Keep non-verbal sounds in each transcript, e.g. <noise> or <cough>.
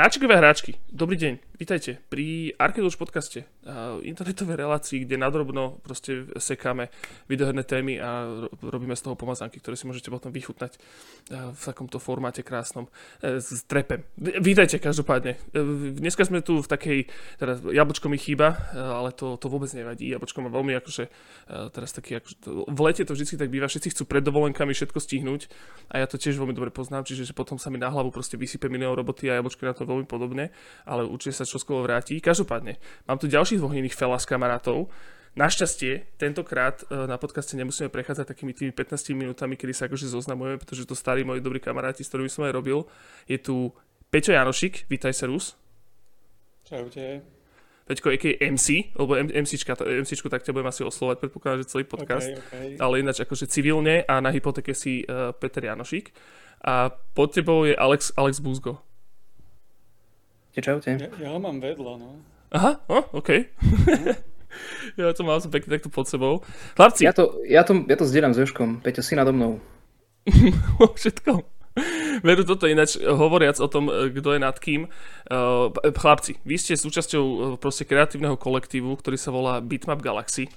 Hráčikové hráčky, dobrý deň, vítajte pri Arcade podcaste, internetovej relácii, kde nadrobno proste sekáme videoherné témy a robíme z toho pomazánky, ktoré si môžete potom vychutnať v takomto formáte krásnom e, s trepem. Vítajte každopádne. Dneska sme tu v takej, teraz jablčko mi chýba, ale to, to vôbec nevadí. Jablčko má veľmi akože, teraz taký, akože, v lete to vždy tak býva, všetci chcú pred dovolenkami všetko stihnúť a ja to tiež veľmi dobre poznám, čiže potom sa mi na hlavu proste vysype milión roboty a jablčko na to veľmi podobne, ale určite sa čoskoro vráti. Každopádne, mám tu ďalších dvoch iných fela s kamarátov. Našťastie, tentokrát e, na podcaste nemusíme prechádzať takými tými 15 minútami, kedy sa akože zoznamujeme, pretože to starí moji dobrí kamaráti, s ktorými som aj robil. Je tu Peťo Janošik, vítaj sa Rus. Čaute. Peťko, aký MC, lebo MCčka, MCčku tak ťa budem asi oslovať, predpokladám, že celý podcast. Okay, okay. Ale ináč akože civilne a na hypotéke si uh, Peter Janošik. A pod tebou je Alex, Alex Buzgo. Čaute. Ja, ja ho mám vedľa, no. Aha, oh, OK. <laughs> ja to mám pekne takto pod sebou. Chlapci. Ja to, ja to, ja to zdieľam s Joškom. Peťo, si nado mnou. <laughs> Všetko. Veru toto ináč, hovoriac o tom, kto je nad kým. Uh, chlapci, vy ste súčasťou uh, proste kreatívneho kolektívu, ktorý sa volá Bitmap Galaxy.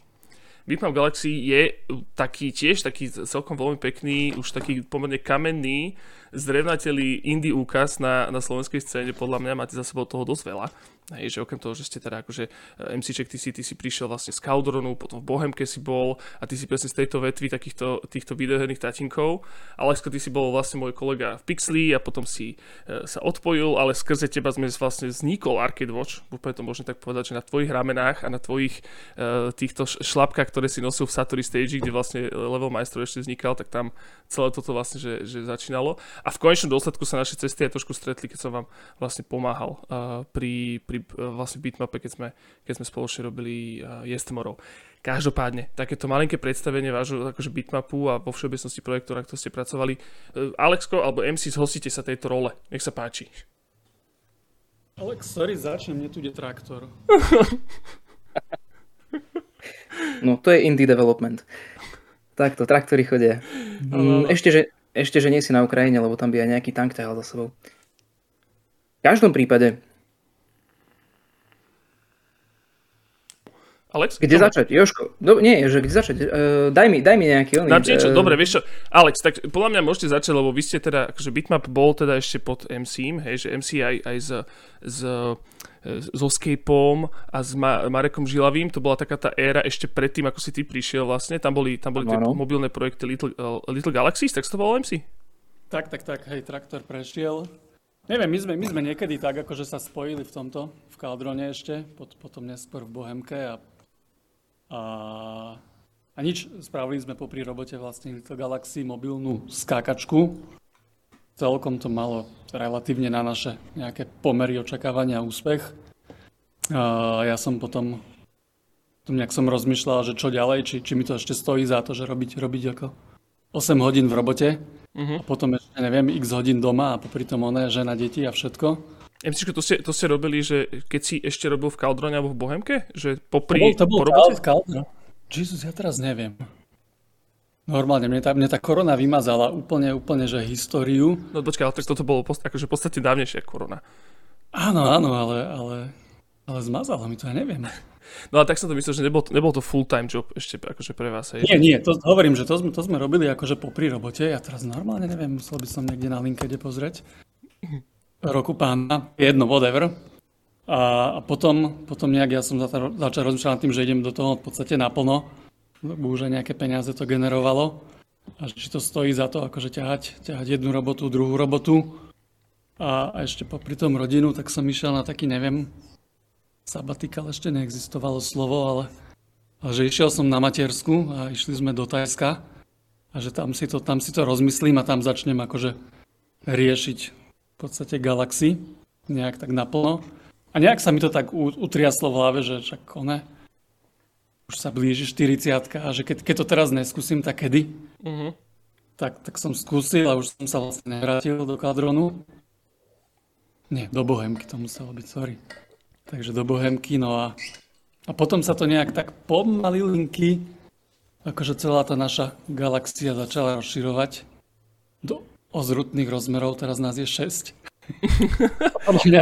Bitmap Galaxy je taký tiež taký celkom veľmi pekný, už taký pomerne kamenný zdrevnatelý indie úkaz na, na slovenskej scéne, podľa mňa máte za sebou toho dosť veľa. Hej, že okrem toho, že ste teda akože eh, MCček, ty si, ty si prišiel vlastne z Caldronu, potom v Bohemke si bol a ty si presne z tejto vetvy takýchto týchto videoherných tatinkov. Alexko, ty si bol vlastne môj kolega v Pixli a potom si e, sa odpojil, ale skrze teba sme vlastne vznikol Arcade Watch, úplne to môžem tak povedať, že na tvojich ramenách a na tvojich e, týchto šlapkách, ktoré si nosil v Satori Stage, kde vlastne level majstrov ešte vznikal, tak tam celé toto vlastne, že, že začínalo. A v konečnom dôsledku sa naše cesty aj trošku stretli, keď som vám vlastne pomáhal uh, pri, pri uh, vlastne bitmape, keď sme, keď sme spoločne robili uh, Jestmorov. Každopádne, takéto malinké predstavenie vášho akože bitmapu a vo všeobecnosti projektu, na ktorom ste pracovali. Uh, Alexko alebo MC, zhostite sa tejto role. Nech sa páči. Alex, sorry, začnem, mne tu ide traktor. <laughs> no, to je indie development. Takto, traktory chodia. Mm, ešte, že ešte, že nie si na Ukrajine, lebo tam by aj nejaký tank ťahal za sebou. V každom prípade. Alex? Kde dobre. začať? Joško, do, nie, že kde začať? Uh, daj, mi, daj mi nejaký oný. Dám niečo, uh, dobre, vieš čo, Alex, tak podľa mňa môžete začať, lebo vy ste teda, akože Bitmap bol teda ešte pod MC, hej, že MC aj, aj z, z so Scapeom a s Ma- Marekom Žilavým, to bola taká tá éra ešte predtým, ako si ty prišiel vlastne, tam boli, tam boli tie mobilné projekty Little, uh, Little Galaxies, tak to bolo MC? Tak, tak, tak, hej, traktor prešiel. Neviem, my sme, my sme niekedy tak, akože sa spojili v tomto, v Kaldrone ešte, pot, potom neskôr v Bohemke a, a, a nič, spravili sme popri robote vlastne Little Galaxy mobilnú skákačku, celkom to malo relatívne na naše nejaké pomery očakávania a úspech. A ja som potom tu nejak som rozmýšľal, že čo ďalej, či, či mi to ešte stojí za to, že robiť, robiť ako 8 hodín v robote uh-huh. a potom ešte neviem, x hodín doma a popri tom oné, žena, deti a všetko. MCčko, to ste, to ste robili, že keď si ešte robil v Kaldrone alebo v Bohemke? Že popri, to bol, to bol po? Kaldron. Jesus, ja teraz neviem. Normálne, mne tá, mne tá korona vymazala úplne, úplne, že históriu. No počkaj, ale tak toto bolo post, akože v podstate dávnejšia korona. Áno, áno, ale, ale, ale zmazala mi to, ja neviem. <laughs> No a tak som to myslel, že nebol, nebol to full-time job ešte akože pre vás. Hej. Nie, nie, to hovorím, že to sme, to sme robili akože popri robote. Ja teraz normálne neviem, musel by som niekde na LinkedIn pozrieť. <laughs> Roku pána, jedno, whatever. A, potom, potom nejak ja som začal rozmýšľať nad tým, že idem do toho v podstate naplno lebo už aj nejaké peniaze to generovalo. A či to stojí za to, akože ťahať, ťahať jednu robotu, druhú robotu a, a ešte popri tom rodinu, tak som išiel na taký, neviem, sabatikal ešte neexistovalo slovo, ale, ale že išiel som na matersku a išli sme do Tajska a že tam si to, tam si to rozmyslím a tam začnem akože riešiť podstate galaxy nejak tak naplno. A nejak sa mi to tak utriaslo v hlave, že však one, už sa blíži 40 a že keď, keď to teraz neskúsim, tak kedy? Uh-huh. Tak, tak som skúsil a už som sa vlastne nevrátil do kadronu. Nie, do Bohemky to muselo byť, sorry. Takže do Bohemky, no a, a potom sa to nejak tak pomalilinky, akože celá tá naša galaxia začala rozširovať do ozrutných rozmerov, teraz nás je 6. Podľa mňa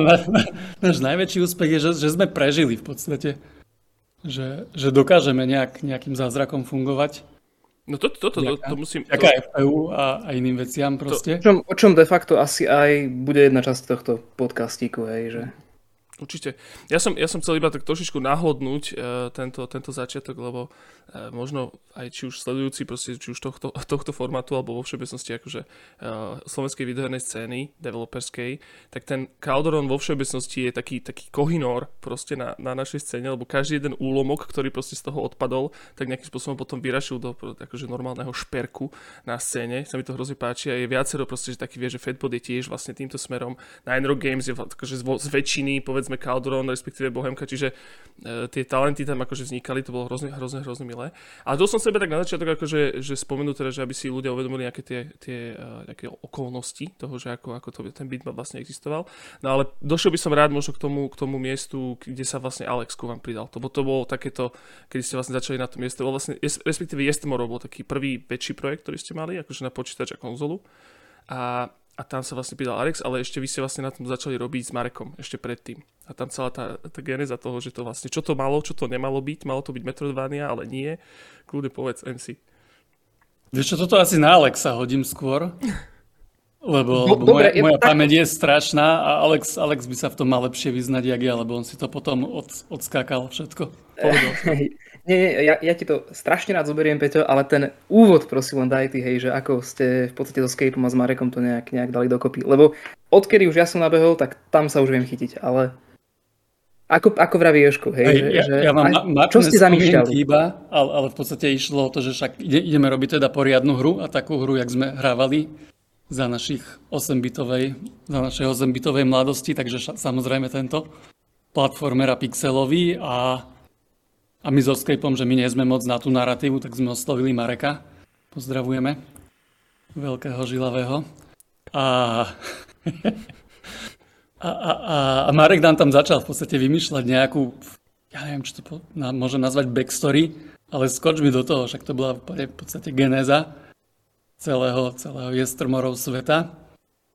náš najväčší úspech je, že, že sme prežili v podstate. Že, že dokážeme nejak, nejakým zázrakom fungovať. No to, to, to, to, to musím... To... FPU a, a iným veciam proste. To... O, čom, o čom de facto asi aj bude jedna časť tohto podcastíku, hej, že Určite. Ja som, ja som chcel iba tak trošičku nahodnúť uh, tento, tento začiatok, lebo uh, možno aj či už sledujúci proste, či už tohto, <laughs> tohto formátu, alebo vo všeobecnosti akože uh, slovenskej videohernej scény, developerskej, tak ten Calderon vo všeobecnosti je taký, taký kohinor proste na, na našej scéne, lebo každý jeden úlomok, ktorý proste z toho odpadol, tak nejakým spôsobom potom vyrašil do akože normálneho šperku na scéne. Sa mi to hrozne páči a je viacero proste, že taký vie, že Fatbot je tiež vlastne týmto smerom. Nine Games je akože z, z väčšiny, povedzme Calderon, respektíve Bohemka, čiže e, tie talenty tam akože vznikali, to bolo hrozne, hrozne, hrozne milé. A to som sebe tak na začiatok akože, že spomenul teda, že aby si ľudia uvedomili nejaké tie, tie uh, nejaké okolnosti toho, že ako, ako to, ten bitmap vlastne existoval. No ale došiel by som rád možno k tomu, k tomu miestu, kde sa vlastne Alex vám pridal. To, to bolo takéto, kedy ste vlastne začali na tom mieste, bol vlastne, respektíve Jestmorov bol taký prvý väčší projekt, ktorý ste mali, akože na počítač a konzolu. A a tam sa vlastne pridal Alex, ale ešte vy ste vlastne na tom začali robiť s Marekom ešte predtým. A tam celá tá, tá geneza toho, že to vlastne, čo to malo, čo to nemalo byť, malo to byť Metroidvania, ale nie. Kľudne povedz MC. Vieš čo, toto asi na Alexa hodím skôr. <laughs> Lebo, no, lebo dobre, moja, moja tak... pamäť je strašná a Alex, Alex by sa v tom mal lepšie vyznať, jak ja, lebo on si to potom od, odskákal všetko. Nie, nie, ja, ja ti to strašne rád zoberiem, Peťo, ale ten úvod prosím len daj ty, hej, že ako ste v podstate so Scapeom a s Marekom to nejak, nejak dali dokopy. Lebo odkedy už ja som nabehol, tak tam sa už viem chytiť, ale ako, ako vraví Jožko, hej, hej že, ja, že ja mám ma, čo ste zamýšľali? Iba, ale, ale v podstate išlo o to, že však ide, ideme robiť teda poriadnu hru a takú hru, jak sme hrávali za našich 8-bitovej, za našej 8-bitovej mladosti, takže samozrejme tento platformer a pixelový a a my so Skypeom, že my nie sme moc na tú narratívu, tak sme oslovili Mareka. Pozdravujeme. Veľkého žilavého. <laughs> A, a, a, a Marek nám tam začal v podstate vymýšľať nejakú, ja neviem, čo to po, na, môže nazvať backstory, ale skoč mi do toho, však to bola v podstate genéza celého, celého Yestermorov sveta.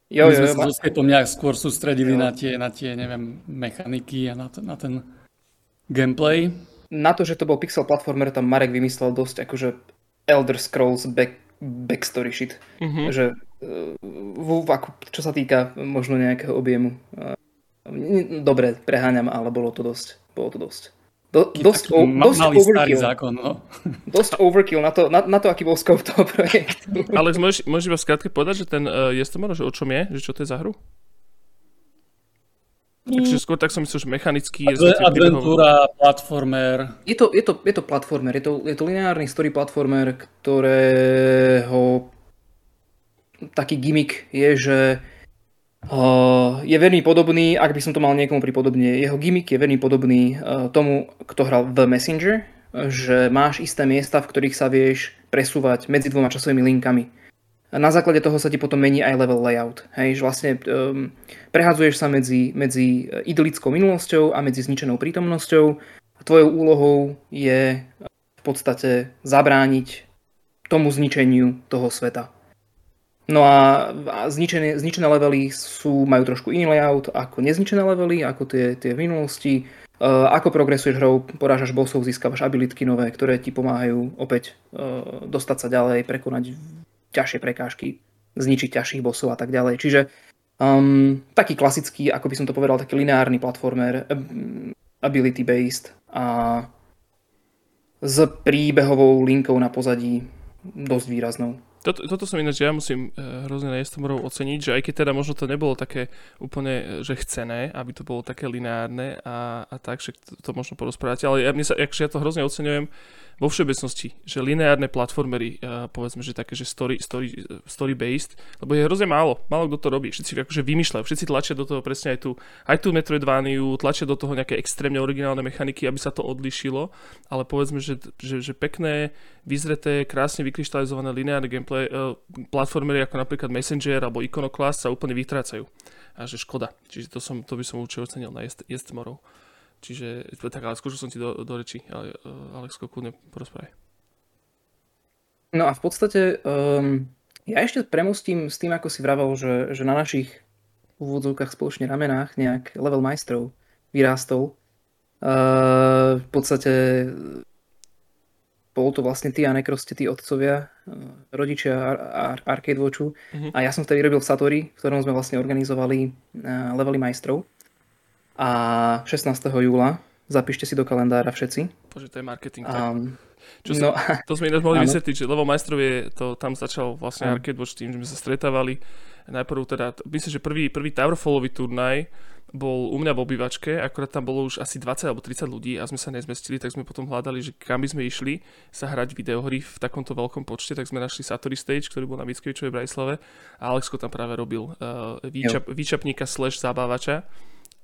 Jo, My jo, sme jo, sa so Skypeom nejak skôr sústredili na tie, na tie, neviem, mechaniky a na, to, na ten gameplay na to, že to bol pixel platformer, tam Marek vymyslel dosť akože Elder Scrolls back, backstory shit. Mm-hmm. Že, v, v, ako, čo sa týka možno nejakého objemu. Dobre, preháňam, ale bolo to dosť. Bolo to dosť. Do, dosť, o, dosť overkill. zákon, no. <laughs> Dosť overkill na to, na, na to, aký bol scope toho projektu. <laughs> Ale môžeš, môžeš iba skrátke povedať, že ten uh, Jestemor, že o čom je? Že čo to je za hru? Takže skôr tak som myslel, že mechanický. je adventúra, platformer. Je to, je, to, je to platformer, je to, je to lineárny story platformer, ktorého taký gimmick je, že uh, je veľmi podobný, ak by som to mal niekomu pripodobne, jeho gimmick je veľmi podobný uh, tomu, kto hral The Messenger, že máš isté miesta, v ktorých sa vieš presúvať medzi dvoma časovými linkami na základe toho sa ti potom mení aj level layout. Hej, že vlastne um, prehadzuješ sa medzi, medzi idylickou minulosťou a medzi zničenou prítomnosťou. Tvojou úlohou je v podstate zabrániť tomu zničeniu toho sveta. No a, zničené, zničené levely sú, majú trošku iný layout ako nezničené levely, ako tie, tie v minulosti. Uh, ako progresuješ hrou, porážaš bossov, získavaš abilitky nové, ktoré ti pomáhajú opäť uh, dostať sa ďalej, prekonať ťažšie prekážky, zničiť ťažších bossov a tak ďalej. Čiže um, taký klasický, ako by som to povedal, taký lineárny platformer, ability based a s príbehovou linkou na pozadí dosť výraznou. Toto, toto som ináč, ja musím uh, hrozne na Jestomorov oceniť, že aj keď teda možno to nebolo také úplne, že chcené, aby to bolo také lineárne a, a tak, že to, to možno porozprávať, ale ja, mne sa, ja to hrozne oceňujem, vo všeobecnosti, že lineárne platformery, uh, povedzme, že také, že story, story, story based, lebo je hrozne málo, málo kto to robí, všetci akože vymýšľajú, všetci tlačia do toho presne aj tú, aj tú Metroidvániu, tlačia do toho nejaké extrémne originálne mechaniky, aby sa to odlišilo, ale povedzme, že, že, že pekné, vyzreté, krásne vykryštalizované lineárne gameplay uh, platformery ako napríklad Messenger alebo Iconoclast sa úplne vytrácajú. A že škoda. Čiže to, som, to by som určite ocenil na Jest, Jestmorov. Čiže, tak ale skúšal som ti do, do reči, ale uh, Alex, kľudne porozprávaj. No a v podstate um, ja ešte premostím s tým, ako si vravel, že, že na našich úvodzovkách spoločne ramenách nejak level majstrov vyrástol. Uh, v podstate bol to vlastne ty a Nekro ste tí otcovia, rodičia Ar- Ar- Arcade Watchu. Uh-huh. A ja som vtedy robil v Satori, v ktorom sme vlastne organizovali uh, levely majstrov. A 16. júla, zapíšte si do kalendára všetci. Bože, to je marketing. Um, čo no, som, to sme ináč mohli vysvetliť, že Level Majstrov je, to, tam začal vlastne ano. Arcade Watch tým, že sme sa stretávali. Najprv teda, myslím, že prvý, prvý Towerfallový turnaj bol u mňa v obývačke, akorát tam bolo už asi 20 alebo 30 ľudí a sme sa nezmestili, tak sme potom hľadali, že kam by sme išli sa hrať videohry v takomto veľkom počte, tak sme našli Satori Stage, ktorý bol na Mickevičovej Brajslave a Alexko tam práve robil uh, výčap, výčapníka slash zábavača.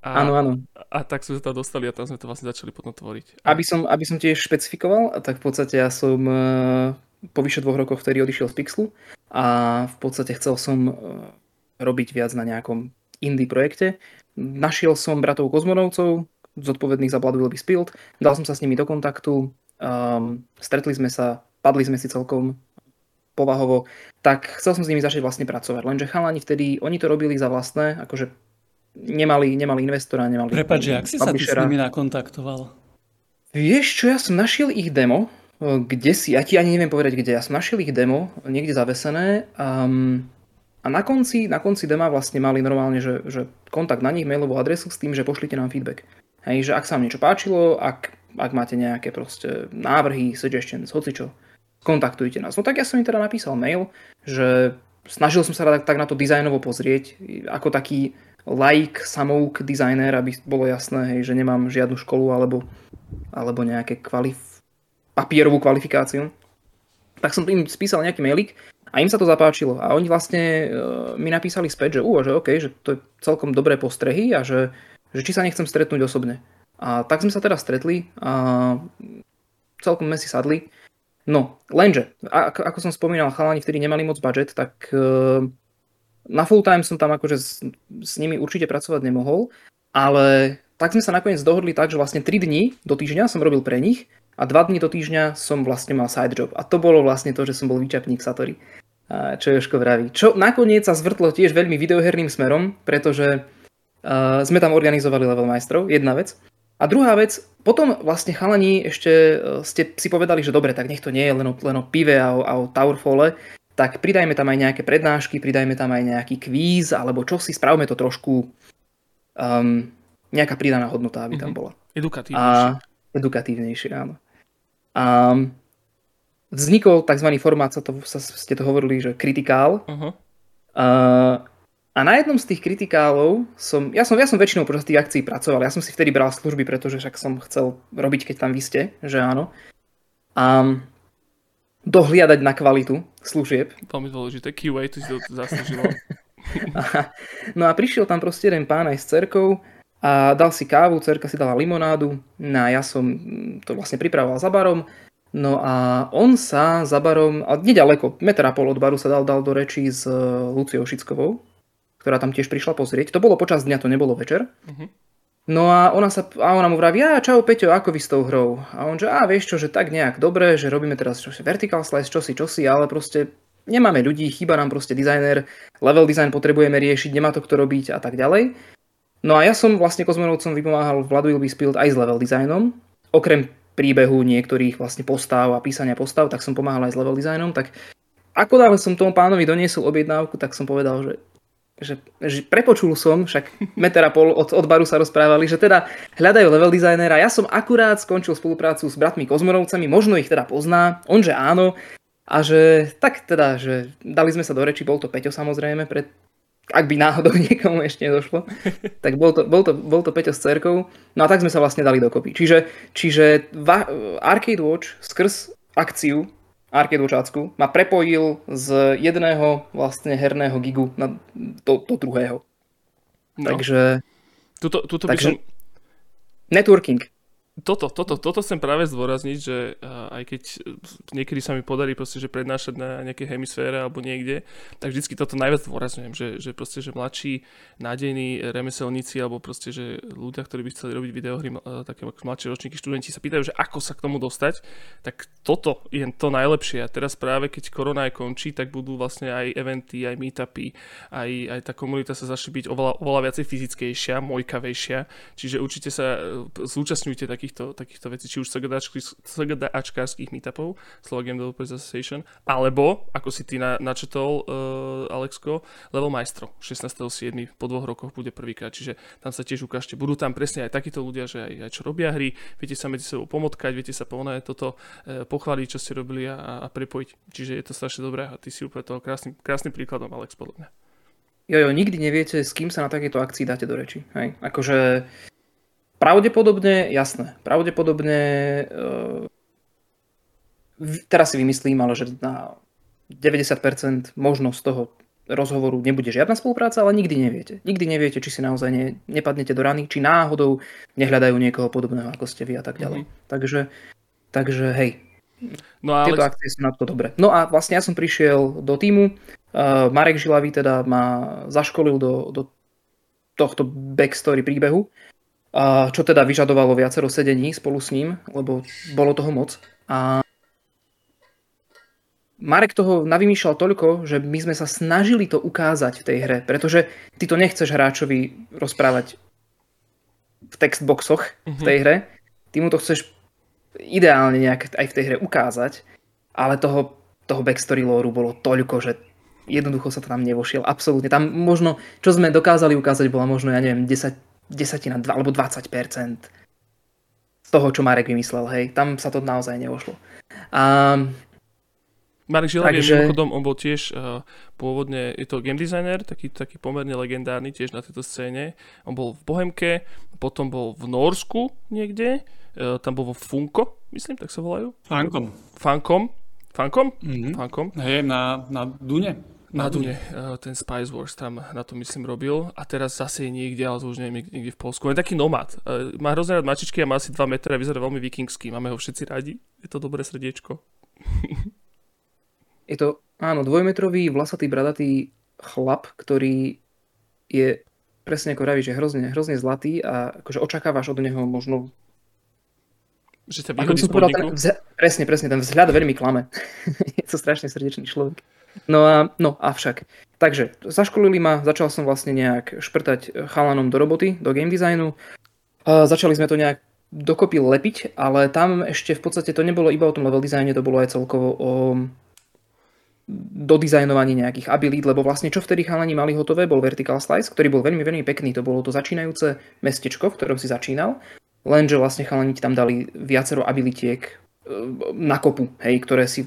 A, áno, áno. A, a tak sme sa tam dostali a tam sme to vlastne začali potom tvoriť. Aby som, aby som tiež špecifikoval, tak v podstate ja som uh, po vyše dvoch rokoch vtedy odišiel z Pixlu a v podstate chcel som uh, robiť viac na nejakom indie projekte. Našiel som bratov Kozmonovcov, zodpovedných za Blood Will Be Spilled, dal som sa s nimi do kontaktu, um, stretli sme sa, padli sme si celkom povahovo, tak chcel som s nimi začať vlastne pracovať. Lenže chalani vtedy, oni to robili za vlastné, akože nemali, nemali investora, nemali... Prepač, ak si sa ty s nimi nakontaktoval? Vieš čo, ja som našiel ich demo, kde si, ja ti ani neviem povedať kde, ja som našiel ich demo, niekde zavesené, um, a na konci, na konci dema vlastne mali normálne, že, že kontakt na nich, mailovú adresu s tým, že pošlite nám feedback. Hej, že ak sa vám niečo páčilo, ak, ak máte nejaké proste návrhy, suggestions, hocičo, kontaktujte nás. No tak ja som im teda napísal mail, že snažil som sa tak, tak na to dizajnovo pozrieť, ako taký like, samouk designer, aby bolo jasné, hej, že nemám žiadnu školu alebo, alebo nejaké kvalif- papierovú kvalifikáciu. Tak som im spísal nejaký mailik a im sa to zapáčilo. A oni vlastne e, mi napísali späť, že, uh, že OK, že to je celkom dobré postrehy a že, že či sa nechcem stretnúť osobne. A tak sme sa teda stretli a celkom sme si sadli. No, lenže, ako som spomínal, chalani vtedy nemali moc budget, tak e, na full time som tam akože s, s nimi určite pracovať nemohol, ale tak sme sa nakoniec dohodli tak, že vlastne 3 dní do týždňa som robil pre nich a 2 dní do týždňa som vlastne mal side job. A to bolo vlastne to, že som bol výčapník Satori čo Joško vraví. Čo nakoniec sa zvrtlo tiež veľmi videoherným smerom, pretože uh, sme tam organizovali level majstrov, jedna vec. A druhá vec, potom vlastne chalani ešte uh, ste si povedali, že dobre, tak nech to nie je len o, len o pive a o, a o Towerfalle, tak pridajme tam aj nejaké prednášky, pridajme tam aj nejaký kvíz, alebo čo si, spravme to trošku um, nejaká pridaná hodnota, aby tam mhm. bola. Edukatívnejšie. A, edukatívnejšie, áno. Um, vznikol tzv. formát, sa to, sa, ste to hovorili, že kritikál. Uh-huh. Uh, a na jednom z tých kritikálov som, ja som, ja som väčšinou počas tých akcií pracoval, ja som si vtedy bral služby, pretože však som chcel robiť, keď tam vy ste, že áno. A dohliadať na kvalitu služieb. Veľmi dôležité, QA, to si to zaslúžilo. <laughs> no a prišiel tam proste jeden pán aj s cerkou a dal si kávu, cerka si dala limonádu, no a ja som to vlastne pripravoval za barom No a on sa za barom, a nedaleko, meter a pol od baru sa dal, dal do reči s e, Luciou Šickovou, ktorá tam tiež prišla pozrieť. To bolo počas dňa, to nebolo večer. Uh-huh. No a ona, sa, a ona mu vraví, a čau Peťo, ako vy s tou hrou? A on že, a vieš čo, že tak nejak dobre, že robíme teraz čosi vertical slice, čosi, čosi, ale proste nemáme ľudí, chýba nám proste dizajner, level design potrebujeme riešiť, nemá to kto robiť a tak ďalej. No a ja som vlastne Kozmonovcom vypomáhal v Blood Will Be Spilled aj s level designom, okrem príbehu niektorých vlastne postav a písania postav, tak som pomáhal aj s level designom, tak ako dále som tomu pánovi doniesol objednávku, tak som povedal, že, že, že prepočul som, však meter a pol od, od baru sa rozprávali, že teda hľadajú level designera. Ja som akurát skončil spoluprácu s bratmi Kozmorovcami, možno ich teda pozná, on že áno, a že tak teda, že dali sme sa do reči, bol to Peťo samozrejme, pred ak by náhodou <laughs> niekomu ešte nedošlo, tak bol to, bol to, bol to Peťo s cerkou. No a tak sme sa vlastne dali dokopy. Čiže, čiže va, Arcade Watch skrz akciu Arcade ma prepojil z jedného vlastne herného gigu na do, do druhého. No. Takže... Tuto, tuto takže, by som... Networking. Toto, toto, toto chcem práve zdôrazniť, že uh, aj keď niekedy sa mi podarí proste, že prednášať na nejakej hemisfére alebo niekde, tak vždycky toto najviac zdôrazňujem, že, že proste, že mladší nádejní remeselníci alebo proste, že ľudia, ktorí by chceli robiť videohry, uh, také mladšie ročníky študenti sa pýtajú, že ako sa k tomu dostať, tak toto je to najlepšie. A teraz práve keď korona aj končí, tak budú vlastne aj eventy, aj meetupy, aj, aj tá komunita sa začne byť oveľa, oveľa viacej fyzickejšia, mojkavejšia, čiže určite sa zúčastňujte tak takýchto, takýchto vecí, či už CGDAčkárských meetupov, Slovak Game Developers Association, alebo, ako si ty na, načetol, uh, Alexko, Level Maestro, 16.7. po dvoch rokoch bude prvýkrát, čiže tam sa tiež ukážte. Budú tam presne aj takíto ľudia, že aj, aj čo robia hry, viete sa medzi sebou pomotkať, viete sa pohnať toto uh, pochváliť, čo ste robili a, a prepojiť. Čiže je to strašne dobré a ty si úplne toho krásnym, krásnym príkladom, Alex, podľa mňa. Jo, jo, nikdy neviete, s kým sa na takéto akcii dáte do reči. Hej? Akože Pravdepodobne, jasné, pravdepodobne, uh, teraz si vymyslím, ale že na 90% možno z toho rozhovoru nebude žiadna spolupráca, ale nikdy neviete. Nikdy neviete, či si naozaj ne, nepadnete do rany, či náhodou nehľadajú niekoho podobného ako ste vy a tak ďalej. Mm-hmm. Takže, takže hej, no, ale... tieto akcie sú na to dobré. No a vlastne ja som prišiel do týmu, uh, Marek Žilavý teda ma zaškolil do, do tohto backstory príbehu čo teda vyžadovalo viacero sedení spolu s ním, lebo bolo toho moc. A Marek toho navymýšľal toľko, že my sme sa snažili to ukázať v tej hre, pretože ty to nechceš hráčovi rozprávať v textboxoch mm-hmm. v tej mhm. hre, ty mu to chceš ideálne nejak aj v tej hre ukázať, ale toho, toho backstory lore bolo toľko, že jednoducho sa to tam nevošiel. Absolútne. Tam možno, čo sme dokázali ukázať, bola možno, ja neviem, 10 desatina alebo 20% z toho, čo Marek vymyslel. Hej, tam sa to naozaj neošlo. A Marek Žilav Takže... je mimochodom, on bol tiež uh, pôvodne, je to game designer, taký, taký pomerne legendárny tiež na tejto scéne. On bol v Bohemke, potom bol v Norsku niekde, uh, tam bol vo Funko, myslím, tak sa volajú. Fankom. Fankom. Fankom? Mm-hmm. Fankom. Hej, na, na Dune. Na Dune, eh, ten Spice Wars tam na to myslím robil a teraz zase niekde, ale to už neviem, niekde v Polsku. On je taký nomad. Eh, má hrozne rád mačičky a má asi 2 metre a vyzerá veľmi vikingsky. Máme ho všetci radi. Je to dobré srdiečko. je to, áno, dvojmetrový, vlasatý, bradatý chlap, ktorý je presne ako Ravi, že hrozne, hrozne zlatý a akože očakávaš od neho možno že sa vyhodí z podniku? Vz... Presne, presne, ten vzhľad veľmi klame. <laughs> je to strašne srdečný človek. No a, no avšak. Takže zaškolili ma, začal som vlastne nejak šprtať chalanom do roboty, do game designu. A začali sme to nejak dokopy lepiť, ale tam ešte v podstate to nebolo iba o tom level designe, to bolo aj celkovo o dodizajnovaní nejakých abilit, lebo vlastne čo vtedy chalani mali hotové, bol Vertical Slice, ktorý bol veľmi, veľmi pekný. To bolo to začínajúce mestečko, v ktorom si začínal, lenže vlastne chalani ti tam dali viacero abilitiek, na kopu, hej, ktoré si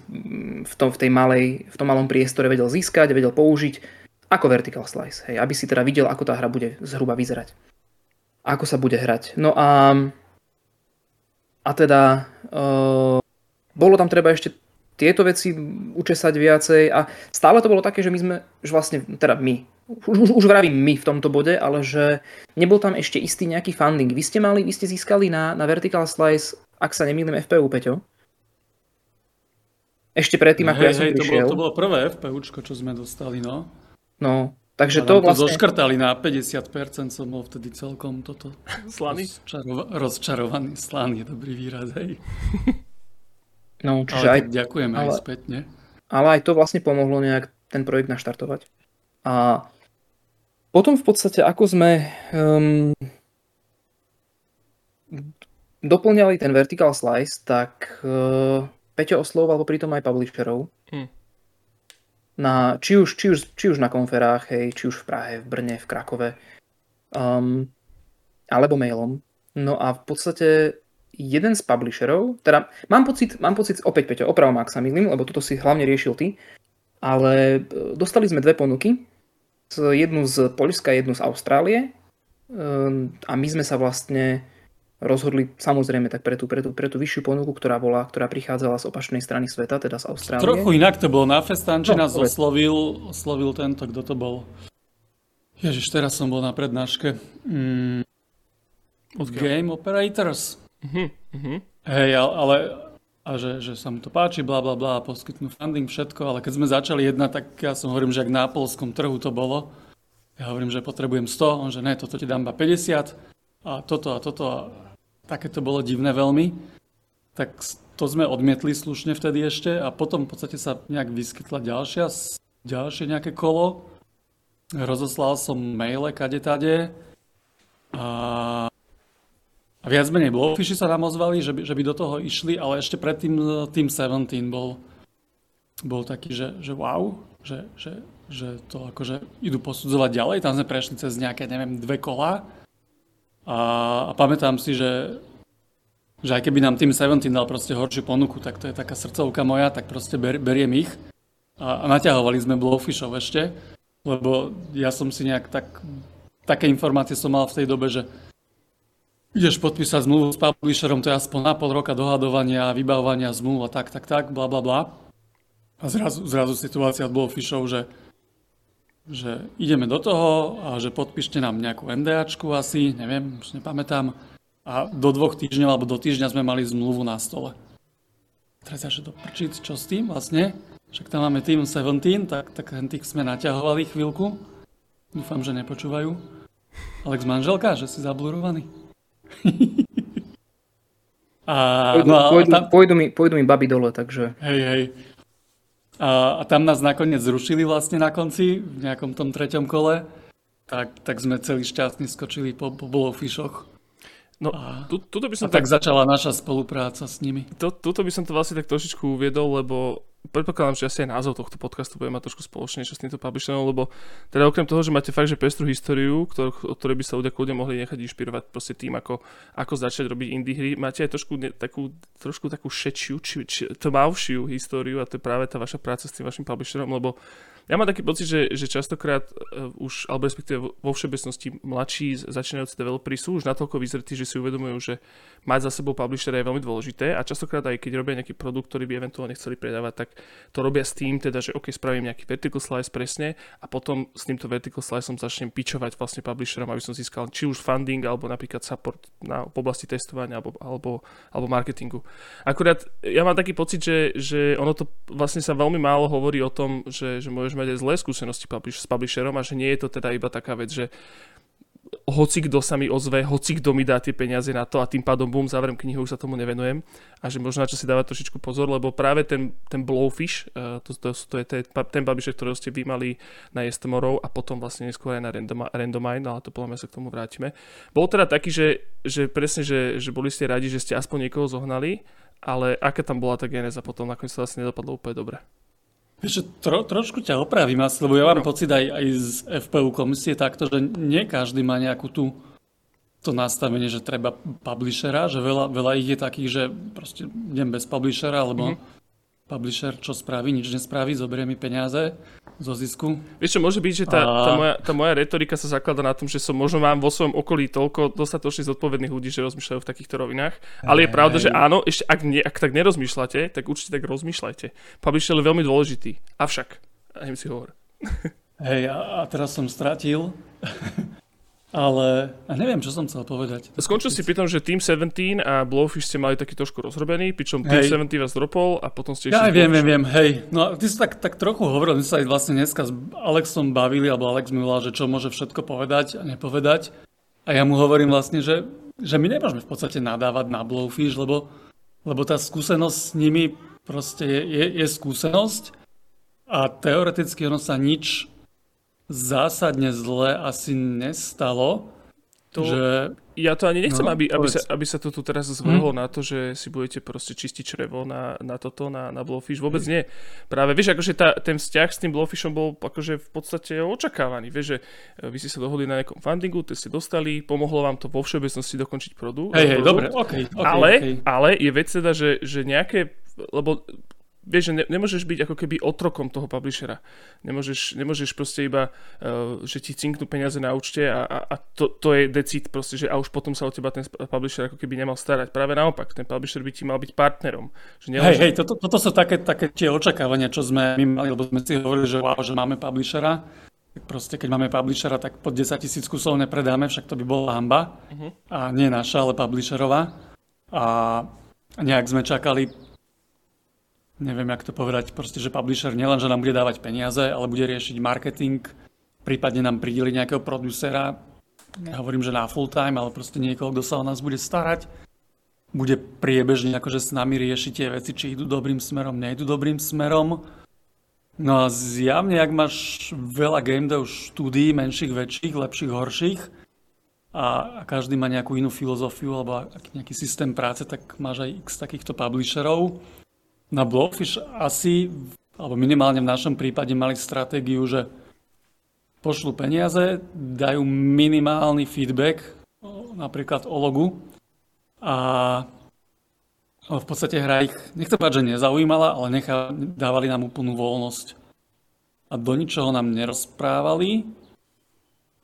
v, tom, v, tej malej, v tom malom priestore vedel získať, vedel použiť ako vertical slice, hej, aby si teda videl, ako tá hra bude zhruba vyzerať. Ako sa bude hrať. No a a teda uh, bolo tam treba ešte tieto veci učesať viacej a stále to bolo také, že my sme, že vlastne, teda my, už, už, už vravím my v tomto bode, ale že nebol tam ešte istý nejaký funding. Vy ste mali, vy ste získali na, na Vertical Slice ak sa nemýlim, FPU, Peťo. Ešte predtým, ako hej, ja som hej, prišiel. To bolo, to bolo prvé FPUčko, čo sme dostali, no. No, takže to vlastne... To zoškrtali na 50%, som bol vtedy celkom toto... <laughs> Slaný? Rozčarova- rozčarovaný, slaný, dobrý výraz, hej. <laughs> No, čiže ale aj... ďakujeme ale, aj spätne. Ale aj to vlastne pomohlo nejak ten projekt naštartovať. A potom v podstate, ako sme um, doplňali ten vertical slice, tak uh, Peťo oslovoval popri tom aj publisherov. Hmm. Na, či, už, či, už, či už na konferách, hej, či už v Prahe, v Brne, v Krakove, um, alebo mailom. No a v podstate jeden z publisherov, teda mám pocit, mám pocit opäť Peťo, opravom ak sa milím, lebo toto si hlavne riešil ty, ale e, dostali sme dve ponuky, jednu z Poľska, jednu z Austrálie um, a my sme sa vlastne rozhodli samozrejme tak pre tú, pre tú, pre tú vyššiu ponuku, ktorá bola, ktorá prichádzala z opačnej strany sveta, teda z Austrálie. Trochu inak to bolo na Festanči, no, nás oslovil, oslovil tento, kto to bol. Ježiš, teraz som bol na prednáške. Mm, od Game Operators. Uh-huh, uh-huh. Hej, ale a že, že sa mu to páči, bla bla bla, poskytnú funding, všetko, ale keď sme začali jednať, tak ja som hovorím, že ak na polskom trhu to bolo, ja hovorím, že potrebujem 100, on že ne, toto ti dám iba 50 a toto a toto a také to bolo divné veľmi. Tak to sme odmietli slušne vtedy ešte a potom v podstate sa nejak vyskytla ďalšia, ďalšie nejaké kolo. Rozoslal som maile kade tade a a viac menej Blowfishy sa nám ozvali, že by, že by do toho išli, ale ešte predtým Team 17 bol, bol taký, že, že wow, že, že, že to akože idú posudzovať ďalej. Tam sme prešli cez nejaké, neviem, dve kola. A, a pamätám si, že, že aj keby nám Team 17 dal proste horšiu ponuku, tak to je taká srdcovka moja, tak proste ber, beriem ich. A, a naťahovali sme Blowfishov ešte, lebo ja som si nejak tak, také informácie som mal v tej dobe, že ideš podpísať zmluvu s publisherom, to je aspoň na pol roka dohadovania, vybavovania zmluv a tak, tak, tak, bla, bla, bla. A zrazu, zrazu situácia od Blowfishov, že, že ideme do toho a že podpíšte nám nejakú NDAčku asi, neviem, už nepamätám. A do dvoch týždňov alebo do týždňa sme mali zmluvu na stole. Teraz ja, že do prčic, čo s tým vlastne? Však tam máme Team 17, tak, tak tých sme naťahovali chvíľku. Dúfam, že nepočúvajú. Alex manželka, že si zablurovaný. <laughs> a, pôjdu, no, a pôjdu, tam... pôjdu, mi, pôjdu mi baby dole, takže... Hej, hej. A, a tam nás nakoniec zrušili vlastne na konci, v nejakom tom treťom kole. Tak, tak sme celý šťastní skočili po, po Blowfishoch. No, a, tu, tuto by som a tak, tak začala naša spolupráca s nimi. To, tuto by som to vlastne tak trošičku uviedol, lebo predpokladám, že asi aj názov tohto podcastu bude mať trošku spoločne s týmto publisherom, lebo teda okrem toho, že máte fakt, že pestrú históriu, ktor, o ktorej by sa ľudia kľudne mohli nechať inšpirovať proste tým, ako, ako začať robiť indie hry, máte aj trošku ne, takú, trošku takú šečiu, či, či, tmavšiu históriu a to je práve tá vaša práca s tým vašim publisherom, lebo ja mám taký pocit, že, že častokrát uh, už, alebo respektíve vo všeobecnosti mladší začínajúci developeri sú už natoľko vyzretí, že si uvedomujú, že mať za sebou publishera je veľmi dôležité a častokrát aj keď robia nejaký produkt, ktorý by eventuálne chceli predávať, tak to robia s tým, teda, že OK, spravím nejaký vertical slice presne a potom s týmto vertical sliceom začnem pičovať vlastne publisherom, aby som získal či už funding, alebo napríklad support na, v oblasti testovania alebo, alebo, alebo marketingu. Akurát ja mám taký pocit, že, že ono to vlastne sa veľmi málo hovorí o tom, že, že môžeš mať aj zlé skúsenosti s publisherom a že nie je to teda iba taká vec, že hoci kto sa mi ozve, hoci kto mi dá tie peniaze na to a tým pádom bum, záverem knihu, už sa tomu nevenujem a že možno na čo si dávať trošičku pozor, lebo práve ten, ten Blowfish, uh, to, to, to je ten, ten ktorý ste vy mali na Yes Tomorrow a potom vlastne neskôr aj na Random, Randomine, ale to podľa sa k tomu vrátime. Bol teda taký, že, že presne, že, že boli ste radi, že ste aspoň niekoho zohnali, ale aká tam bola tá geneza potom, nakoniec sa vlastne nedopadlo úplne dobre. Vieš, tro, trošku ťa opravím asi, lebo ja mám no. pocit aj, aj z FPU komisie takto, že nie každý má nejakú tú to nastavenie, že treba publishera, že veľa, veľa ich je takých, že proste idem bez publishera, lebo mm-hmm publisher čo spraví, nič nespraví, zoberie mi peniaze zo zisku. Vieš čo, môže byť, že tá, a... tá, moja, tá moja retorika sa zaklada na tom, že som možno mám vo svojom okolí toľko dostatočne zodpovedných ľudí, že rozmýšľajú v takýchto rovinách. Ale je pravda, že áno, ešte ak, ne, ak tak nerozmýšľate, tak určite tak rozmýšľajte. Publisher je veľmi dôležitý. Avšak, aj si hovor. Hej, a, a teraz som stratil <laughs> ale a neviem, čo som chcel povedať. Skončil si pri tom, že Team 17 a Blowfish ste mali taký trošku rozrobený, pričom Team hej. 17 vás dropol a potom ste Ja viem, viem, viem, hej. No ty si tak, tak trochu hovoril, my sa aj vlastne dneska s Alexom bavili, alebo Alex mi volal, že čo môže všetko povedať a nepovedať. A ja mu hovorím vlastne, že, že my nemôžeme v podstate nadávať na Blowfish, lebo, lebo tá skúsenosť s nimi proste je, je, je skúsenosť a teoreticky ono sa nič zásadne zle asi nestalo. To, že... Ja to ani nechcem, no, aby, aby, sa, aby sa to tu teraz zvrhlo hmm. na to, že si budete proste čistiť črevo na, na toto, na, na Blowfish. Vôbec nie. Práve, vieš, akože tá, ten vzťah s tým Blowfishom bol akože v podstate očakávaný. Vieš, že e, vy ste sa dohodli na nejakom fundingu, to ste dostali, pomohlo vám to vo všeobecnosti dokončiť produkt. Hej, hej, dobre, okay, okay, ale, okay. ale je vec teda, že, že nejaké, lebo vieš, že ne, nemôžeš byť ako keby otrokom toho publishera. Nemôžeš, nemôžeš proste iba, uh, že ti cinknú peniaze na účte a, a, a to, to je decit proste, že a už potom sa o teba ten publisher ako keby nemal starať. Práve naopak, ten publisher by ti mal byť partnerom. Že hej, hej, toto, toto sú také, také tie očakávania, čo sme my mali, lebo sme si hovorili, že wow, že máme publishera. Tak proste, keď máme publishera, tak pod 10 tisíc kusov nepredáme, však to by bola hamba. Uh-huh. A nie naša, ale publisherová. a nejak sme čakali, neviem jak to povedať, proste, že publisher nielen, že nám bude dávať peniaze, ale bude riešiť marketing, prípadne nám prideli nejakého producera, nehovorím, že na full time, ale proste niekoho, kto sa o nás bude starať, bude priebežne akože s nami riešiť tie veci, či idú dobrým smerom, nejdu dobrým smerom. No a zjavne, ak máš veľa game dev štúdí, menších, väčších, lepších, horších, a každý má nejakú inú filozofiu alebo nejaký systém práce, tak máš aj x takýchto publisherov. Na Blowfish asi, alebo minimálne v našom prípade mali stratégiu, že pošlu peniaze, dajú minimálny feedback, napríklad o logu a v podstate hra ich, nechcem povedať, že nezaujímala, ale nechá, dávali nám úplnú voľnosť. A do ničoho nám nerozprávali,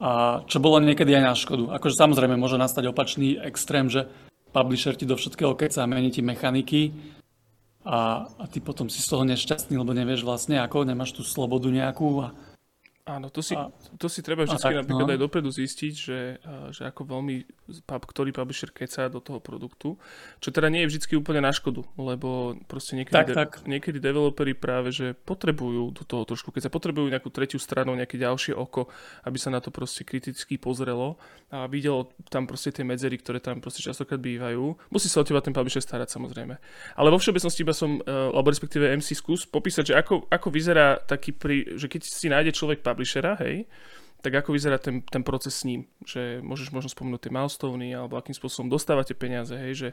a čo bolo niekedy aj na škodu. Akože samozrejme môže nastať opačný extrém, že publisher ti do všetkého keca, mení ti mechaniky a, a ty potom si z toho nešťastný, lebo nevieš vlastne ako, nemáš tú slobodu nejakú a Áno, to si, a, to si treba vždy tak, napríklad no. aj dopredu zistiť, že, že ako veľmi pub, ktorý publisher keca do toho produktu, čo teda nie je vždy úplne na škodu, lebo proste niekedy, tak, de- tak. niekedy developeri práve, že potrebujú do toho trošku, keď sa potrebujú nejakú tretiu stranu, nejaké ďalšie oko, aby sa na to proste kriticky pozrelo a videlo tam proste tie medzery, ktoré tam proste častokrát bývajú. Musí sa o teba ten publisher starať samozrejme. Ale vo všeobecnosti iba som, e, alebo respektíve MC skús popísať, že ako, ako vyzerá taký, pri, že keď si nájde človek publishera, hej, tak ako vyzerá ten, ten proces s ním? Že môžeš možno spomenúť tie milestone alebo akým spôsobom dostávate peniaze, hej, že,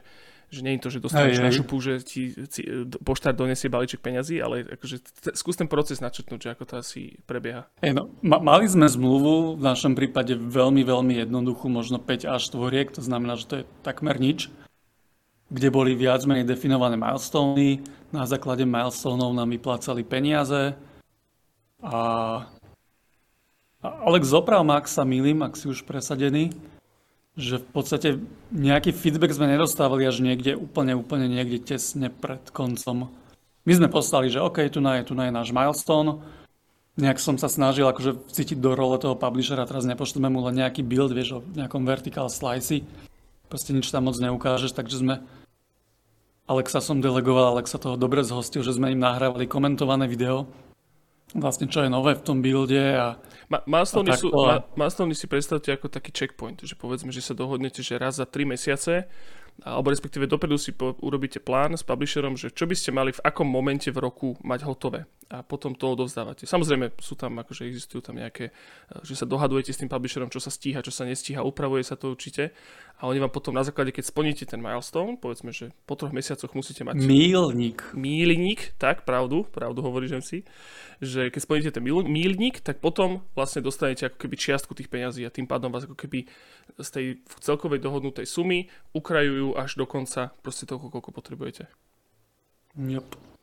že nie je to, že dostaneš na šupu, že ti, ti poštár donesie balíček peňazí, ale akože t- skús ten proces načrtnúť, že ako to asi prebieha. Hey no, ma- mali sme zmluvu, v našom prípade veľmi, veľmi jednoduchú, možno 5 až 4, to znamená, že to je takmer nič kde boli viac menej definované milestony. Na základe milestoneov nám vyplácali peniaze a Alex, zoprav ma, ak sa milím, ak si už presadený, že v podstate nejaký feedback sme nedostávali až niekde úplne, úplne niekde tesne pred koncom. My sme poslali, že OK, tu je, tu na je náš milestone. Nejak som sa snažil akože cítiť do role toho publishera, teraz nepošleme mu len nejaký build, vieš, o nejakom vertical slice. Proste nič tam moc neukážeš, takže sme Alexa som delegoval, Alexa toho dobre zhostil, že sme im nahrávali komentované video, vlastne čo je nové v tom builde a Ma- milestone, sú, ma- milestone si predstavte ako taký checkpoint, že povedzme, že sa dohodnete, že raz za 3 mesiace alebo respektíve dopredu si po, urobíte plán s publisherom, že čo by ste mali v akom momente v roku mať hotové a potom to odovzdávate. Samozrejme sú tam, akože existujú tam nejaké, že sa dohadujete s tým publisherom, čo sa stíha, čo sa nestíha, upravuje sa to určite a oni vám potom na základe, keď splníte ten milestone, povedzme, že po troch mesiacoch musíte mať... Mílnik. Mílnik, tak, pravdu, pravdu hovorí si, že keď splníte ten mílnik, tak potom vlastne dostanete ako keby čiastku tých peňazí a tým pádom vás ako keby z tej celkovej dohodnutej sumy ukrajujú až do konca proste toho, koľko potrebujete. Yep.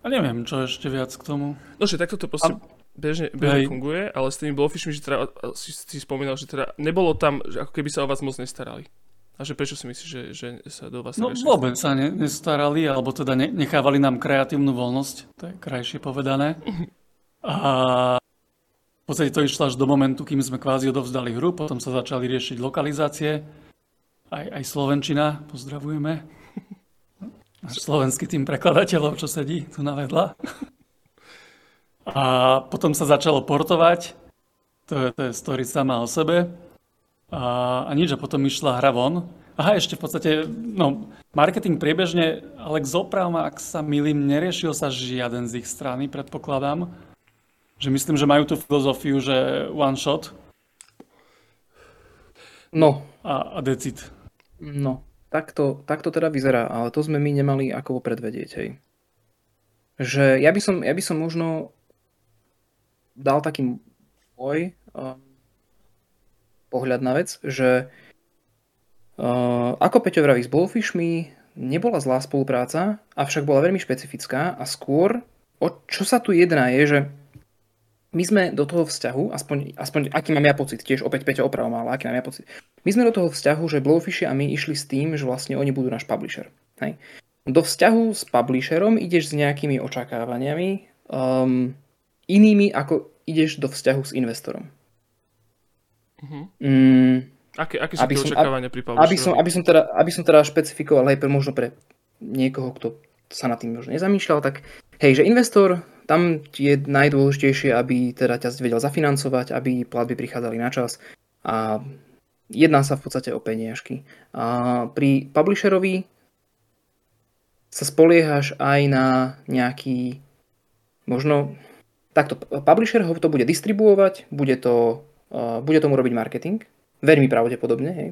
A neviem, čo ešte viac k tomu. No, že takto to proste... A bežne, bežne funguje, ale s tými blowfishmi, že teda, si, si spomínal, že teda nebolo tam, že ako keby sa o vás moc nestarali. A že prečo si myslíš, že, že sa do vás No vôbec sa ne, nestarali, alebo teda ne, nechávali nám kreatívnu voľnosť, to je krajšie povedané. A v podstate to išlo až do momentu, kým sme kvázi odovzdali hru, potom sa začali riešiť lokalizácie, aj, aj Slovenčina, pozdravujeme. Náš slovenský tým prekladateľov, čo sedí tu na vedľa. A potom sa začalo portovať, to je, to je story sama o sebe. A, a nič, a potom išla hra von. Aha, ešte v podstate, no, marketing priebežne, ale k zopravma, ak sa milím, neriešil sa žiaden z ich strany, predpokladám. Že myslím, že majú tú filozofiu, že one shot. No. A, a decid. No, takto, takto teda vyzerá, ale to sme my nemali ako predvedieť, hej. Že ja by som, ja by som možno dal taký môj uh, pohľad na vec, že uh, ako Peťo vraví s Blowfishmi, nebola zlá spolupráca, avšak bola veľmi špecifická a skôr, o čo sa tu jedná je, že my sme do toho vzťahu, aspoň, aspoň aký mám ja pocit, tiež opäť Peťo opravom, ale aký mám ja pocit. My sme do toho vzťahu, že Blowfishi a my išli s tým, že vlastne oni budú náš publisher. Hej. Do vzťahu s publisherom ideš s nejakými očakávaniami, um, inými, ako ideš do vzťahu s investorom. Uh-huh. Mm, Aké, aké sú Aby tie som- očakávania pri Aby som, aby, som teda, aby som teda špecifikoval aj pre, možno pre niekoho, kto sa nad tým možno nezamýšľal, tak hej, že investor, tam je najdôležitejšie, aby teda ťa vedel zafinancovať, aby platby prichádzali na čas a jedná sa v podstate o peniažky. A pri publisherovi sa spoliehaš aj na nejaký možno takto, publisher ho to bude distribuovať, bude, to, uh, bude tomu robiť marketing, veľmi pravdepodobne, hej.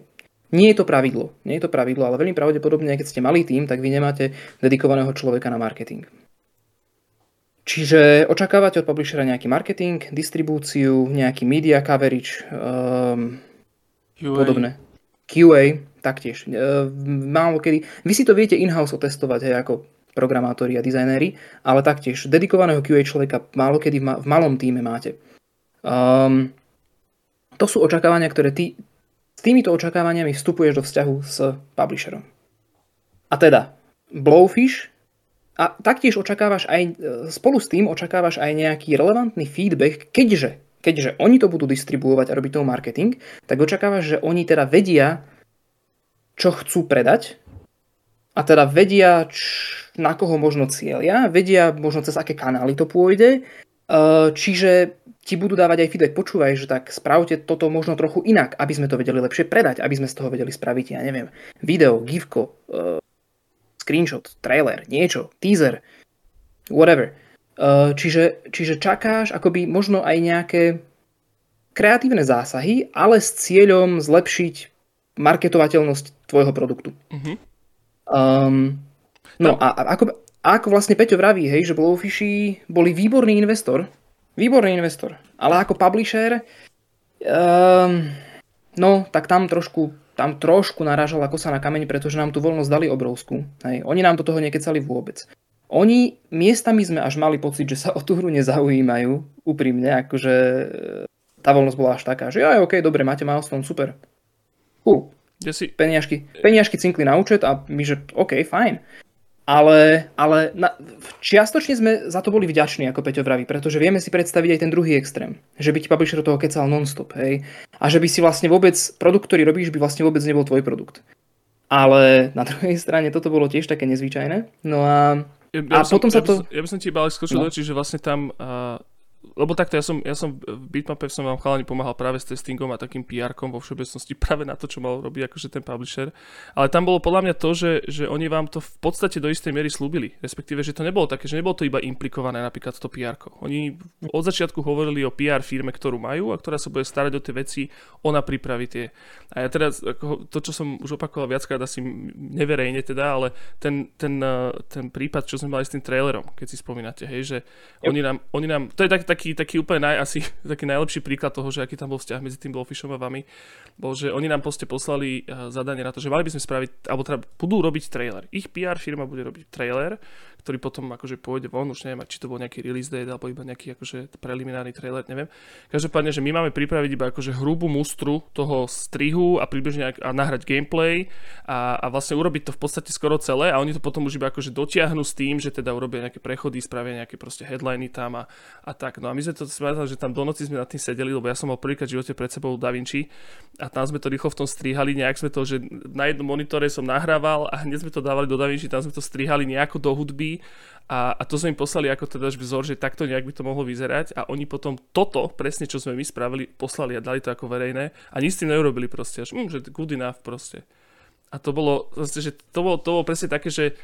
Nie je to pravidlo, nie je to pravidlo, ale veľmi pravdepodobne, keď ste malý tým, tak vy nemáte dedikovaného človeka na marketing. Čiže očakávate od publishera nejaký marketing, distribúciu, nejaký media coverage, um, QA. podobné. QA taktiež. E, málo kedy. Vy si to viete in-house otestovať, hej, ako programátori a dizajnéri, ale taktiež dedikovaného QA človeka málo kedy v, ma- v malom týme máte. Um, to sú očakávania, ktoré ty s týmito očakávaniami vstupuješ do vzťahu s publisherom. A teda, Blowfish a taktiež očakávaš aj, e, spolu s tým očakávaš aj nejaký relevantný feedback, keďže, keďže oni to budú distribuovať a robiť tomu marketing, tak očakávaš, že oni teda vedia, čo chcú predať a teda vedia, č- na koho možno cieľia, vedia možno cez aké kanály to pôjde, e, čiže ti budú dávať aj feedback, počúvaj, že tak spravte toto možno trochu inak, aby sme to vedeli lepšie predať, aby sme z toho vedeli spraviť, ja neviem, video, gifko, e, screenshot, trailer, niečo, teaser, whatever. Uh, čiže, čiže čakáš akoby možno aj nejaké kreatívne zásahy, ale s cieľom zlepšiť marketovateľnosť tvojho produktu. Mhm. Um, no a, ako, ako vlastne Peťo vraví, hej, že Blowfishy boli výborný investor, výborný investor, ale ako publisher, um, no tak tam trošku tam trošku narážal ako sa na kameň, pretože nám tú voľnosť dali obrovskú. Hej. Oni nám do toho nekecali vôbec. Oni, miestami sme až mali pocit, že sa o tú hru nezaujímajú, úprimne, akože e, tá voľnosť bola až taká, že aj, ok, dobre, máte milestone, super. Cool, Kde si, peniažky, peniažky cinkli na účet a my, že ok, fajn. Ale, ale na, čiastočne sme za to boli vďační, ako Peťo vraví, pretože vieme si predstaviť aj ten druhý extrém. Že by ti publisher toho kecal non-stop, hej. A že by si vlastne vôbec, produkt, ktorý robíš, by vlastne vôbec nebol tvoj produkt. Ale na druhej strane toto bolo tiež také nezvyčajné. No a ja, A by som, potom sa ja to- ja by som ti iba ale skočil No. do že vlastne tam... Uh, lebo takto, ja som, ja som v Bitmape som vám chalani pomáhal práve s testingom a takým PR-kom vo všeobecnosti <laughs> práve na to, čo mal robiť akože ten publisher. Ale tam bolo podľa mňa to, že, že oni vám to v podstate do istej miery slúbili. Respektíve, že to nebolo také, že nebolo to iba implikované napríklad to pr Oni od začiatku hovorili o PR firme, ktorú majú a ktorá sa bude starať o tie veci, ona pripraví tie. A ja teraz, ako, to, čo som už opakoval viackrát, asi neverejne teda, ale ten, ten, eh, ten prípad, čo sme mali s tým trailerom, keď si spomínate, hej, že Jo. oni nám, oni nám, to je tak, taký, taký úplne naj, asi <laughs> taký najlepší príklad toho, že aký tam bol vzťah medzi tým Blowfishom a vami, bol, že oni nám proste poslali uh, zadanie na to, že mali by sme spraviť, alebo teda budú robiť trailer. Ich PR firma bude robiť trailer, ktorý potom akože pôjde von, už neviem, či to bol nejaký release date, alebo iba nejaký akože preliminárny trailer, neviem. Každopádne, že my máme pripraviť iba akože hrubú mustru toho strihu a približne a nahrať gameplay a, a vlastne urobiť to v podstate skoro celé a oni to potom už iba akože dotiahnu s tým, že teda urobia nejaké prechody, spravia nejaké proste headliny tam a, a tak. No a my sme to spravili, že tam do noci sme nad tým sedeli, lebo ja som mal prvýkrát v živote pred sebou Da Vinci a tam sme to rýchlo v tom strihali, nejak sme to, že na jednom monitore som nahrával a hneď sme to dávali do Da Vinci, tam sme to strihali nejako do hudby a, a to sme im poslali ako teda vzor, že takto nejak by to mohlo vyzerať a oni potom toto, presne čo sme my spravili, poslali a dali to ako verejné a nič s tým neurobili proste, až, mm, že good enough proste. A to bolo, zase, že to bolo, to bolo presne také, že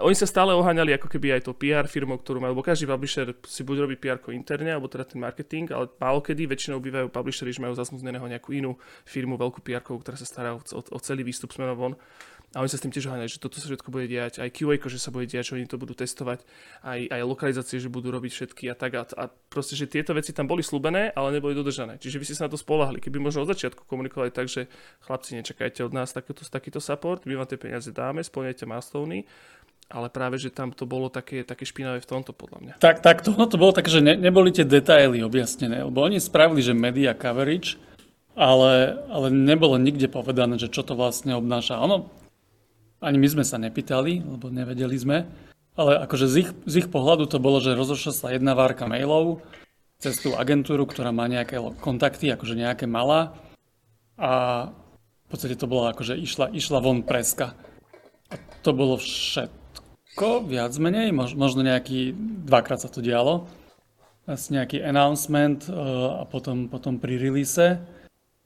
oni sa stále oháňali ako keby aj to PR firmou, ktorú majú, lebo každý publisher si bude robiť PR interne, alebo teda ten marketing, ale málo kedy väčšinou bývajú publishery, že majú zasmuzneného nejakú inú firmu, veľkú PR, ktorá sa stará o, o celý výstup smerom von. A oni sa s tým tiež oháňajú, že toto sa všetko bude diať, aj QA, že sa bude diať, že oni to budú testovať, aj, aj lokalizácie, že budú robiť všetky a tak. A, a proste, že tieto veci tam boli slúbené, ale neboli dodržané. Čiže vy ste sa na to spolahli. Keby možno od začiatku komunikovali tak, že chlapci, nečakajte od nás takýto, takýto support, my vám tie peniaze dáme, splňajte milestone, ale práve, že tam to bolo také, také špinavé v tomto, podľa mňa. Tak, tak to, no to bolo tak, že ne, neboli tie detaily objasnené, lebo oni spravili, že media coverage, ale, ale nebolo nikde povedané, že čo to vlastne obnáša. Ono, ani my sme sa nepýtali, lebo nevedeli sme, ale akože z ich, z ich pohľadu to bolo, že rozošla sa jedna várka mailov cez tú agentúru, ktorá má nejaké kontakty, akože nejaké malá a podstate to bolo ako, že išla, išla von preska. A to bolo všetko, viac menej, možno nejaký, dvakrát sa to dialo. Asi nejaký announcement uh, a potom, potom pri release.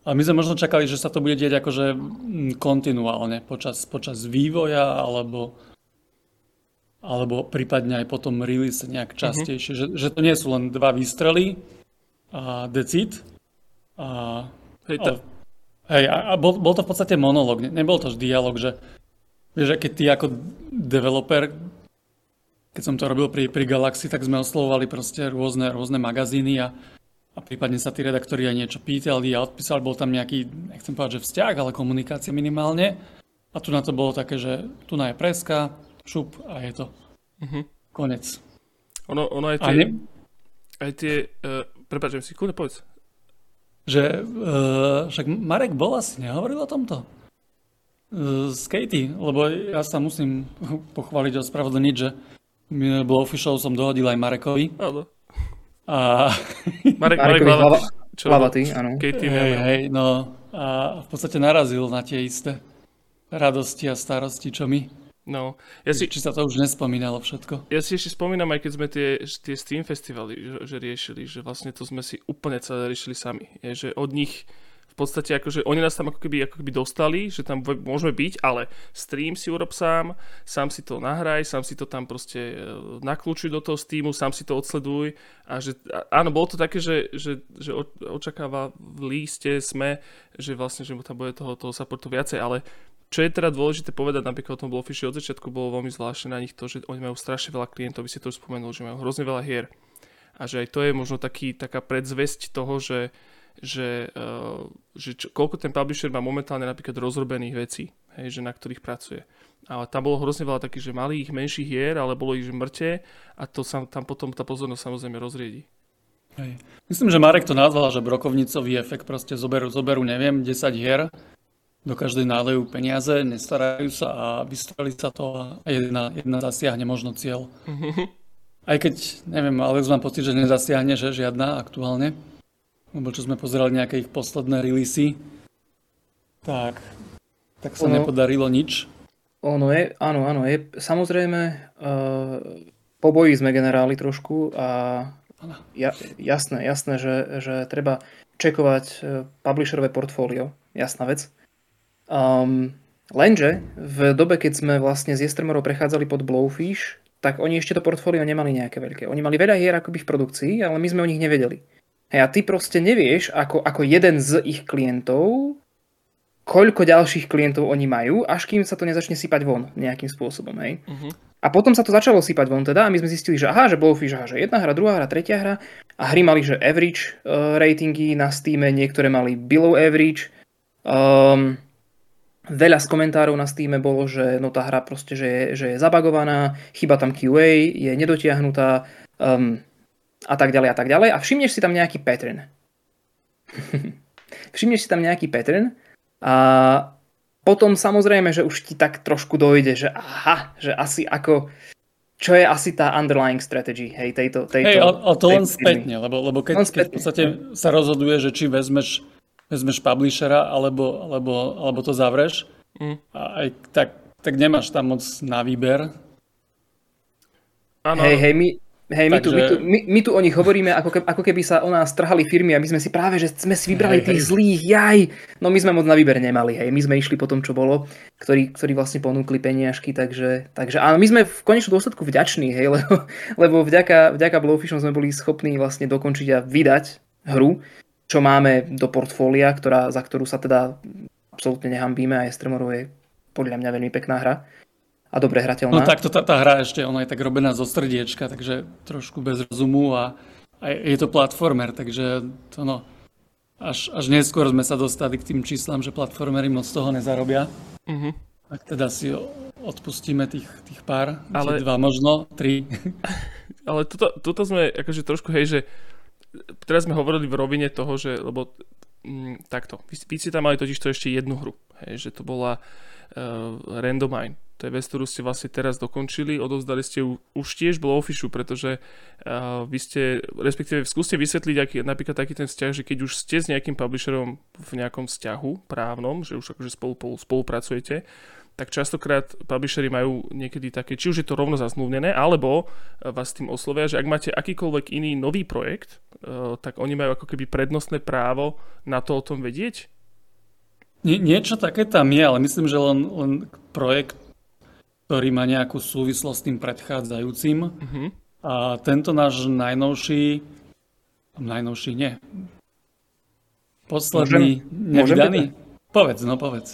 A my sme možno čakali, že sa to bude diať akože mm, kontinuálne počas, počas vývoja alebo, alebo prípadne aj potom release nejak mhm. častejšie. Mm-hmm. Že, že to nie sú len dva výstrely a decid. A, Hej, to... hej, a bol, bol to v podstate monolog, ne, nebol to dialog, že vieš, keď ty ako developer, keď som to robil pri, pri Galaxy, tak sme oslovovali proste rôzne, rôzne magazíny a a prípadne sa tí redaktori aj niečo pýtali a odpísali, bol tam nejaký, nechcem povedať, že vzťah, ale komunikácia minimálne. A tu na to bolo také, že tu na je preska, šup a je to. Uh-huh. Konec. Ono, ono aj tie, ne... aj tie, uh, prepáčem si, kúne povedz. Že, uh, však Marek bol asi nehovoril o tomto? Uh, s Katie, lebo ja sa musím <laughs> pochváliť a ospravedlniť, že Blowfish som dohodil aj Marekovi. Áno. A... Marek, Marek Hlava, Hlavaty, áno. Katie hej, hej, no a v podstate narazil na tie isté radosti a starosti, čo my. No, ja si... Či sa to už nespomínalo všetko? Ja si ešte spomínam, aj keď sme tie, tie Steam festivaly že, že riešili, že vlastne to sme si úplne celé riešili sami. Je, že od nich podstate akože oni nás tam ako keby, ako keby dostali, že tam môžeme byť, ale stream si urob sám, sám si to nahraj, sám si to tam proste e, nakľúčuj do toho Steamu, sám si to odsleduj a že áno, bolo to také, že, že, že očakáva v líste sme, že vlastne, že mu tam bude toho, toho supportu viacej, ale čo je teda dôležité povedať, napríklad o tom Blowfishi od začiatku bolo veľmi zvláštne na nich to, že oni majú strašne veľa klientov, by si to už spomenul, že majú hrozne veľa hier. A že aj to je možno taký, taká predzvesť toho, že že, uh, že čo, koľko ten publisher má momentálne napríklad rozrobených vecí, hej, že na ktorých pracuje. Ale tam bolo hrozne veľa takých, že malých, menších hier, ale bolo ich že mŕte a to sa tam potom tá pozornosť samozrejme rozriedi. Hej. Myslím, že Marek to nazval, že brokovnicový efekt, proste zoberú, zoberú neviem, 10 hier, do každej nálejú peniaze, nestarajú sa a vystreli sa to a jedna, jedna zasiahne možno cieľ. <laughs> Aj keď, neviem, Alex mám pocit, že nezasiahne, že žiadna aktuálne lebo čo sme pozerali nejaké ich posledné releasy, tak, tak sa ono, nepodarilo nič. Ono je, áno, áno, je, samozrejme, uh, po boji sme generáli trošku a ja, jasné, jasné, že, že treba čekovať uh, publisherové portfólio, jasná vec. Um, lenže v dobe, keď sme vlastne z Yestermorov prechádzali pod Blowfish, tak oni ešte to portfólio nemali nejaké veľké. Oni mali veľa hier akoby v produkcii, ale my sme o nich nevedeli. Hej, a ty proste nevieš, ako, ako jeden z ich klientov, koľko ďalších klientov oni majú, až kým sa to nezačne sypať von nejakým spôsobom. Hej. Uh-huh. A potom sa to začalo sypať von teda a my sme zistili, že aha, že Blowfish, aha, že jedna hra, druhá hra, tretia hra a hry mali, že average uh, ratingy na Steam, niektoré mali below average. Um, veľa z komentárov na Steam bolo, že no tá hra proste, že je, že je zabagovaná, chyba tam QA, je nedotiahnutá, um, a tak ďalej a tak ďalej a všimneš si tam nejaký pattern. <laughs> všimneš si tam nejaký pattern a potom samozrejme, že už ti tak trošku dojde, že aha, že asi ako čo je asi tá underlying strategy, hej, tejto... tejto hej, ale, to len spätne, lebo, lebo keď, keď v podstate sa rozhoduje, že či vezmeš, vezmeš publishera, alebo, alebo, alebo to zavreš, mm. a aj, tak, tak nemáš tam moc na výber. Ano. Hej, hej, my, Hej, my, Takže... tu, my, tu, my, my tu o nich hovoríme, ako, keby, ako keby sa o nás trhali firmy a my sme si práve, že sme si vybrali hej, tých hej. zlých, jaj. No my sme moc na výber nemali, hej. My sme išli po tom, čo bolo, ktorí, ktorí vlastne ponúkli peniažky, takže, takže áno, my sme v konečnom dôsledku vďační, hej, <laughs> lebo, lebo vďaka, vďaka Blowfishom sme boli schopní vlastne dokončiť a vydať hru, čo máme do portfólia, ktorá, za ktorú sa teda absolútne nehambíme a Estremorov je podľa mňa veľmi pekná hra a dobre hrateľná. No takto tá, tá hra ešte, ona je tak robená zo srdiečka, takže trošku bez rozumu a, a je to platformer, takže to no, až, až neskôr sme sa dostali k tým číslam, že platformery moc toho nezarobia. Uh-huh. Tak teda si odpustíme tých, tých pár, ale, dva možno, tri. <laughs> Ale tuto, tuto sme akože trošku, hej, že teraz sme hovorili v rovine toho, že, lebo mm, takto, vy, vy ste tam mali totiž to ešte jednu hru, hej, že to bola uh, Randomine To je vec, ktorú ste vlastne teraz dokončili, odovzdali ste ju už tiež Blowfishu, pretože uh, vy ste, respektíve skúste vysvetliť aký, napríklad taký ten vzťah, že keď už ste s nejakým publisherom v nejakom vzťahu právnom, že už akože spolu, spolupracujete, tak častokrát publishery majú niekedy také, či už je to rovno zazmluvnené, alebo vás tým oslovia, že ak máte akýkoľvek iný nový projekt, uh, tak oni majú ako keby prednostné právo na to o tom vedieť? Nie, niečo také tam je, ale myslím, že len, len projekt, ktorý má nejakú súvislosť s tým predchádzajúcim. Uh-huh. A tento náš najnovší, najnovší nie, posledný, Môžem? nevydaný, Môžem povedz, no povedz.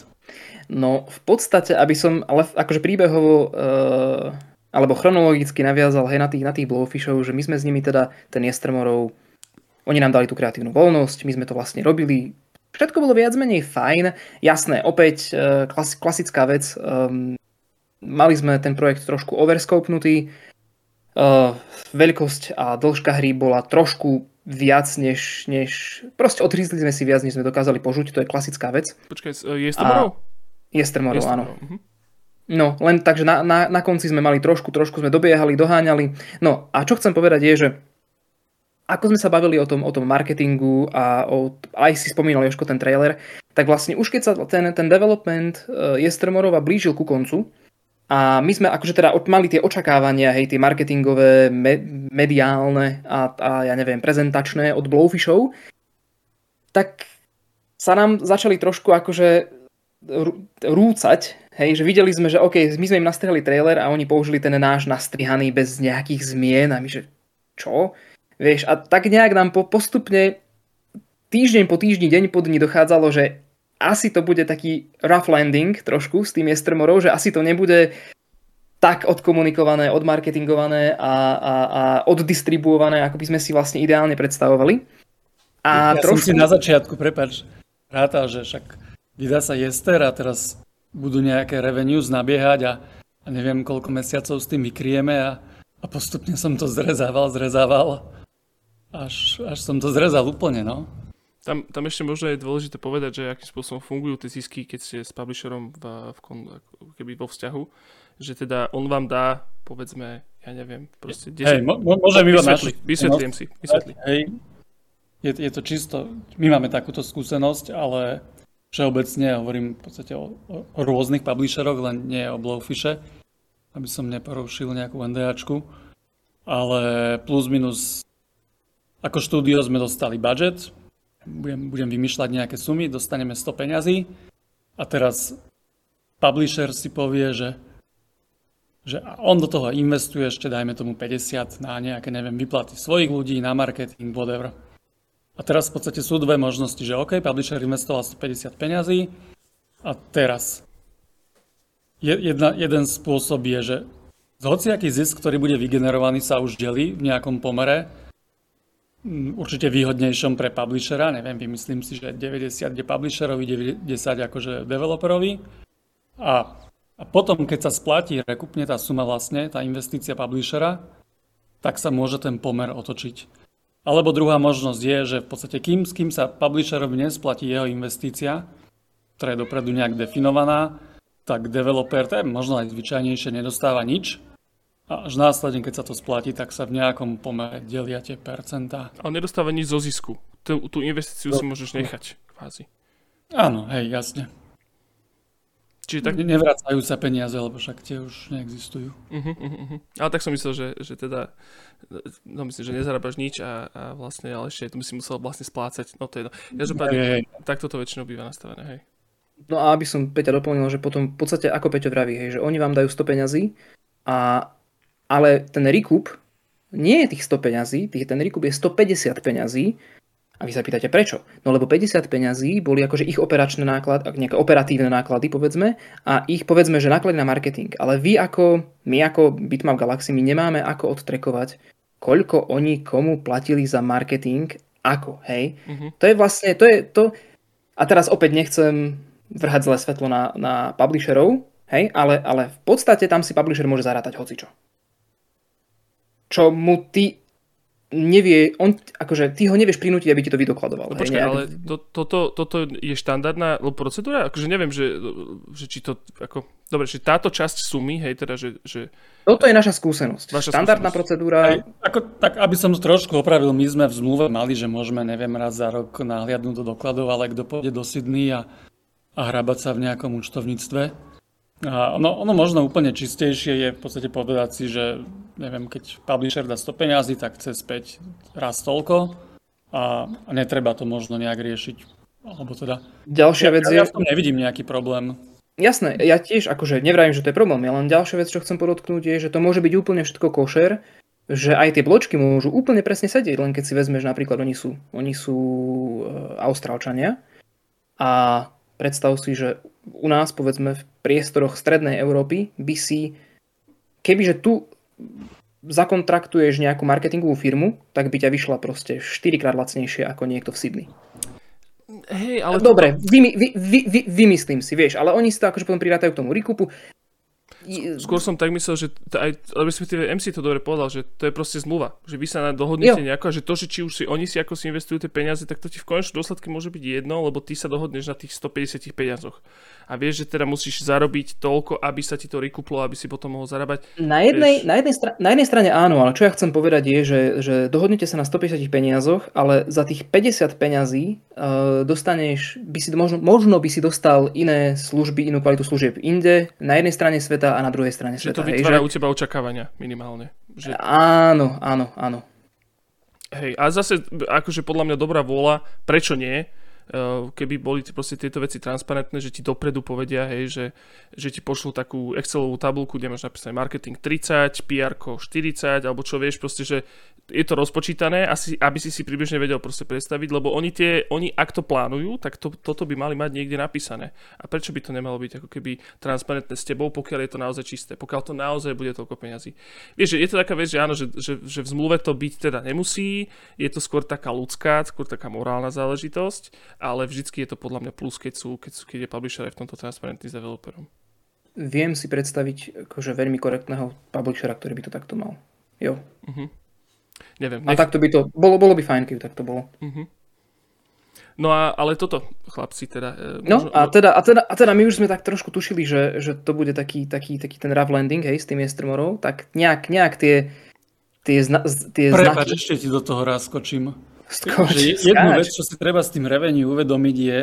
No v podstate, aby som, ale akože príbehovo, uh, alebo chronologicky naviazal hej, na tých, na tých blowfishov, že my sme s nimi teda, ten Jestrmorov, oni nám dali tú kreatívnu voľnosť, my sme to vlastne robili, všetko bolo viac menej fajn, jasné, opäť uh, klas, klasická vec, um, Mali sme ten projekt trošku overscopenutý, uh, veľkosť a dĺžka hry bola trošku viac, než, než proste odhrízli sme si viac, než sme dokázali požuť, to je klasická vec. Počkaj, je Strmorov? Je Strmorov, áno. Uh-huh. No, len takže na, na, na konci sme mali trošku, trošku sme dobiehali, doháňali. No a čo chcem povedať je, že ako sme sa bavili o tom, o tom marketingu a o, aj si spomínal Joško ten trailer, tak vlastne už keď sa ten, ten development uh, Jestrmorova blížil ku koncu, a my sme akože teda mali tie očakávania, hej, tie marketingové, me, mediálne a, a ja neviem, prezentačné od Blowfishov, tak sa nám začali trošku akože rúcať, hej, že videli sme, že OK, my sme im nastrihali trailer a oni použili ten náš nastrihaný bez nejakých zmien a my, že čo? Vieš, a tak nejak nám po, postupne týždeň po týždni, deň po dni dochádzalo, že asi to bude taký rough landing trošku s tým Jestrmorou, že asi to nebude tak odkomunikované, odmarketingované a, a, a oddistribuované, ako by sme si vlastne ideálne predstavovali. A ja trošku... som si na začiatku, prepač, rátal, že však vydá sa Jester a teraz budú nejaké revenues nabiehať a, a neviem koľko mesiacov s tým vykrieme a, a postupne som to zrezával, zrezával, až, až som to zrezal úplne, no. Tam, tam ešte možno je dôležité povedať, že akým spôsobom fungujú tie zisky, keď ste s publisherom v, v, keby vo vzťahu, že teda on vám dá, povedzme, ja neviem, proste 10... Hej, môžem iba vysvetli, vysvetlím si, vysvetli. Hej, je, je to čisto, my máme takúto skúsenosť, ale všeobecne hovorím v podstate o, o, o rôznych publisheroch, len nie o Blowfishe, aby som neporušil nejakú NDAčku, ale plus minus ako štúdio sme dostali budget, budem, budem vymýšľať nejaké sumy, dostaneme 100 peňazí. A teraz publisher si povie, že, že on do toho investuje ešte dajme tomu 50 na nejaké, neviem, vyplaty svojich ľudí, na marketing, whatever. A teraz v podstate sú dve možnosti, že OK, publisher investoval 150 peňazí a teraz. Jedna, jeden spôsob je, že hociaký zisk, ktorý bude vygenerovaný, sa už delí v nejakom pomere určite výhodnejšom pre publishera, neviem, vymyslím si, že 90 je publisherovi, 10 akože developerovi. A, a potom, keď sa splatí, rekupne tá suma vlastne, tá investícia publishera, tak sa môže ten pomer otočiť. Alebo druhá možnosť je, že v podstate kým, s kým sa publisherovi nesplatí jeho investícia, ktorá je dopredu nejak definovaná, tak developer, to je možno aj zvyčajnejšie, nedostáva nič, a až následne, keď sa to splatí, tak sa v nejakom pomere delia tie percentá. Ale nedostáva nič zo zisku. Tú, tú investíciu no. si môžeš nechať, kvázi. Áno, hej, jasne. Čiže tak... Nevracajú sa peniaze, lebo však tie už neexistujú. Uh-huh, uh-huh. Ale tak som myslel, že, že teda, no myslím, že nezarábaš nič a, a vlastne, ale ešte tu by si musel vlastne splácať. No to je no. Každopádne, hej, hej. takto to väčšinou býva nastavené, hej. No a aby som Peťa doplnil, že potom v podstate ako Peťo vraví, hej, že oni vám dajú 100 peňazí a ale ten recoup nie je tých 100 peňazí, tých, ten recoup je 150 peňazí. A vy sa pýtate prečo? No lebo 50 peňazí boli akože ich operačné náklady, nejaké operatívne náklady povedzme, a ich povedzme, že náklady na marketing. Ale vy ako, my ako Bitmap Galaxy, my nemáme ako odtrekovať, koľko oni komu platili za marketing, ako, hej. Mm-hmm. To je vlastne, to je to, a teraz opäť nechcem vrhať zlé svetlo na, na publisherov, hej, ale, ale v podstate tam si publisher môže zarátať hocičo čo mu ty nevie, on, akože ty ho nevieš prinútiť, aby ti to vydokladoval. No, počkaj, hej, ale to, toto, toto je štandardná procedúra? Akože neviem, že, že či to, ako, dobre, že táto časť sumy, hej, teda, že... že... Toto je naša skúsenosť. Vaša Štandardná skúsenosť. procedúra... Aj, ako, tak, aby som trošku opravil, my sme v zmluve mali, že môžeme, neviem, raz za rok nahliadnúť do dokladov, ale kto pôjde do Sydney a, a hrabať sa v nejakom účtovníctve, a ono, ono možno úplne čistejšie je v podstate povedať si, že neviem, keď publisher dá 100 peňazí, tak chce späť raz toľko a, netreba to možno nejak riešiť. Alebo teda... Ďalšia ja, vec ja, ja v tom nevidím nejaký problém. Jasné, ja tiež akože nevravím, že to je problém, ja len ďalšia vec, čo chcem podotknúť je, že to môže byť úplne všetko košer, že aj tie bločky môžu úplne presne sedieť, len keď si vezmeš napríklad, oni sú, oni sú e, Austrálčania a predstav si, že u nás, povedzme, v priestoroch strednej Európy by si, kebyže tu zakontraktuješ nejakú marketingovú firmu, tak by ťa vyšla proste 4 krát lacnejšie ako niekto v Sydney. Hej, ale... Dobre, vy, vy, vy, vy, vymyslím si, vieš, ale oni si to akože potom prirátajú k tomu rekupu. Skôr som tak myslel, že aj, respektíve MC to dobre povedal, že to je proste zmluva. Že vy sa dohodnete jo. nejako a že to, že či už si oni si ako si investujú tie peniaze, tak to ti v konečnom dôsledku môže byť jedno, lebo ty sa dohodneš na tých 150 peniazoch. A vieš, že teda musíš zarobiť toľko, aby sa ti to rekuplo, aby si potom mohol zarábať. Na jednej, vieš... na, jednej stra- na jednej strane áno, ale čo ja chcem povedať je, že, že dohodnete sa na 150 peniazoch, ale za tých 50 peňazí uh, dostaneš, by si, možno, možno by si dostal iné služby, inú kvalitu služieb inde, na jednej strane sveta a na druhej strane že sveta. to vytvára hej, že... u teba očakávania minimálne. Že... Áno, áno, áno. Hej, a zase akože podľa mňa dobrá vôľa, prečo nie, keby boli proste tieto veci transparentné, že ti dopredu povedia, hej, že, že ti pošlú takú Excelovú tabulku, kde máš napísané marketing 30, PR 40, alebo čo vieš, proste, že je to rozpočítané, asi, aby si si približne vedel proste predstaviť, lebo oni, tie, oni ak to plánujú, tak to, toto by mali mať niekde napísané. A prečo by to nemalo byť ako keby transparentné s tebou, pokiaľ je to naozaj čisté, pokiaľ to naozaj bude toľko peňazí. Vieš, že je to taká vec, že áno, že, že, že v zmluve to byť teda nemusí, je to skôr taká ľudská, skôr taká morálna záležitosť ale vždycky je to podľa mňa plus, keď, sú, keď, sú, keď je publisher aj v tomto transparentný s developerom. Viem si predstaviť akože veľmi korektného publishera, ktorý by to takto mal. Jo. Uh-huh. Neviem. Nech... A takto by to, bolo, bolo by fajn, keby takto bolo. Uh-huh. No a, ale toto, chlapci, teda... E, no a teda, a, teda, a teda my už sme tak trošku tušili, že, že to bude taký, taký, taký ten rough landing, hej, s tým Estremorou, tak nejak, nejak tie, tie, zna, tie Prepač, znaky... ešte ti do toho raz skočím. Skoč, jednu vec, čo si treba s tým revenue uvedomiť je,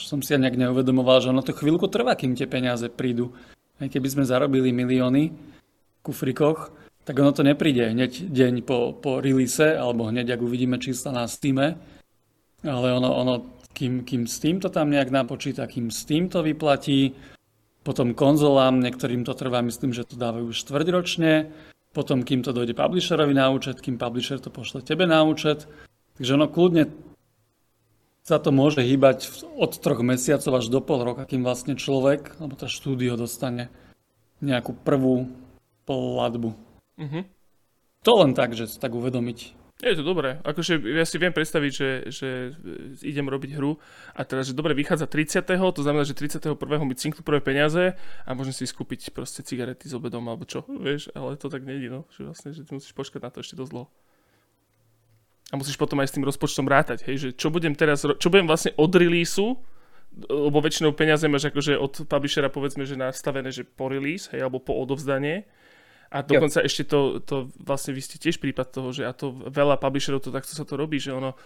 čo som si ja nejak neuvedomoval, že ono to chvíľku trvá, kým tie peniaze prídu. Aj keby sme zarobili milióny v kufrikoch, tak ono to nepríde hneď deň po, po release, alebo hneď, ak uvidíme čísla na Steam, ale ono, ono kým, kým Steam to tam nejak napočíta, kým Steam to vyplatí, potom konzolám, niektorým to trvá, myslím, že to dávajú štvrťročne, potom kým to dojde publisherovi na účet, kým publisher to pošle tebe na účet, Takže ono kľudne sa to môže hýbať od troch mesiacov až do pol roka, kým vlastne človek, alebo tá štúdio dostane nejakú prvú platbu. Uh-huh. To len tak, že tak uvedomiť. Je to dobré. Akože ja si viem predstaviť, že, že idem robiť hru a teraz, že dobre vychádza 30. To znamená, že 31. mi cinknú prvé peniaze a môžem si skúpiť proste cigarety s obedom alebo čo, vieš, ale to tak nejde, no. Že vlastne, že ty musíš počkať na to ešte dosť dlho a musíš potom aj s tým rozpočtom rátať, hej, že čo budem teraz, čo budem vlastne od releaseu, lebo väčšinou peniaze máš akože od publishera povedzme, že nastavené, že po release, hej, alebo po odovzdanie. A dokonca jo. ešte to, to, vlastne vy ste tiež prípad toho, že a to veľa publisherov to takto sa to robí, že ono,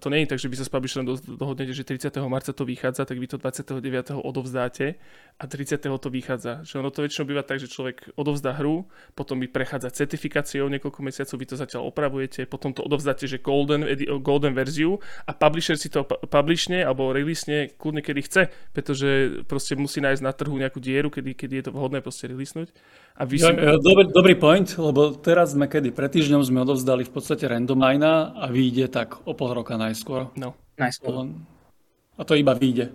To nie je tak, že vy sa s publisherom do, dohodnete, že 30. marca to vychádza, tak vy to 29. odovzdáte a 30. to vychádza. Že ono to väčšinou býva tak, že človek odovzdá hru, potom by prechádza certifikáciou niekoľko mesiacov, vy to zatiaľ opravujete, potom to odovzdáte, že golden, golden verziu a publisher si to publishne alebo releasne kľudne kedy chce, pretože proste musí nájsť na trhu nejakú dieru, kedy, kedy je to vhodné proste releasnúť. A vy si... dobrý, dobrý point, lebo teraz sme kedy, pred týždňom sme odovzdali v podstate randomline a vyjde tak o pol roka najskôr. No. Najskôr. A to iba vyjde.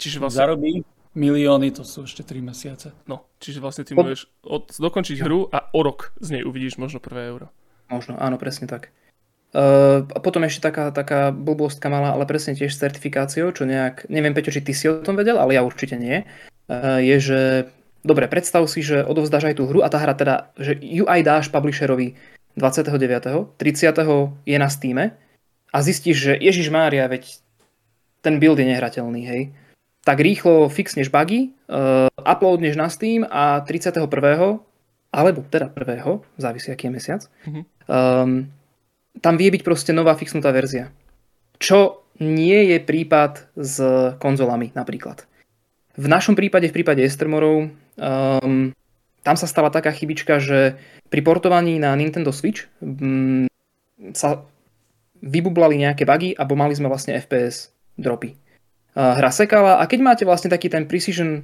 Čiže vlastne... Zarobí milióny, to sú ešte 3 mesiace. No, čiže vlastne ty môžeš od, dokončiť hru a o rok z nej uvidíš možno prvé euro. Možno, áno, presne tak. Uh, a potom ešte taká, taká blbostka malá, ale presne tiež s certifikáciou, čo nejak, neviem Peťo, či ty si o tom vedel, ale ja určite nie, uh, je, že Dobre, predstav si, že odovzdáš aj tú hru a tá hra teda, že ju aj dáš publisherovi 29. 30. je na Steam a zistíš, že Ježiš Mária, veď ten build je nehrateľný, hej. Tak rýchlo fixneš bugy, uh, uploadneš na Steam a 31. alebo teda 1. závisí aký je mesiac, mm-hmm. um, tam vie byť proste nová fixnutá verzia. Čo nie je prípad s konzolami napríklad. V našom prípade, v prípade Estermorov, um, tam sa stala taká chybička, že pri portovaní na Nintendo Switch um, sa vybublali nejaké bugy, alebo mali sme vlastne FPS dropy. Uh, hra sekala a keď máte vlastne taký ten precision...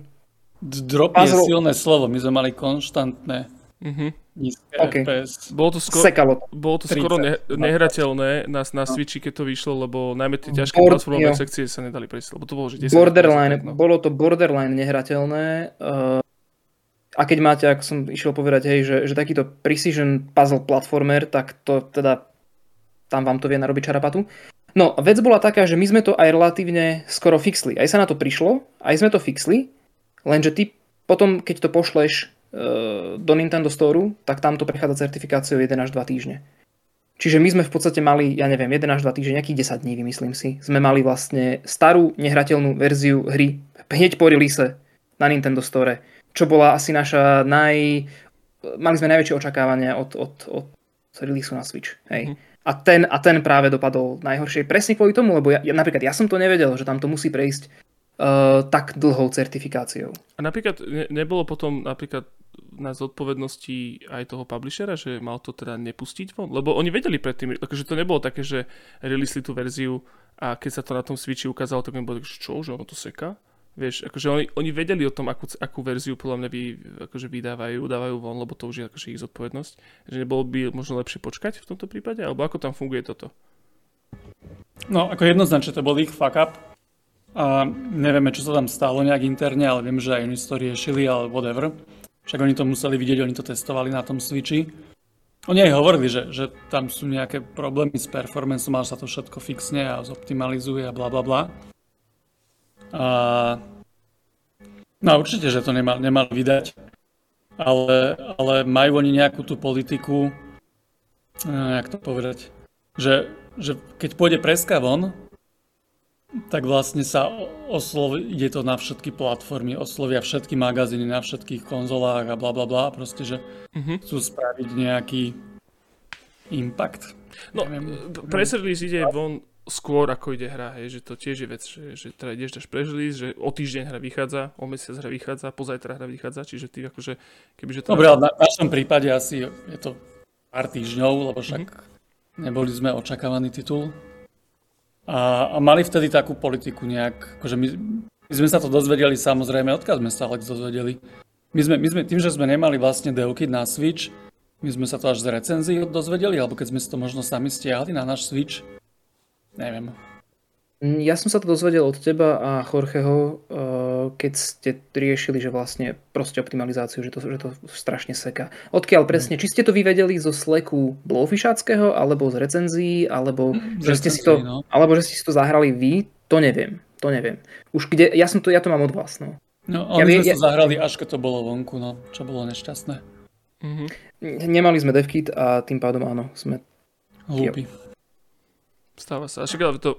Drop je silné slovo, my sme mali konštantné nízke okay. Bolo to, skoro, Sekalo. bolo to skoro ne, nehrateľné na, na Switchi, keď to vyšlo, lebo najmä tie ťažké Board, platformové sekcie sa nedali prejsť, lebo to bolo, že 10 borderline, no. Bolo to borderline nehrateľné. Uh, a keď máte, ako som išiel povedať, hej, že, že takýto precision puzzle platformer, tak to teda tam vám to vie narobiť čarapatu. No, vec bola taká, že my sme to aj relatívne skoro fixli. Aj sa na to prišlo, aj sme to fixli, lenže ty potom, keď to pošleš do Nintendo Store, tak tam to prechádza certifikáciou 1 až 2 týždne. Čiže my sme v podstate mali, ja neviem, 1 až 2 týždne, nejakých 10 dní, vymyslím si. Sme mali vlastne starú, nehrateľnú verziu hry hneď po release na Nintendo Store, čo bola asi naša naj... Mali sme najväčšie očakávania od, od, od release na Switch. Hej. Mm-hmm. A ten, a ten práve dopadol najhoršie. Presne kvôli tomu, lebo ja, ja, napríklad ja som to nevedel, že tam to musí prejsť uh, tak dlhou certifikáciou. A napríklad ne, nebolo potom napríklad na zodpovednosti aj toho publishera, že mal to teda nepustiť von? Lebo oni vedeli predtým, akože to nebolo také, že releasli tú verziu a keď sa to na tom Switchi ukázalo, tak mi bolo, že čo, že ono to seka? Vieš, akože oni, oni vedeli o tom, akú, akú verziu podľa mňa vy, akože vydávajú, dávajú von, lebo to už je akože ich zodpovednosť. Že nebolo by možno lepšie počkať v tomto prípade? Alebo ako tam funguje toto? No, ako jednoznačne to bol ich fuck up. A nevieme, čo sa tam stalo nejak interne, ale viem, že aj oni to riešili, ale whatever. Však oni to museli vidieť, oni to testovali na tom Switchi. Oni aj hovorili, že, že tam sú nejaké problémy s performanceom, ale sa to všetko fixne a zoptimalizuje a bla bla bla. A... No určite, že to nemal, nemali vydať. Ale, ale majú oni nejakú tú politiku, eh, jak to povedať, že, že keď pôjde preska von, tak vlastne sa osloví, ide to na všetky platformy, oslovia všetky magazíny na všetkých konzolách a bla bla bla, proste, že uh-huh. chcú spraviť nejaký impact. No, press release ide von skôr ako ide hra, hej, že to tiež je vec, že, že teda ideš až pre release, že o týždeň hra vychádza, o mesiac hra vychádza, pozajtra hra vychádza, čiže ty akože, kebyže to... Dobre, ale na našom prípade asi je to pár týždňov, lebo však uh-huh. neboli sme očakávaný titul. A, a mali vtedy takú politiku nejak, akože my, my sme sa to dozvedeli samozrejme, odkiaľ sme sa ale dozvedeli. My sme, my sme, tým, že sme nemali vlastne devky na Switch, my sme sa to až z recenzií dozvedeli, alebo keď sme si to možno sami stiahli na náš Switch, neviem. Mm, ja som sa to dozvedel od teba a Jorgeho, eh, keď ste riešili, že vlastne proste optimalizáciu, že to, že to strašne seká. Odkiaľ presne? Či ste to vyvedeli zo sleku Blowfisháckého, alebo z recenzií, alebo, mm, že ste si to, no. alebo že ste si to zahrali vy, to neviem. To neviem. Už kde, ja, som to, ja to mám od vás. No, no ja, sme ja, to zahrali až keď to bolo vonku, no, čo bolo nešťastné. Mm-hmm. Nemali sme devkit a tým pádom áno, sme... Hlúpi. Stáva sa. A však ale to,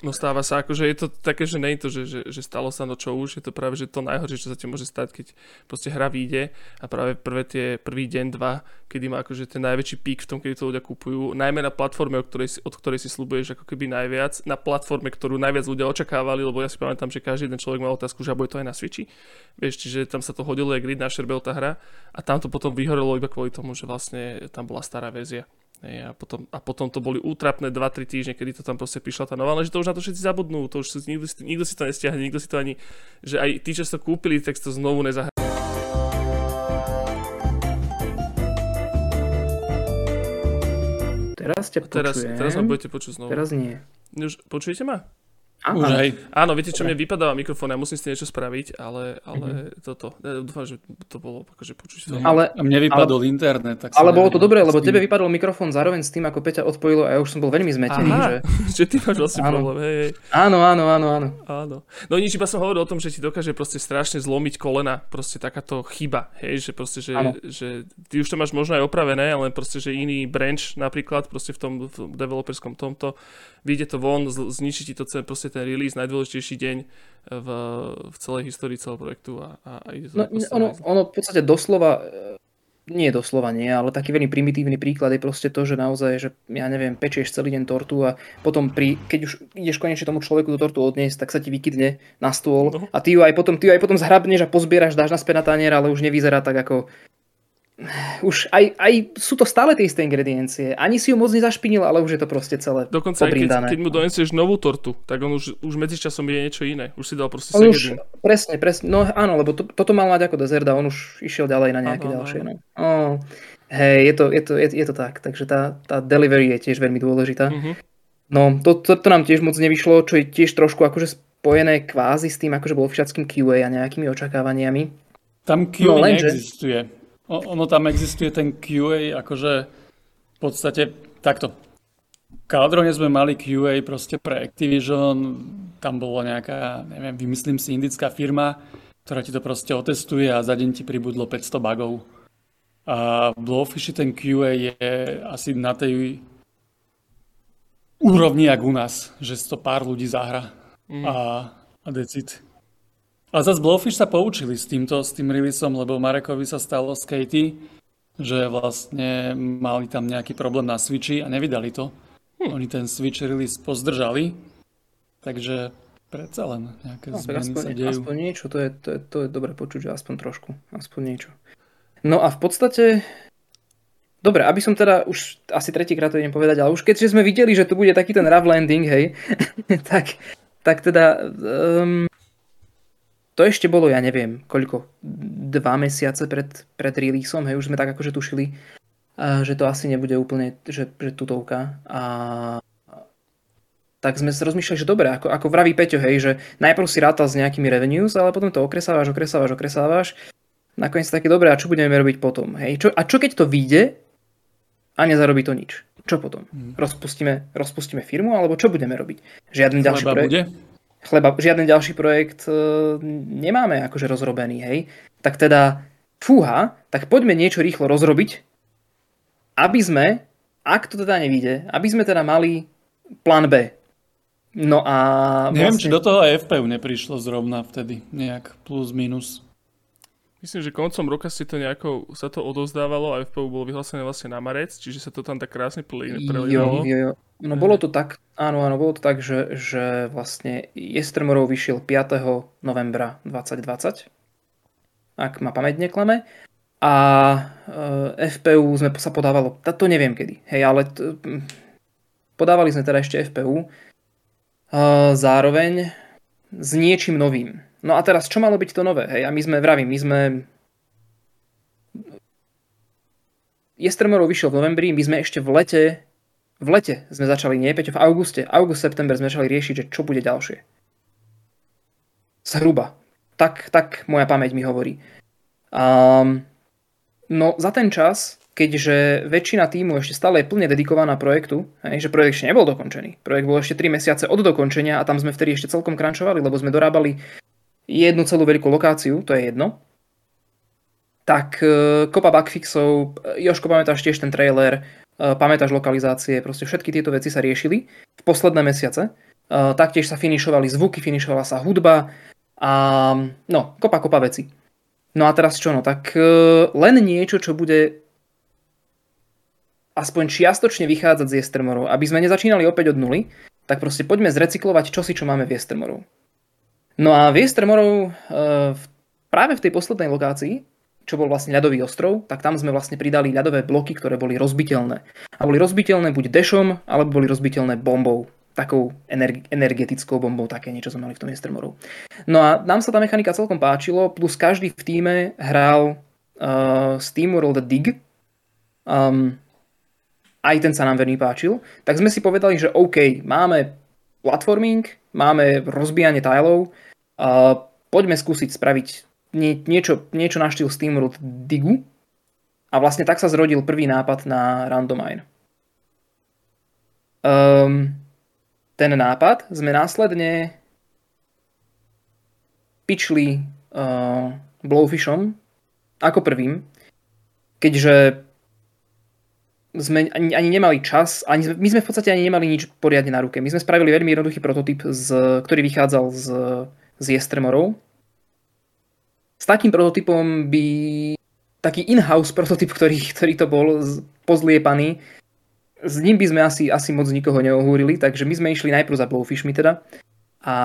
No stáva sa, akože je to také, že nie je to, že, že, že stalo sa no čo už, je to práve že to najhoršie, čo sa ti môže stať, keď proste hra vyjde a práve prvé tie, prvý deň, dva, kedy má akože ten najväčší pík v tom, kedy to ľudia kupujú, najmä na platforme, od ktorej si, od ktorej si slúbuješ ako keby najviac, na platforme, ktorú najviac ľudia očakávali, lebo ja si pamätám, že každý jeden človek mal otázku, že bude to aj na Switchi, vieš, čiže tam sa to hodilo, jak grid na šerbel tá hra a tam to potom vyhorelo iba kvôli tomu, že vlastne tam bola stará verzia. Hej, a, potom, a potom to boli útrapné 2-3 týždne, kedy to tam proste prišla tá nová, ale že to už na to všetci zabudnú, to už nikto, si, nikto si to nestiahne, nikto si to ani, že aj tí, čo to kúpili, tak to znovu nezahrajú. Teraz ťa teraz, počujem. teraz ma budete počuť znovu. Teraz nie. Už počujete ma? Už áno. hej. Áno, viete čo, mne vypadáva mikrofón, ja musím s tým niečo spraviť, ale, ale mm-hmm. toto, ja dúfam, že to bolo akože počuť. Ale, a mne vypadol ale, internet. Tak ale bolo to dobré, lebo tebe vypadol mikrofón zároveň s tým, ako Peťa odpojilo a ja už som bol veľmi zmetený. Aha, že... <laughs> že ty máš vlastne áno. problém, hej, hej. Áno, áno, áno, áno. Áno. No nič, iba som hovoril o tom, že ti dokáže proste strašne zlomiť kolena, proste takáto chyba, hej, že proste, že, že ty už to máš možno aj opravené, ale proste, že iný branch napríklad, proste v tom v developerskom tomto, vyjde to von, zničí ti to celé, proste ten release, najdôležitejší deň v, v celej histórii celého projektu a, a, a ide to no, ono, ono v podstate doslova nie doslova nie, ale taký veľmi primitívny príklad je proste to, že naozaj, že ja neviem, pečieš celý deň tortu a potom pri, keď už ideš konečne tomu človeku tú tortu odniesť, tak sa ti vykydne na stôl no. a ty ju aj potom, ty ju aj potom zhrabneš a pozbieraš, dáš naspäť na tanier, ale už nevyzerá tak ako už aj, aj sú to stále tie isté ingrediencie. Ani si ju moc nezašpinil, ale už je to proste celé Dokonca aj keď, keď mu donesieš novú tortu, tak on už, už medzi časom je niečo iné. Už si dal proste on už, Presne, presne. No áno, lebo to, toto mal mať ako dezert a on už išiel ďalej na nejaké aha, ďalšie. No. Oh, hej, je to, je, to, je, je to tak. Takže tá, tá delivery je tiež veľmi dôležitá. Uh-huh. No, to, to, to nám tiež moc nevyšlo, čo je tiež trošku akože spojené kvázi s tým, akože bolo všetkým QA a nejakými očakávaniami. Tam QA no, neexistuje ono tam existuje ten QA, akože v podstate takto. V sme mali QA proste pre Activision, tam bolo nejaká, neviem, vymyslím si, indická firma, ktorá ti to proste otestuje a za deň ti pribudlo 500 bugov. A v Blowfishi ten QA je asi na tej úrovni, jak u nás, že to pár ľudí zahra mm. a, a decid. A zase Blowfish sa poučili s týmto, s tým releaseom, lebo Marekovi sa stalo s Katie, že vlastne mali tam nejaký problém na Switchi a nevydali to. Hm. Oni ten Switch release pozdržali, takže predsa len nejaké no, zmeny aspoň, sa dejú. Aspoň niečo, to je, to, je, to je dobre počuť, že aspoň trošku, aspoň niečo. No a v podstate, dobre, aby som teda už asi tretíkrát to idem povedať, ale už keďže sme videli, že tu bude taký ten rough landing, hej, <laughs> tak, tak teda um, to ešte bolo, ja neviem, koľko, dva mesiace pred, pred releaseom, hej, už sme tak akože tušili, že to asi nebude úplne, že, že tutovka. A tak sme sa rozmýšľali, že dobre, ako, ako vraví Peťo, hej, že najprv si rátal s nejakými revenues, ale potom to okresávaš, okresávaš, okresávaš. Nakoniec také dobre, a čo budeme robiť potom? Hej? Čo, a čo keď to vyjde a nezarobí to nič? Čo potom? Hmm. Rozpustíme, rozpustíme firmu, alebo čo budeme robiť? Žiadny ďalší projekt? Bude? Chleba, žiaden ďalší projekt e, nemáme akože rozrobený, hej. Tak teda, fúha, tak poďme niečo rýchlo rozrobiť, aby sme, ak to teda nevíde, aby sme teda mali plán B. No a... Neviem, vlastne... či do toho aj FPU neprišlo zrovna vtedy, nejak plus minus. Myslím, že koncom roka si to nejako, sa to odovzdávalo a FPU bolo vyhlásené vlastne na marec, čiže sa to tam tak krásne prelínalo. Jo, jo, jo. No bolo to tak, áno, áno, bolo to tak, že, že vlastne Yestermorrow vyšiel 5. novembra 2020, ak ma pamäť neklame. A e, FPU sme sa podávalo, to neviem kedy, hej, ale t- podávali sme teda ešte FPU e, zároveň s niečím novým No a teraz, čo malo byť to nové? Hej? A my sme, vravím, my sme... Yestermorrow vyšiel v novembri, my sme ešte v lete, v lete sme začali, nie Peťo, v auguste, august, september sme začali riešiť, že čo bude ďalšie. Zhruba. Tak, tak moja pamäť mi hovorí. Um, no za ten čas, keďže väčšina týmu ešte stále je plne dedikovaná projektu, hej, že projekt ešte nebol dokončený. Projekt bol ešte 3 mesiace od dokončenia a tam sme vtedy ešte celkom krančovali, lebo sme dorábali jednu celú veľkú lokáciu, to je jedno. Tak e, kopa bugfixov, Joško, pamätáš tiež ten trailer, e, pamätáš lokalizácie, proste všetky tieto veci sa riešili v posledné mesiace. E, taktiež sa finišovali zvuky, finišovala sa hudba a no, kopa, kopa veci. No a teraz čo no, tak len niečo, čo bude aspoň čiastočne vychádzať z Yestermorov, aby sme nezačínali opäť od nuly, tak proste poďme zrecyklovať čosi, čo máme v Yestermorov. No a Viestremorov e, práve v tej poslednej lokácii, čo bol vlastne ľadový ostrov, tak tam sme vlastne pridali ľadové bloky, ktoré boli rozbiteľné. A boli rozbiteľné buď dešom, alebo boli rozbiteľné bombou. Takou energetickou bombou, také niečo sme mali v tom Yestermorov. No a nám sa tá mechanika celkom páčilo, plus každý v týme hral uh, SteamWorld Dig. Um, aj ten sa nám veľmi páčil. Tak sme si povedali, že OK, máme platforming, máme rozbijanie tajlov, poďme skúsiť spraviť nie, niečo, niečo na štýl SteamWorld Digu. A vlastne tak sa zrodil prvý nápad na Randomine. Um, ten nápad sme následne pičli uh, Blowfishom ako prvým, keďže sme ani, ani nemali čas, ani, my sme v podstate ani nemali nič poriadne na ruke. My sme spravili veľmi jednoduchý prototyp, z, ktorý vychádzal z, z Yestremorov. S takým prototypom by taký in-house prototyp, ktorý, ktorý to bol pozliepaný, s ním by sme asi, asi moc nikoho neohúrili, takže my sme išli najprv za Blowfishmi teda. A,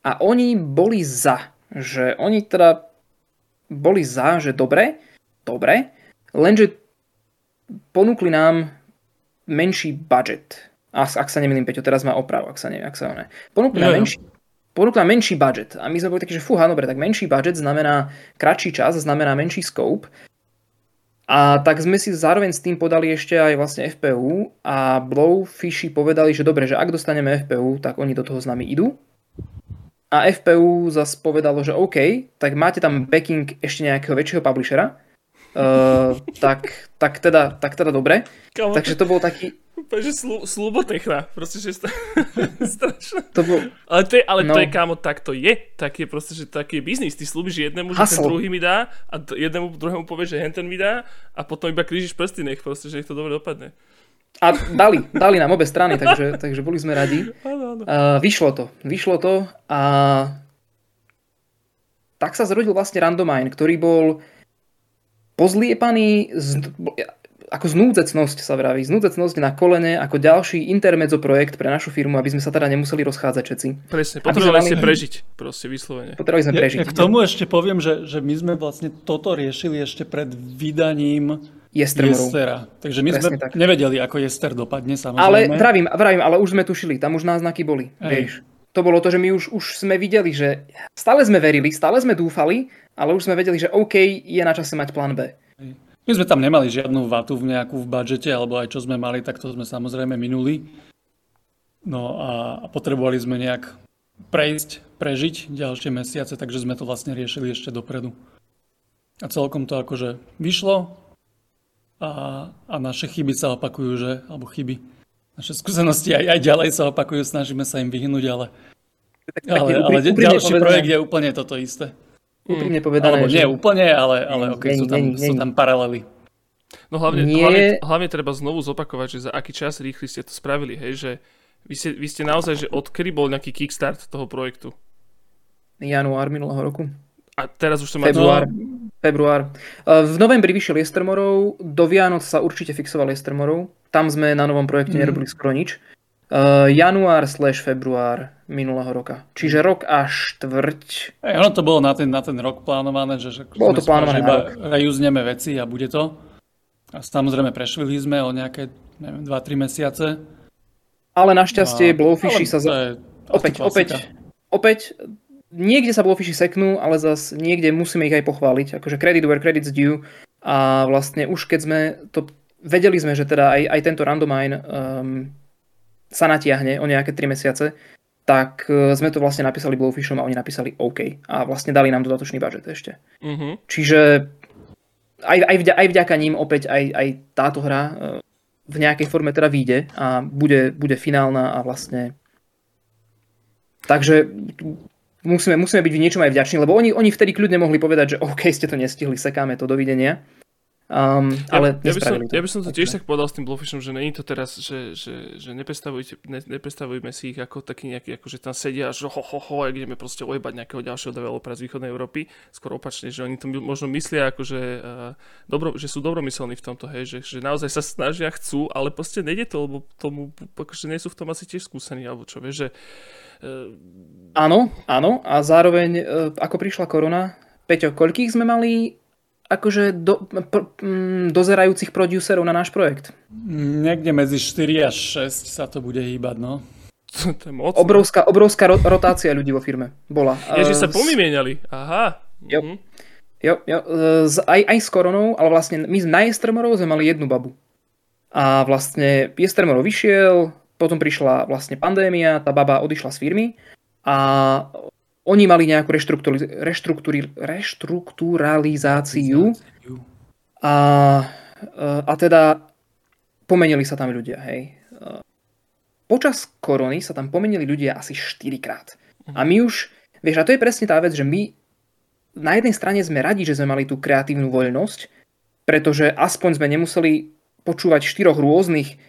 a oni boli za, že oni teda boli za, že dobre, dobre, lenže ponúkli nám menší budget. Ak, ak sa nemýlim, Peťo, teraz má opravu, ak sa neviem, ak sa ne. Ponúkli nám menší, ponúkli nám menší budget. A my sme boli takí, že fúha, dobre, tak menší budget znamená kratší čas, znamená menší scope. A tak sme si zároveň s tým podali ešte aj vlastne FPU a Blowfishy povedali, že dobre, že ak dostaneme FPU, tak oni do toho s nami idú. A FPU zase povedalo, že OK, tak máte tam backing ešte nejakého väčšieho publishera, Uh, tak, tak, teda, tak teda dobre. Kamo, Takže to bol taký... Úplne, že slu, slubotechna. Proste, že sta... <laughs> strašné. To bol... Ale, to je, ale no. to je, kámo, tak to je. Tak je proste, že taký je biznis. Ty slúbiš jednému, že Hasl. ten druhý mi dá a jednému druhému povieš, že henten mi dá a potom iba krížiš prsty, nech proste, že nech to dobre dopadne. A dali, dali nám obe strany, takže, <laughs> takže boli sme radi. Uh, vyšlo to, vyšlo to a tak sa zrodil vlastne Randomine, ktorý bol pozliepaný z, ako znúdzecnosť sa vraví, znúdzecnosť na kolene ako ďalší intermedzo projekt pre našu firmu, aby sme sa teda nemuseli rozchádzať všetci. Presne, potrebovali ste prežiť, proste vyslovene. Potrebovali sme prežiť. Ja, ja k tomu ešte poviem, že, že my sme vlastne toto riešili ešte pred vydaním Jestera. Takže my Presne sme tak. nevedeli, ako Jester dopadne, samozrejme. Ale vravím, vravím, ale už sme tušili, tam už náznaky boli, vieš. To bolo to, že my už, už sme videli, že stále sme verili, stále sme dúfali, ale už sme vedeli, že OK, je na čase mať plán B. My sme tam nemali žiadnu vatu v nejakú v budžete, alebo aj čo sme mali, tak to sme samozrejme minuli. No a, potrebovali sme nejak prejsť, prežiť ďalšie mesiace, takže sme to vlastne riešili ešte dopredu. A celkom to akože vyšlo a, a naše chyby sa opakujú, že, alebo chyby, naše skúsenosti aj, aj ďalej sa opakujú, snažíme sa im vyhnúť, ale, ale, ale ďalší projekt je úplne toto isté. Úprimne mm. povedané. Alebo že... nie úplne, ale, ale okay, nie, sú, tam, nie, nie, sú tam paralely. No hlavne, nie... hlavne, hlavne treba znovu zopakovať, že za aký čas rýchly ste to spravili, hej, že vy ste, vy ste naozaj, že odkedy bol nejaký kickstart toho projektu? Január minulého roku. A teraz už to má... Február. Február. V novembri vyšiel Jestermorov, do Vianoc sa určite fixoval Jestermorov. Tam sme na novom projekte mm. nerobili skoro nič. Uh, január slash február minulého roka. Čiže rok a štvrť. Hey, ono to bolo na ten, na ten rok plánované, že, že bolo to plánované iba rejúzneme veci a bude to. A samozrejme prešvili sme o nejaké, neviem, 2-3 mesiace. Ale našťastie a... Blowfishy sa... Za... Opäť, opäť, opäť, niekde sa Blowfishy seknú, ale zase niekde musíme ich aj pochváliť. Akože credit where credit's due. A vlastne už keď sme to... Vedeli sme, že teda aj, aj tento randomine um, sa natiahne o nejaké 3 mesiace, tak e, sme to vlastne napísali Blowfishom a oni napísali OK. A vlastne dali nám dodatočný budget ešte. Uh-huh. Čiže aj, aj, vďaka, aj vďaka ním opäť aj, aj táto hra e, v nejakej forme teda vyjde a bude, bude finálna a vlastne takže musíme, musíme byť v niečom aj vďační, lebo oni, oni vtedy kľudne mohli povedať, že OK, ste to nestihli, sekáme to, dovidenia. Um, ale ja, ja, by som, to. ja by som to tiež tak povedal s tým Blowfishom, že není to teraz, že, že, že ne, nepredstavujme si ich ako taký nejaký, ako že tam sedia že ho, ho, ho, a ideme proste ojebať nejakého ďalšieho developera z východnej Európy. Skoro opačne, že oni to možno myslia ako, že, uh, dobro, že sú dobromyselní v tomto, hej, že, že naozaj sa snažia, chcú, ale proste nejde to, lebo tomu, akože nie sú v tom asi tiež skúsení, alebo čo, vieš, že... Uh... Áno, áno, a zároveň, uh, ako prišla korona, Peťo, koľkých sme mali akože do, pr, m, dozerajúcich producerov na náš projekt? Niekde medzi 4 až 6 sa to bude hýbať, no. to je moc. Obrovská, obrovská ro- rotácia ľudí vo firme bola. Že sa pomimieniali. Aha. Jo. Mhm. Jo, jo, z, aj, aj s koronou, ale vlastne my z Jestremorov sme mali jednu babu. A vlastne Jestremorov vyšiel, potom prišla vlastne pandémia, tá baba odišla z firmy a oni mali nejakú reštrukturalizáciu a, a teda pomenili sa tam ľudia, hej. Počas korony sa tam pomenili ľudia asi 4 krát. A my už, vieš, a to je presne tá vec, že my na jednej strane sme radi, že sme mali tú kreatívnu voľnosť, pretože aspoň sme nemuseli počúvať štyroch rôznych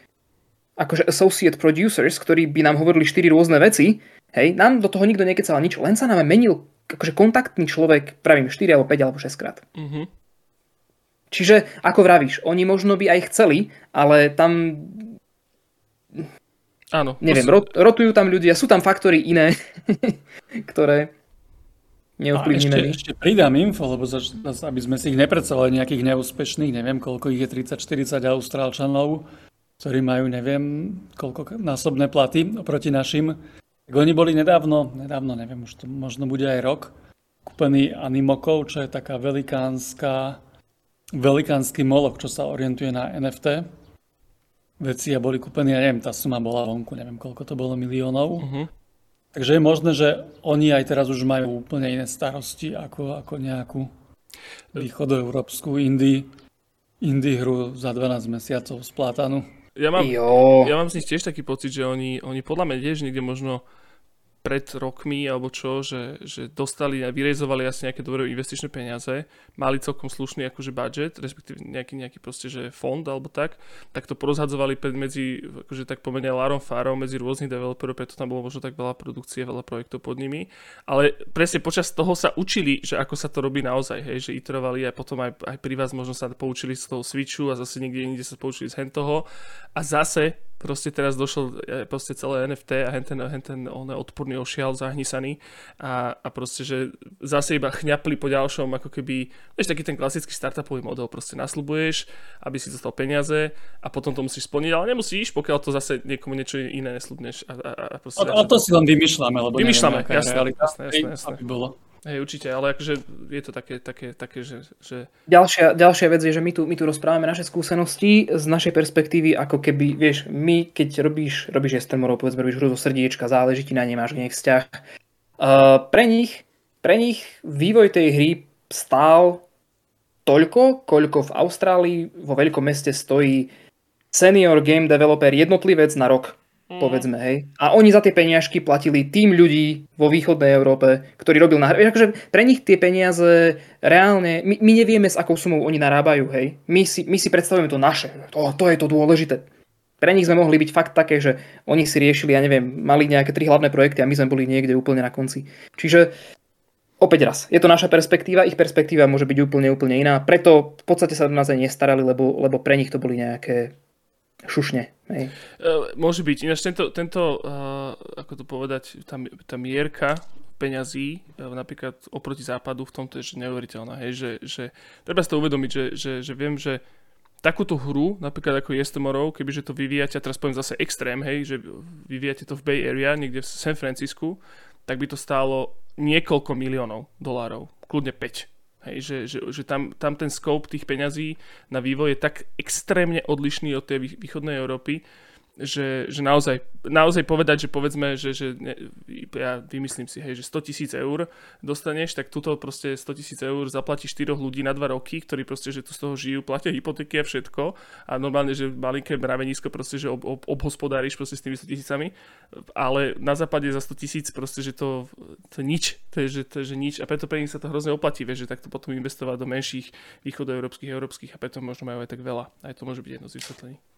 akože associate producers, ktorí by nám hovorili štyri rôzne veci, hej, nám do toho nikto nekecal nič, len sa nám menil akože kontaktný človek, pravím 4 alebo 5 alebo 6 krát. Mm-hmm. Čiže, ako vravíš, oni možno by aj chceli, ale tam Áno. Neviem, rot, rotujú tam ľudia, sú tam faktory iné, <laughs> ktoré neovplyvníme. Ešte, ešte pridám info, lebo zač, aby sme si ich nepredstavovali nejakých neúspešných, neviem koľko ich je, 30-40 austrálčanov, ktorí majú neviem koľko násobné platy oproti našim. Tak oni boli nedávno, nedávno, neviem, už to možno bude aj rok, kúpený Animokov, čo je taká velikánska, velikánsky molok, čo sa orientuje na NFT veci a boli kúpení, ja neviem, tá suma bola vonku, neviem koľko to bolo miliónov. Uh-huh. Takže je možné, že oni aj teraz už majú úplne iné starosti ako, ako nejakú východoeurópsku indie, indie hru za 12 mesiacov z plátanu. Ja mám, ja mám z nich tiež taký pocit, že oni, oni podľa mňa tiež niekde možno pred rokmi alebo čo, že, že dostali a vyrezovali asi nejaké dobré investičné peniaze, mali celkom slušný akože budget, respektíve nejaký, nejaký proste, že fond alebo tak, tak to porozhadzovali medzi, akože tak pomene Larom Farom, medzi rôznych developerov, preto tam bolo možno tak veľa produkcie, veľa projektov pod nimi, ale presne počas toho sa učili, že ako sa to robí naozaj, hej, že iterovali aj potom aj, aj pri vás možno sa poučili z toho switchu a zase niekde inde sa poučili z hen toho. A zase proste teraz došlo e, proste celé NFT a henten, henten on odporný ošial zahnisaný a, a proste, že zase iba chňapli po ďalšom, ako keby, vieš, taký ten klasický startupový model, proste nasľubuješ, aby si dostal peniaze a potom to musíš splniť, ale nemusíš, pokiaľ to zase niekomu niečo iné nesľubneš. A, a, a, proste, a, a to si len vymýšľame, lebo vymýšľame, neviem, jasné, jasné, jasné, jasné. Aby bolo. Hej, určite, ale akože je to také, také, také že... že... Ďalšia, ďalšia vec je, že my tu, my tu rozprávame naše skúsenosti z našej perspektívy, ako keby, vieš, my keď robíš, robíš estremorov, povedzme, robíš hru zo srdiečka, záleží ti na nej, máš nejak vzťah. Uh, pre nich, pre nich vývoj tej hry stál toľko, koľko v Austrálii vo veľkom meste stojí senior game developer jednotlivec na rok Mm. Povedzme, hej. A oni za tie peniažky platili tým ľudí vo východnej Európe, ktorí robil na Akože pre nich tie peniaze reálne, my, my nevieme s akou sumou oni narábajú, hej. My si, my si predstavujeme to naše. To, to je to dôležité. Pre nich sme mohli byť fakt také, že oni si riešili, ja neviem, mali nejaké tri hlavné projekty a my sme boli niekde úplne na konci. Čiže opäť raz, je to naša perspektíva, ich perspektíva môže byť úplne, úplne iná. Preto v podstate sa do nás aj nestarali, lebo, lebo pre nich to boli nejaké šušne. Hej. Uh, môže byť. Ináč tento, tento uh, ako to povedať, tá, tá mierka peňazí, uh, napríklad oproti západu v tomto je neuveriteľná. Hej, že, že treba si to uvedomiť, že, že, že viem, že takúto hru, napríklad ako Yes Tomorrow, kebyže to vyvíjate, a teraz poviem zase extrém, hej, že vyvíjate to v Bay Area, niekde v San Francisku, tak by to stálo niekoľko miliónov dolárov, kľudne 5 Hej, že, že, že tam, tam ten scope tých peňazí na vývoj je tak extrémne odlišný od tej východnej Európy, že, že naozaj, naozaj povedať, že povedzme, že, že ne, ja vymyslím si, hej, že 100 tisíc eur dostaneš, tak tuto proste 100 tisíc eur zaplatí 4 ľudí na 2 roky, ktorí proste, že tu z toho žijú, platia hypotéky a všetko a normálne, že malinké mravenisko proste, že ob, ob, obhospodáriš proste s tými 100 tisícami, ale na západe za 100 tisíc proste, že to, to nič, to je, že, to je, že nič a preto pre nich sa to hrozne oplatí, vieš, že takto potom investovať do menších východoeurópskych, európskych a preto možno majú aj tak veľa. Aj to môže byť jedno z vysvetlení.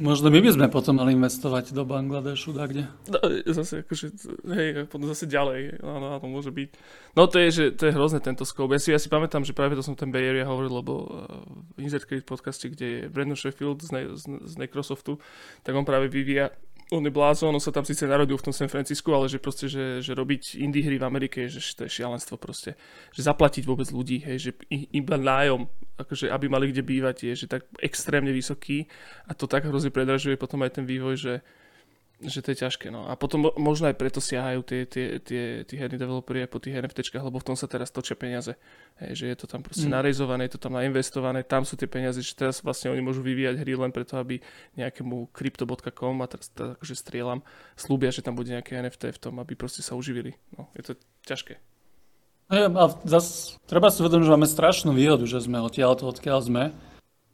Možno my by sme potom mali investovať do Bangladešu, tak kde? No, zase, akože, hej, potom zase ďalej, áno, áno, môže byť. No to je, že to je hrozné tento scope. Ja si, ja si pamätám, že práve to som ten Bay Area hovoril, lebo v Insert Credit podcaste, kde je Brandon Sheffield z, ne, z, z Microsoftu, tak on práve vyvíja on je blázon, on sa tam síce narodil v tom San Francisku, ale že proste, že, že robiť indie hry v Amerike, že to je šialenstvo proste. Že zaplatiť vôbec ľudí, hej, že iba nájom, akože aby mali kde bývať, je že tak extrémne vysoký a to tak hrozne predražuje potom aj ten vývoj, že že to je ťažké. No. A potom možno aj preto siahajú tie, tie, tie, tí herní developeri aj po tých NFTčkách, lebo v tom sa teraz točia peniaze. Hej, že je to tam proste mm. narejzované, je to tam nainvestované, tam sú tie peniaze, že teraz vlastne oni môžu vyvíjať hry len preto, aby nejakému crypto.com a teraz tak, akože strieľam, slúbia, že tam bude nejaké NFT v tom, aby proste sa uživili. No, je to ťažké. No a zase treba si uvedomiť, že máme strašnú výhodu, že sme odtiaľ to, odkiaľ sme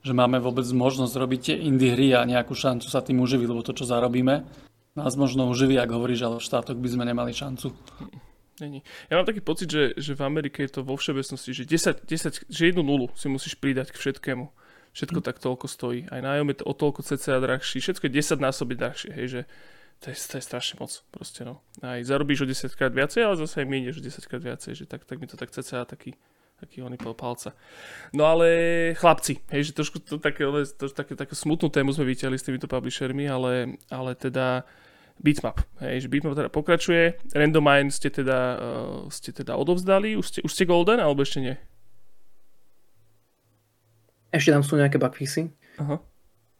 že máme vôbec možnosť robiť tie indie hry a nejakú šancu sa tým uživiť, lebo to, čo zarobíme, nás možno uživí, ak hovoríš, ale v štátoch by sme nemali šancu. Není. Ja mám taký pocit, že, že v Amerike je to vo všeobecnosti, že 10, 10, že jednu nulu si musíš pridať k všetkému. Všetko mm. tak toľko stojí. Aj nájom je to o toľko cca drahší. Všetko je 10 násoby drahšie. Hej, že to je, to je strašne moc. Proste, no. Aj zarobíš o 10 krát viacej, ale zase aj minieš o 10 krát viacej. Že tak, tak mi to tak cca taký taký oný pol palca. No ale chlapci, hej, že trošku to také, to, také, také smutnú tému sme vyťahli s týmito publishermi, ale, ale teda Bitmap. Hej, že Bitmap teda pokračuje. Randomine ste teda, uh, ste teda odovzdali? Už ste, už ste Golden, alebo ešte nie? Ešte tam sú nejaké bugfixy. Aha.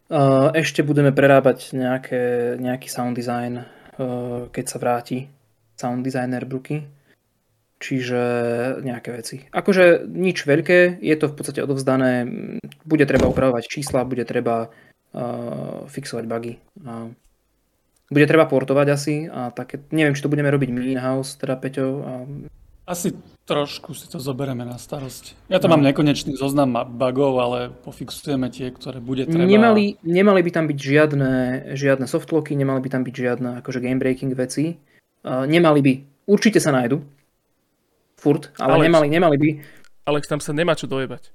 Uh, ešte budeme prerábať nejaké, nejaký sound design, uh, keď sa vráti sound designer Bruky. Čiže nejaké veci. Akože nič veľké, je to v podstate odovzdané, bude treba upravovať čísla, bude treba uh, fixovať bugy. Uh, bude treba portovať asi a také, neviem, či to budeme robiť my in-house, teda Peťo. A... Asi trošku si to zoberieme na starosť. Ja to no. mám nekonečný zoznam bugov, ale pofixujeme tie, ktoré bude treba. Nemali, nemali by tam byť žiadne, žiadne softlocky, nemali by tam byť žiadne akože game breaking veci. Uh, nemali by. Určite sa nájdu. Furt, ale Alex, nemali, nemali by. Alex, tam sa nemá čo dojebať.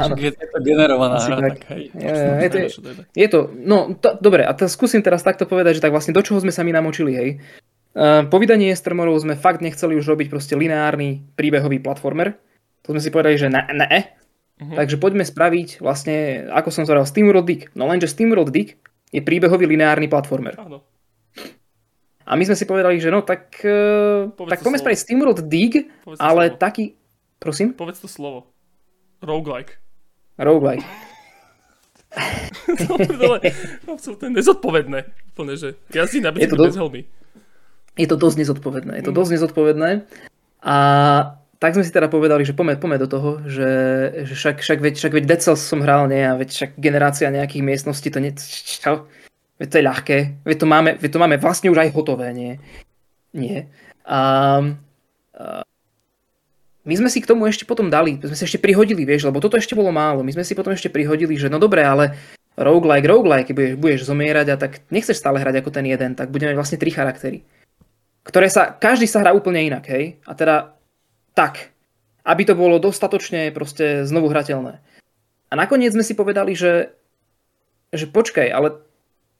Áno. Je to generovaná hra, tak, tak hej. Je, je, to, je to, no to, dobre, a to skúsim teraz takto povedať, že tak vlastne do čoho sme sa my namočili, hej. Uh, po vydaní Estermorov sme fakt nechceli už robiť proste lineárny príbehový platformer. To sme si povedali, že ne, ne. Uh-huh. Takže poďme spraviť vlastne, ako som zvedal, SteamWorld Dig. No lenže SteamWorld Dig je príbehový lineárny platformer. Áno. A my sme si povedali, že no tak, uh, tak poďme spraviť SteamWorld Dig, Povedz ale slovo. taký... Prosím? Povedz to slovo. Roguelike. Roguelike. <laughs> to je nezodpovedné. Úplne, že jazdí na bicykli bez helmy. Je to dosť nezodpovedné. Je to mm. dosť nezodpovedné. A tak sme si teda povedali, že poďme, poďme do toho, že, že však, však, veď, však veď Dead Cells som hral, nie? A veď však generácia nejakých miestností, to nie... Čo? Veď to je ľahké. Veď to máme, veď to máme vlastne už aj hotové, nie? Nie. A, a my sme si k tomu ešte potom dali, sme si ešte prihodili, vieš, lebo toto ešte bolo málo. My sme si potom ešte prihodili, že no dobre, ale roguelike, roguelike, budeš, budeš zomierať a tak nechceš stále hrať ako ten jeden, tak budeme vlastne tri charaktery. Ktoré sa, každý sa hrá úplne inak, hej? A teda tak, aby to bolo dostatočne proste znovu hrateľné. A nakoniec sme si povedali, že, že počkaj, ale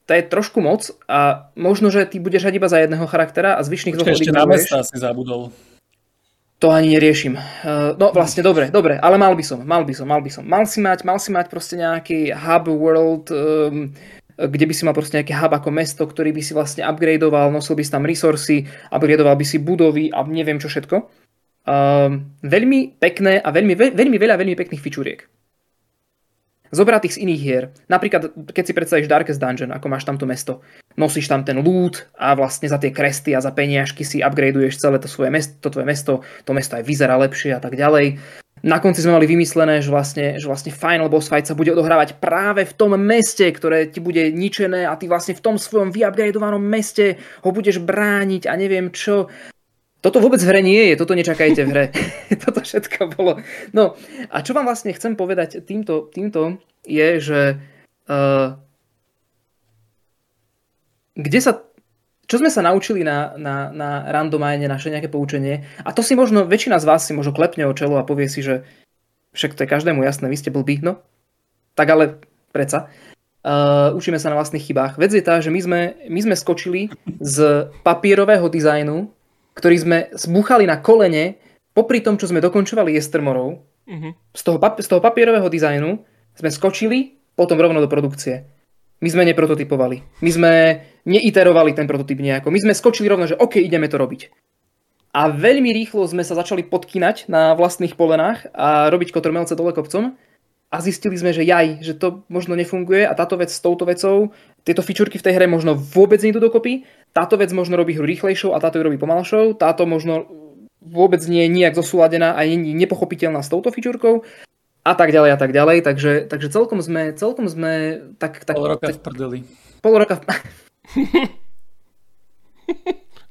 to je trošku moc a možno, že ty budeš hrať iba za jedného charaktera a zvyšných dvoch ešte na mesta si zabudol. To ani neriešim. Uh, no vlastne dobre, dobre, ale mal by som, mal by som, mal by som. Mal si mať, mal si mať proste nejaký hub world, um, kde by si mal proste nejaký hub ako mesto, ktorý by si vlastne upgradeoval, nosil by si tam resursy, upgradeoval by si budovy a neviem čo všetko. Um, veľmi pekné a veľmi, veľmi veľa veľmi pekných fičuriek zobratých z iných hier. Napríklad, keď si predstavíš Darkest Dungeon, ako máš tam to mesto, nosíš tam ten loot a vlastne za tie kresty a za peniažky si upgradeuješ celé to svoje mesto, to tvoje mesto, to mesto aj vyzerá lepšie a tak ďalej. Na konci sme mali vymyslené, že vlastne, že vlastne final boss fight sa bude odohrávať práve v tom meste, ktoré ti bude ničené a ty vlastne v tom svojom vyupgradeovanom meste ho budeš brániť a neviem čo. Toto vôbec v hre nie je, toto nečakajte v hre. <laughs> toto všetko bolo. No a čo vám vlastne chcem povedať týmto, týmto je, že uh, kde sa, čo sme sa naučili na, na, na randomajne, naše nejaké poučenie, a to si možno, väčšina z vás si možno klepne o čelo a povie si, že však to je každému jasné, vy ste blbí, no. Tak ale predsa. Uh, učíme sa na vlastných chybách. Vec je tá, že my sme, my sme skočili z papierového dizajnu ktorý sme zbuchali na kolene popri tom, čo sme dokončovali Jestermorov, uh-huh. z, toho, z toho papierového dizajnu sme skočili potom rovno do produkcie. My sme neprototypovali. My sme neiterovali ten prototyp nejako. My sme skočili rovno, že OK, ideme to robiť. A veľmi rýchlo sme sa začali podkynať na vlastných polenách a robiť kotrmelce dole kopcom a zistili sme, že jaj, že to možno nefunguje a táto vec s touto vecou, tieto fičurky v tej hre možno vôbec nejdu dokopy, táto vec možno robí hru rýchlejšou a táto ju robí pomalšou, táto možno vôbec nie je nijak zosúladená a je nepochopiteľná s touto fičurkou a tak ďalej a tak ďalej, takže, takže celkom sme, celkom sme tak, tak, pol roka v prdeli. Pol roka v... <laughs>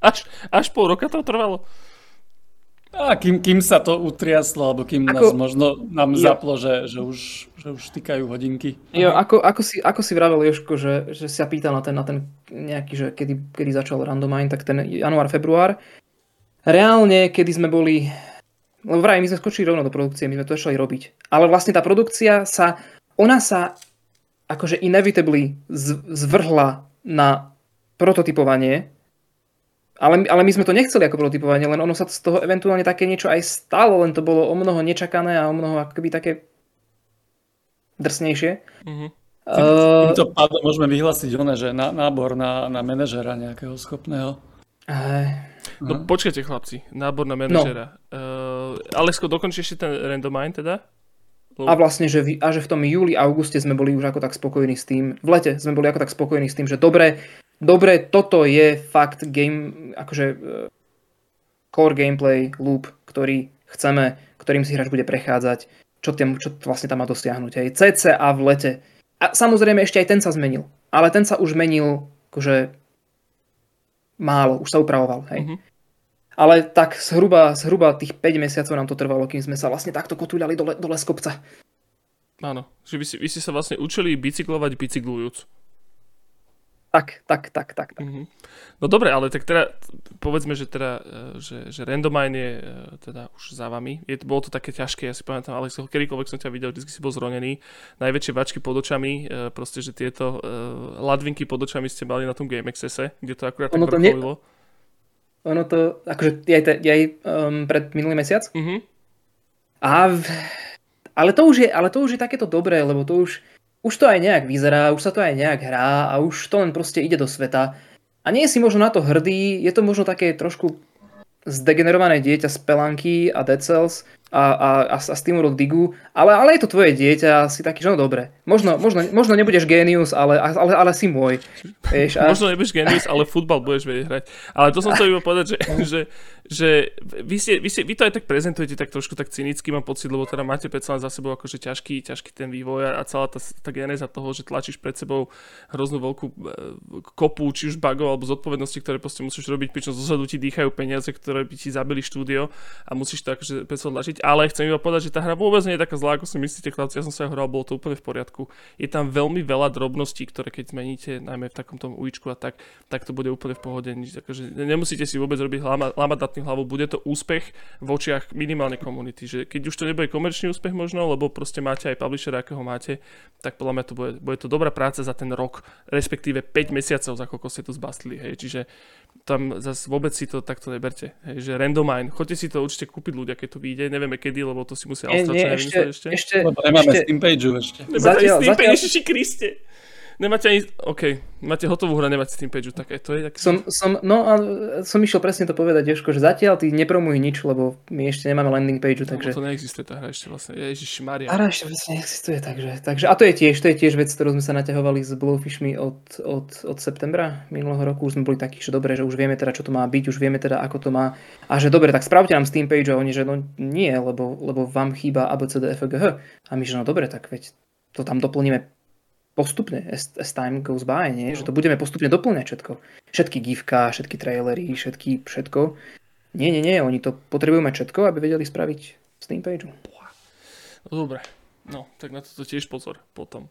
až, až pol roka to trvalo? A kým, kým sa to utriaslo, alebo kým ako, nás možno nám jo. zaplo, že, že, už, že už týkajú hodinky. Jo, ako, ako, si, ako si vravel Joško, že, že sa pýtal na ten, na ten nejaký, že kedy, kedy začal Randomine, tak ten január, február. Reálne, kedy sme boli, lebo vraj, my sme skočili rovno do produkcie, my sme to začali robiť. Ale vlastne tá produkcia sa, ona sa akože inevitably zvrhla na prototypovanie ale, ale my sme to nechceli ako prototypovanie, len ono sa z toho eventuálne také niečo aj stalo, len to bolo o mnoho nečakané a o mnoho akoby také drsnejšie. Mm-hmm. Uh, Týmto pádom môžeme vyhlásiť one, že na, nábor na, na manažera nejakého schopného. Uh, no uh. počkajte chlapci, nábor na manažera. No. Uh, Alesko, dokončíš ešte ten randomine teda? A vlastne, že, v, a že v tom júli, auguste sme boli už ako tak spokojní s tým, v lete sme boli ako tak spokojní s tým, že dobre, dobre, toto je fakt game, akože uh, core gameplay loop, ktorý chceme, ktorým si hráč bude prechádzať, čo, tým, čo vlastne tam má dosiahnuť. Hej. CCA v lete. A samozrejme ešte aj ten sa zmenil. Ale ten sa už menil akože málo, už sa upravoval. Hej. Mm-hmm. Ale tak zhruba, zhruba tých 5 mesiacov nám to trvalo, kým sme sa vlastne takto kotúľali dole, dole z kopca. Áno, že vy, si, vy ste sa vlastne učili bicyklovať bicyklujúc. Tak, tak, tak, tak. tak. Mm-hmm. No dobre, ale tak teda povedzme, že teda, e, že, že Randomine je e, teda už za vami. Je, bolo to také ťažké, ja si pamätám, ale kedykoľvek som ťa videl, vždy si bol zronený. Najväčšie vačky pod očami, e, proste, že tieto uh, ladvinky pod očami ste mali na tom Game Accesse, kde to akurát ono tak vrcholilo. Ne... Ono to, akože aj, te, aj um, pred minulý mesiac. Mm-hmm. A, ale to už je, ale to už je takéto dobré, lebo to už, už to aj nejak vyzerá, už sa to aj nejak hrá a už to len proste ide do sveta. A nie si možno na to hrdý, je to možno také trošku zdegenerované dieťa z Pelanky a Dead Cells, a, a, a, a SteamWorld Digu, ale, ale je to tvoje dieťa, si taký, že no dobre. Možno, možno, možno nebudeš genius, ale, ale, ale si môj. Vieš, a... Možno nebudeš genius, ale futbal budeš vedieť hrať. Ale to som chcel iba povedať, že, že, že vy, ste, vy, ste, vy to aj tak prezentujete tak trošku tak cynicky, mám pocit, lebo teda máte predsa za sebou akože ťažký, ťažký ten vývoj a celá tá, tá genéza toho, že tlačíš pred sebou hroznú veľkú e, kopu, či už bugov alebo zodpovednosti, ktoré proste musíš robiť, pričom zozadu ti dýchajú peniaze, ktoré by ti zabili štúdio a musíš to akože pred sebou tlačiť ale chcem iba povedať, že tá hra vôbec nie je taká zlá, ako si myslíte, chlapci. Ja som sa hral, bolo to úplne v poriadku. Je tam veľmi veľa drobností, ktoré keď zmeníte, najmä v takom tom uličku a tak, tak to bude úplne v pohode. Takže nemusíte si vôbec robiť lámať nad tým hlavu. Bude to úspech v očiach minimálne komunity. Že keď už to nebude komerčný úspech možno, lebo proste máte aj publishera, akého máte, tak podľa mňa to bude, bude to dobrá práca za ten rok, respektíve 5 mesiacov, za koľko ste tu zbastli. Hej. Čiže tam zase vôbec si to takto neberte. Hej, že randomine, choďte si to určite kúpiť ľudia, keď to vyjde, nevieme kedy, lebo to si musia Austrálčania ešte, ešte. ešte. Lebo nemáme ešte, Steam page ešte. Nemáme zatiaľ, Steam page, Ježiši Kriste. Nemáte ani, OK, máte hotovú hru, nemáte Steam page, tak to je tak... Som, som, no a som išiel presne to povedať, Jožko, že zatiaľ ty nepromuj nič, lebo my ešte nemáme landing page, takže... No, to neexistuje tá hra ešte vlastne, Ježiši Maria. Hra ešte vlastne neexistuje, takže, takže... A to je tiež, to je tiež vec, ktorú sme sa naťahovali s Bluefishmi od, od, od septembra minulého roku, už sme boli takí, že dobre, že už vieme teda, čo to má byť, už vieme teda, ako to má. A že dobre, tak spravte nám Steam page a oni, že no nie, lebo, lebo vám chýba ABCDFGH. A my, že no dobre, tak veď to tam doplníme postupne, as, as time goes by, nie? Že to budeme postupne doplňať všetko. Všetky gifka, všetky trailery, všetky, všetko. Nie, nie, nie, oni to potrebujú mať všetko, aby vedeli spraviť Steam page. Dobre, No, tak na toto tiež pozor potom.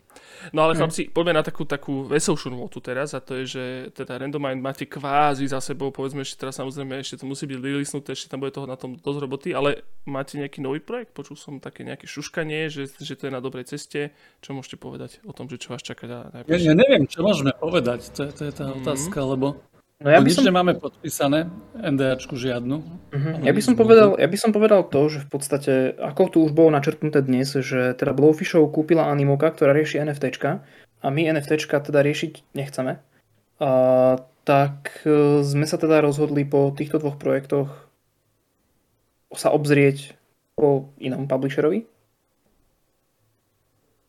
No ale mhm. chlapci, mm. poďme na takú, takú veselšiu notu teraz a to je, že teda Randomind máte kvázi za sebou, povedzme, že teraz samozrejme ešte to musí byť vylisnuté, ešte tam bude toho na tom dosť roboty, ale máte nejaký nový projekt? Počul som také nejaké šuškanie, že, že to je na dobrej ceste. Čo môžete povedať o tom, že čo vás čaká na Ja, ja neviem, čo môžeme povedať, to, to je tá mm. otázka, lebo No ja by som... nemáme podpísané, NDAčku žiadnu. Uh-huh. Ja, by som povedal, ja by som povedal to, že v podstate, ako tu už bolo načrtnuté dnes, že teda Blowfishov kúpila Animoka, ktorá rieši NFTčka a my NFTčka teda riešiť nechceme. A, tak e, sme sa teda rozhodli po týchto dvoch projektoch sa obzrieť po inom publisherovi.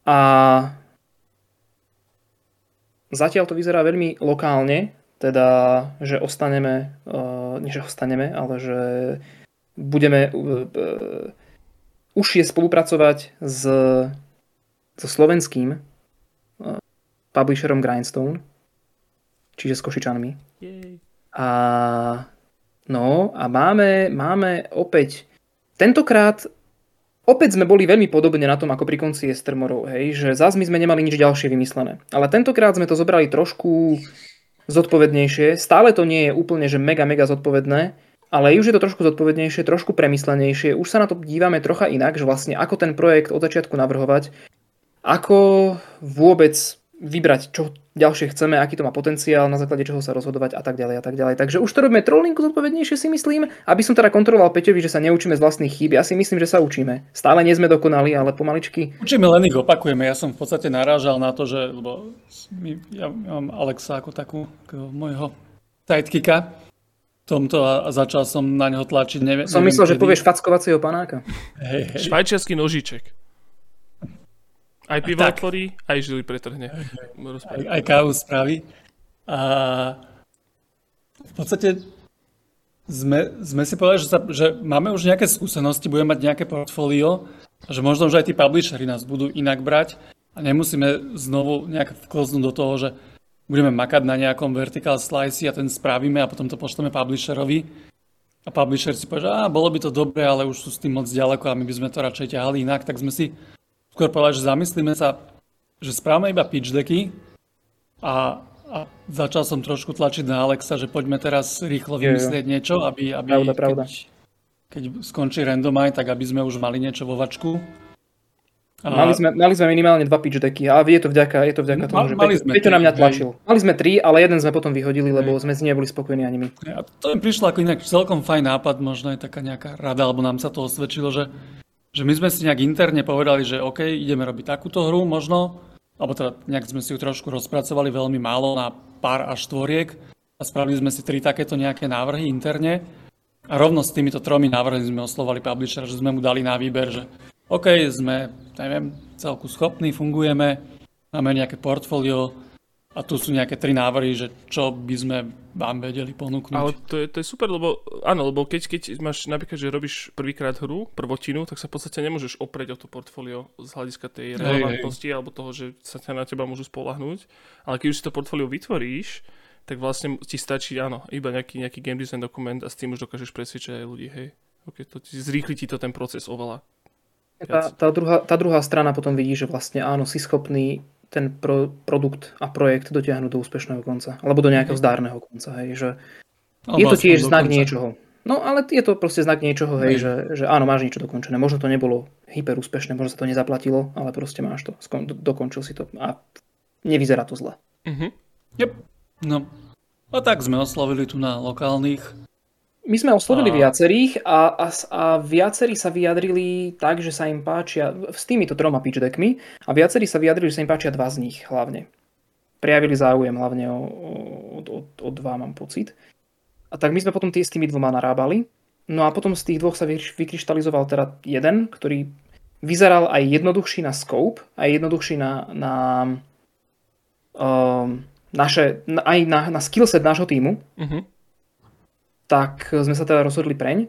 A zatiaľ to vyzerá veľmi lokálne, teda, že ostaneme, uh, nie že ostaneme, ale že budeme uh, uh, užšie spolupracovať s, so slovenským uh, publisherom Grindstone, čiže s Košičanmi. Jej. A no a máme, máme opäť, tentokrát Opäť sme boli veľmi podobne na tom, ako pri konci Estermorov, hej, že zás my sme nemali nič ďalšie vymyslené. Ale tentokrát sme to zobrali trošku zodpovednejšie. Stále to nie je úplne, že mega, mega zodpovedné, ale už je to trošku zodpovednejšie, trošku premyslenejšie. Už sa na to dívame trocha inak, že vlastne ako ten projekt od začiatku navrhovať, ako vôbec vybrať, čo ďalšie chceme, aký to má potenciál, na základe čoho sa rozhodovať a tak ďalej a tak ďalej. Takže už to robíme trollinku zodpovednejšie si myslím, aby som teda kontroloval Peťovi, že sa neučíme z vlastných chýb. Ja si myslím, že sa učíme. Stále nie sme dokonali, ale pomaličky. Učíme len ich opakujeme. Ja som v podstate narážal na to, že lebo ja, ja mám Alexa ako takú ako môjho sidekicka tomto a, začal som na neho tlačiť. Neviem, som neviem, myslel, kedy. že povieš fackovacieho panáka. Hej, hej. Švajčiarsky nožiček. Aj pivo tak. otvorí, aj žily pretrhne. Aj, aj kávu spraví. A v podstate sme, sme si povedali, že, sa, že máme už nejaké skúsenosti, budeme mať nejaké portfólio že možno už aj tí publishery nás budú inak brať a nemusíme znovu nejak vkloznúť do toho, že budeme makať na nejakom vertical slice a ten spravíme a potom to pošleme publisherovi. A publisher si povie, že á, bolo by to dobré, ale už sú s tým moc ďaleko a my by sme to radšej ťahali inak, tak sme si skôr povedať, že zamyslíme sa, že správame iba pitch decky a, a začal som trošku tlačiť na Alexa, že poďme teraz rýchlo vymyslieť niečo, aby, aby pravda, pravda. Keď, keď skončí randomaj, tak aby sme už mali niečo vo vačku. A... Mali, sme, mali sme minimálne dva pitch decky a je to vďaka, je to vďaka tomu, že mali Peťo, Peťo na mňa tlačil. Mali sme tri, ale jeden sme potom vyhodili, lebo sme si neboli spokojní ani my. A to im prišlo ako inak celkom fajn nápad, možno je taká nejaká rada, alebo nám sa to osvedčilo, že že my sme si nejak interne povedali, že OK, ideme robiť takúto hru možno, alebo teda nejak sme si ju trošku rozpracovali veľmi málo na pár až štvoriek a spravili sme si tri takéto nejaké návrhy interne. A rovno s týmito tromi návrhmi sme oslovali publisher, že sme mu dali na výber, že OK, sme, neviem, celku schopní, fungujeme, máme nejaké portfólio, a tu sú nejaké tri návrhy, že čo by sme vám vedeli ponúknuť. Ale to je, to je super, lebo áno, lebo keď, keď máš napríklad, že robíš prvýkrát hru, prvotinu, tak sa v podstate nemôžeš oprieť o to portfólio z hľadiska tej relevantnosti hej, hej. alebo toho, že sa ťa na teba môžu spolahnúť. Ale keď už si to portfólio vytvoríš, tak vlastne ti stačí, áno, iba nejaký, nejaký game design dokument a s tým už dokážeš presvedčiť aj ľudí, hej. Okay, to zrýchli ti to ten proces oveľa. Tá, tá, druhá, tá druhá strana potom vidí, že vlastne áno, si schopný ten pro, produkt a projekt dotiahnuť do úspešného konca. Alebo do nejakého zdárneho konca. Hej, že je to tiež znak konca. niečoho. No ale je to proste znak niečoho, hej, hej. Že, že áno, máš niečo dokončené. Možno to nebolo hyper úspešné, možno sa to nezaplatilo, ale proste máš to. Skon, do, dokončil si to a nevyzerá to zle. Mhm. Yep. No. A tak sme oslovili tu na lokálnych my sme oslovili a... viacerých a, a, a viacerí sa vyjadrili tak, že sa im páčia, s týmito troma pitch deckmi, a viacerí sa vyjadrili, že sa im páčia dva z nich hlavne. Prijavili záujem hlavne o, o, o, o dva, mám pocit. A tak my sme potom tie s tými dvoma narábali. No a potom z tých dvoch sa vykryštalizoval teda jeden, ktorý vyzeral aj jednoduchší na scope, aj jednoduchší na, na um, naše, aj na, na skillset nášho týmu. Uh-huh tak sme sa teda rozhodli preň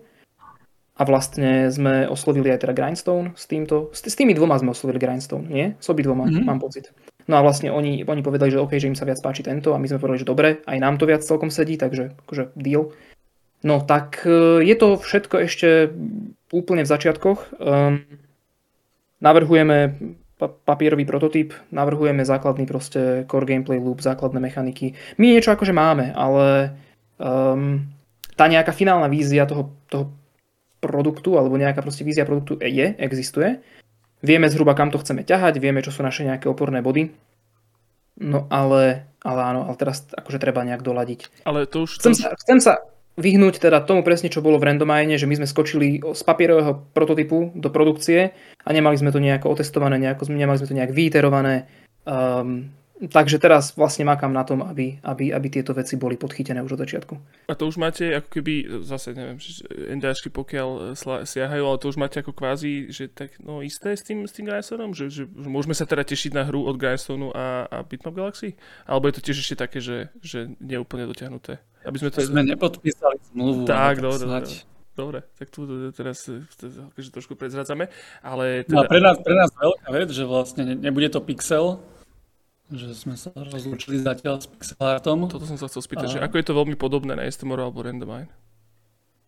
a vlastne sme oslovili aj teda Grindstone s týmto, s, s tými dvoma sme oslovili Grindstone, nie? S obidvoma, mm-hmm. mám pocit. No a vlastne oni, oni povedali, že OK, že im sa viac páči tento a my sme povedali, že dobre, aj nám to viac celkom sedí, takže akože deal. No tak e, je to všetko ešte úplne v začiatkoch. Um, navrhujeme papierový prototyp, navrhujeme základný proste core gameplay loop, základné mechaniky. My niečo akože máme, ale um, tá nejaká finálna vízia toho, toho produktu alebo nejaká proste vízia produktu je, existuje. Vieme zhruba, kam to chceme ťahať, vieme, čo sú naše nejaké oporné body. No ale, ale áno, ale teraz akože treba nejak doladiť. Ale to už... Chcem, sa, chcem sa vyhnúť teda tomu presne, čo bolo v randomine, že my sme skočili z papierového prototypu do produkcie a nemali sme to nejako otestované, nejako, nemali sme to nejak vyiterované. Um, takže teraz vlastne makám na tom, aby, aby, aby tieto veci boli podchytené už od začiatku. A to už máte ako keby, zase neviem, že NDAčky pokiaľ siahajú, ale to už máte ako kvázi, že tak no isté s tým, s tým Grindstoneom, že, že, že môžeme sa teda tešiť na hru od Grindstone a, a Bitmap Galaxy? Alebo je to tiež ešte také, že, že neúplne dotiahnuté? Aby sme to... Sme nepodpísali zmluvu. Tak, dobre, dobre. Dobre, tak tu teraz akože trošku prezradzame, ale... Teda... No a teda- pre nás, pre nás veľká vec, že vlastne nebude to pixel, že sme sa rozlúčili zatiaľ s pixelartom. Toto som sa chcel spýtať, a... že ako je to veľmi podobné na Estimoro alebo Randomine?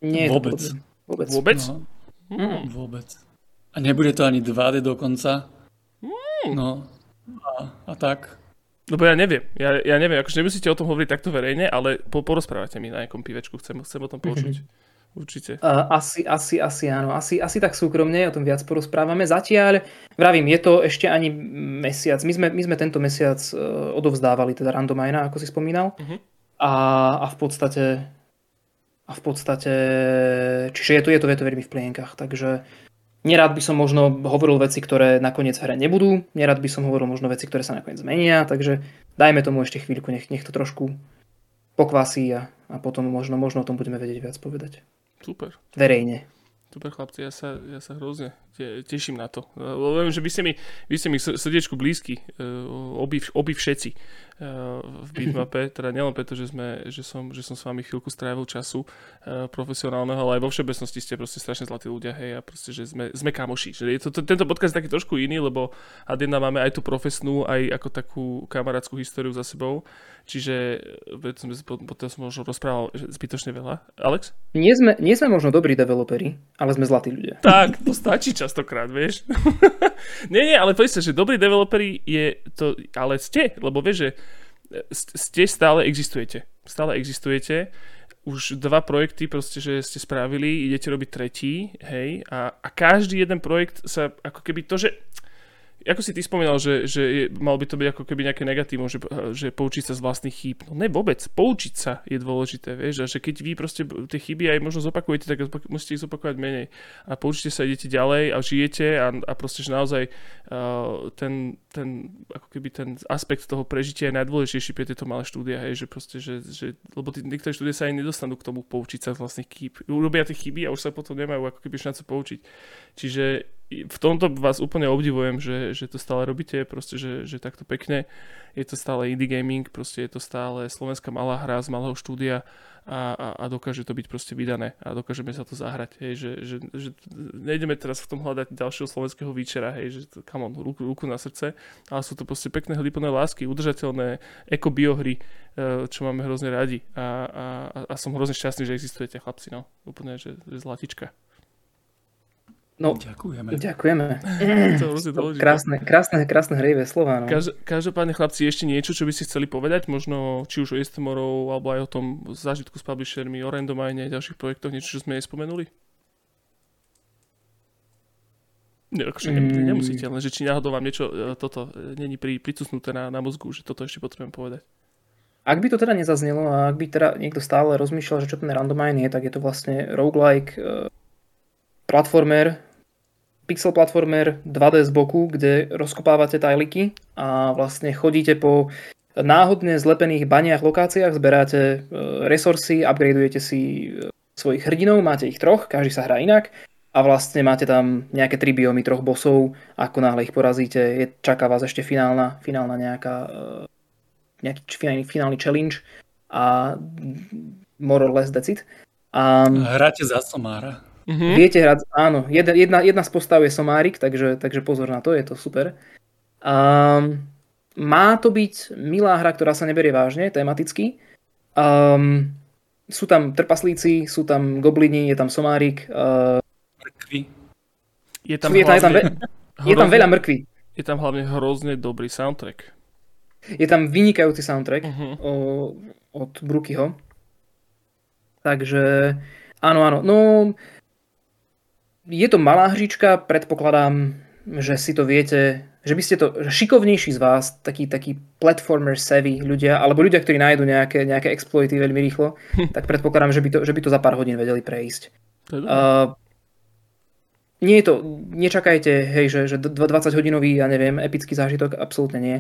Nie, vôbec. Vôbec? Vôbec? No, mm. Vôbec. A nebude to ani 2D dokonca. Mm. No, a, a tak. Lebo ja neviem, ja, ja neviem, akože nemusíte o tom hovoriť takto verejne, ale po, porozprávate mi na nejakom pivečku, chcem, chcem o tom počuť. Určite. Uh, asi, asi, asi áno. Asi, asi tak súkromne, o tom viac porozprávame. Zatiaľ, vravím, je to ešte ani mesiac. My sme, my sme tento mesiac uh, odovzdávali teda randomajna, ako si spomínal. Uh-huh. A, a v podstate a v podstate, čiže je to, je to, je to veľmi v plienkach, takže nerád by som možno hovoril veci, ktoré nakoniec hre nebudú, nerád by som hovoril možno veci, ktoré sa nakoniec zmenia, takže dajme tomu ešte chvíľku, nech, nech to trošku pokvasí a, a potom možno, možno o tom budeme vedieť viac povedať. Super. Verejne. Super chlapci, ja sa, ja sa hrozne te, teším na to. Lebo viem, že vy ste mi, vy ste mi srdiečku blízky, obi, obi všetci v bitmape, <laughs> teda nielen preto, že, sme, že, som, že som s vami chvíľku strávil času profesionálneho, ale aj vo všeobecnosti ste proste strašne zlatí ľudia, hej, a proste, že sme, sme kamoši. Že je to, to, tento podcast je taký trošku iný, lebo Adina máme aj tú profesnú, aj ako takú kamarátskú históriu za sebou. Čiže som, potom som možno rozprával zbytočne veľa. Alex? Nie sme, nie sme možno dobrí developeri, ale sme zlatí ľudia. Tak, to stačí častokrát, vieš. <laughs> nie, nie, ale povedz že dobrí developeri je to, ale ste, lebo vieš, že ste stále existujete. Stále existujete. Už dva projekty proste, že ste spravili, idete robiť tretí, hej, a, a každý jeden projekt sa ako keby to, že ako si ty spomínal, že, že je, mal by to byť ako keby nejaké negatívum, že, že poučiť sa z vlastných chýb. No ne, vôbec. Poučiť sa je dôležité, vieš, a že keď vy proste tie chyby aj možno zopakujete, tak musíte ich zopakovať menej. A poučite sa, idete ďalej a žijete a, a proste, že naozaj uh, ten, ten, ako keby ten aspekt toho prežitia je najdôležitejší pre tieto malé štúdia, hej, že proste, že, že lebo tí, niektoré štúdie sa aj nedostanú k tomu poučiť sa z vlastných chýb. Urobia tie chyby a už sa potom nemajú ako keby šancu poučiť. Čiže v tomto vás úplne obdivujem, že, že to stále robíte, proste, že, že takto pekne. Je to stále indie gaming, proste je to stále slovenská malá hra z malého štúdia a, a, a dokáže to byť proste vydané a dokážeme sa to zahrať. Hej, že, že, že nejdeme teraz v tom hľadať ďalšieho slovenského výčera, hej, že come on, ruku, ruku na srdce, ale sú to proste pekné hry plné lásky, udržateľné ekobiohry, eh, čo máme hrozne radi a, a, a som hrozne šťastný, že existujete chlapci, no, úplne, že, že zlatička. No, ďakujeme. Ďakujeme. to krásne, krásne, krásne hrejivé slova. No. Každ- každopádne chlapci, ešte niečo, čo by ste chceli povedať, možno či už o Estemorov, alebo aj o tom zážitku s publishermi, o randomajne, ďalších projektoch, niečo, čo sme nespomenuli? Ne, akože mm. nemusíte, len že či náhodou vám niečo e, toto e, není pri, pricusnuté na, na mozgu, že toto ešte potrebujem povedať. Ak by to teda nezaznelo a ak by teda niekto stále rozmýšľal, že čo ten randomine je, tak je to vlastne roguelike e, platformer, pixel platformer 2D z boku, kde rozkopávate tajliky a vlastne chodíte po náhodne zlepených baniach, lokáciách, zberáte e, resursy, upgradeujete si e, svojich hrdinov, máte ich troch, každý sa hrá inak a vlastne máte tam nejaké tri biomy troch bosov, ako náhle ich porazíte, je, čaká vás ešte finálna, finálna nejaká e, nejaký finálny, finálny challenge a more or less that's. A, Hráte za somára. Mm-hmm. Viete hrať, áno, jedna, jedna, z postav je Somárik, takže, takže pozor na to, je to super. Um, má to byť milá hra, ktorá sa neberie vážne, tematicky. Um, sú tam trpaslíci, sú tam goblini, je tam Somárik. Uh, mrkvy. Je tam, je, tam, je, tam ve, je tam veľa mrkví. Je tam hlavne hrozne dobrý soundtrack. Je tam vynikajúci soundtrack uh-huh. o, od Brookyho. Takže áno, áno. No, je to malá hřička, predpokladám, že si to viete, že by ste to, že šikovnejší z vás, taký, taký platformer savvy ľudia, alebo ľudia, ktorí nájdu nejaké, nejaké exploity veľmi rýchlo, tak predpokladám, že by, to, že by to za pár hodín vedeli prejsť. Uh, nie je to, nečakajte, hej, že, že 20 hodinový, ja neviem, epický zážitok, absolútne nie.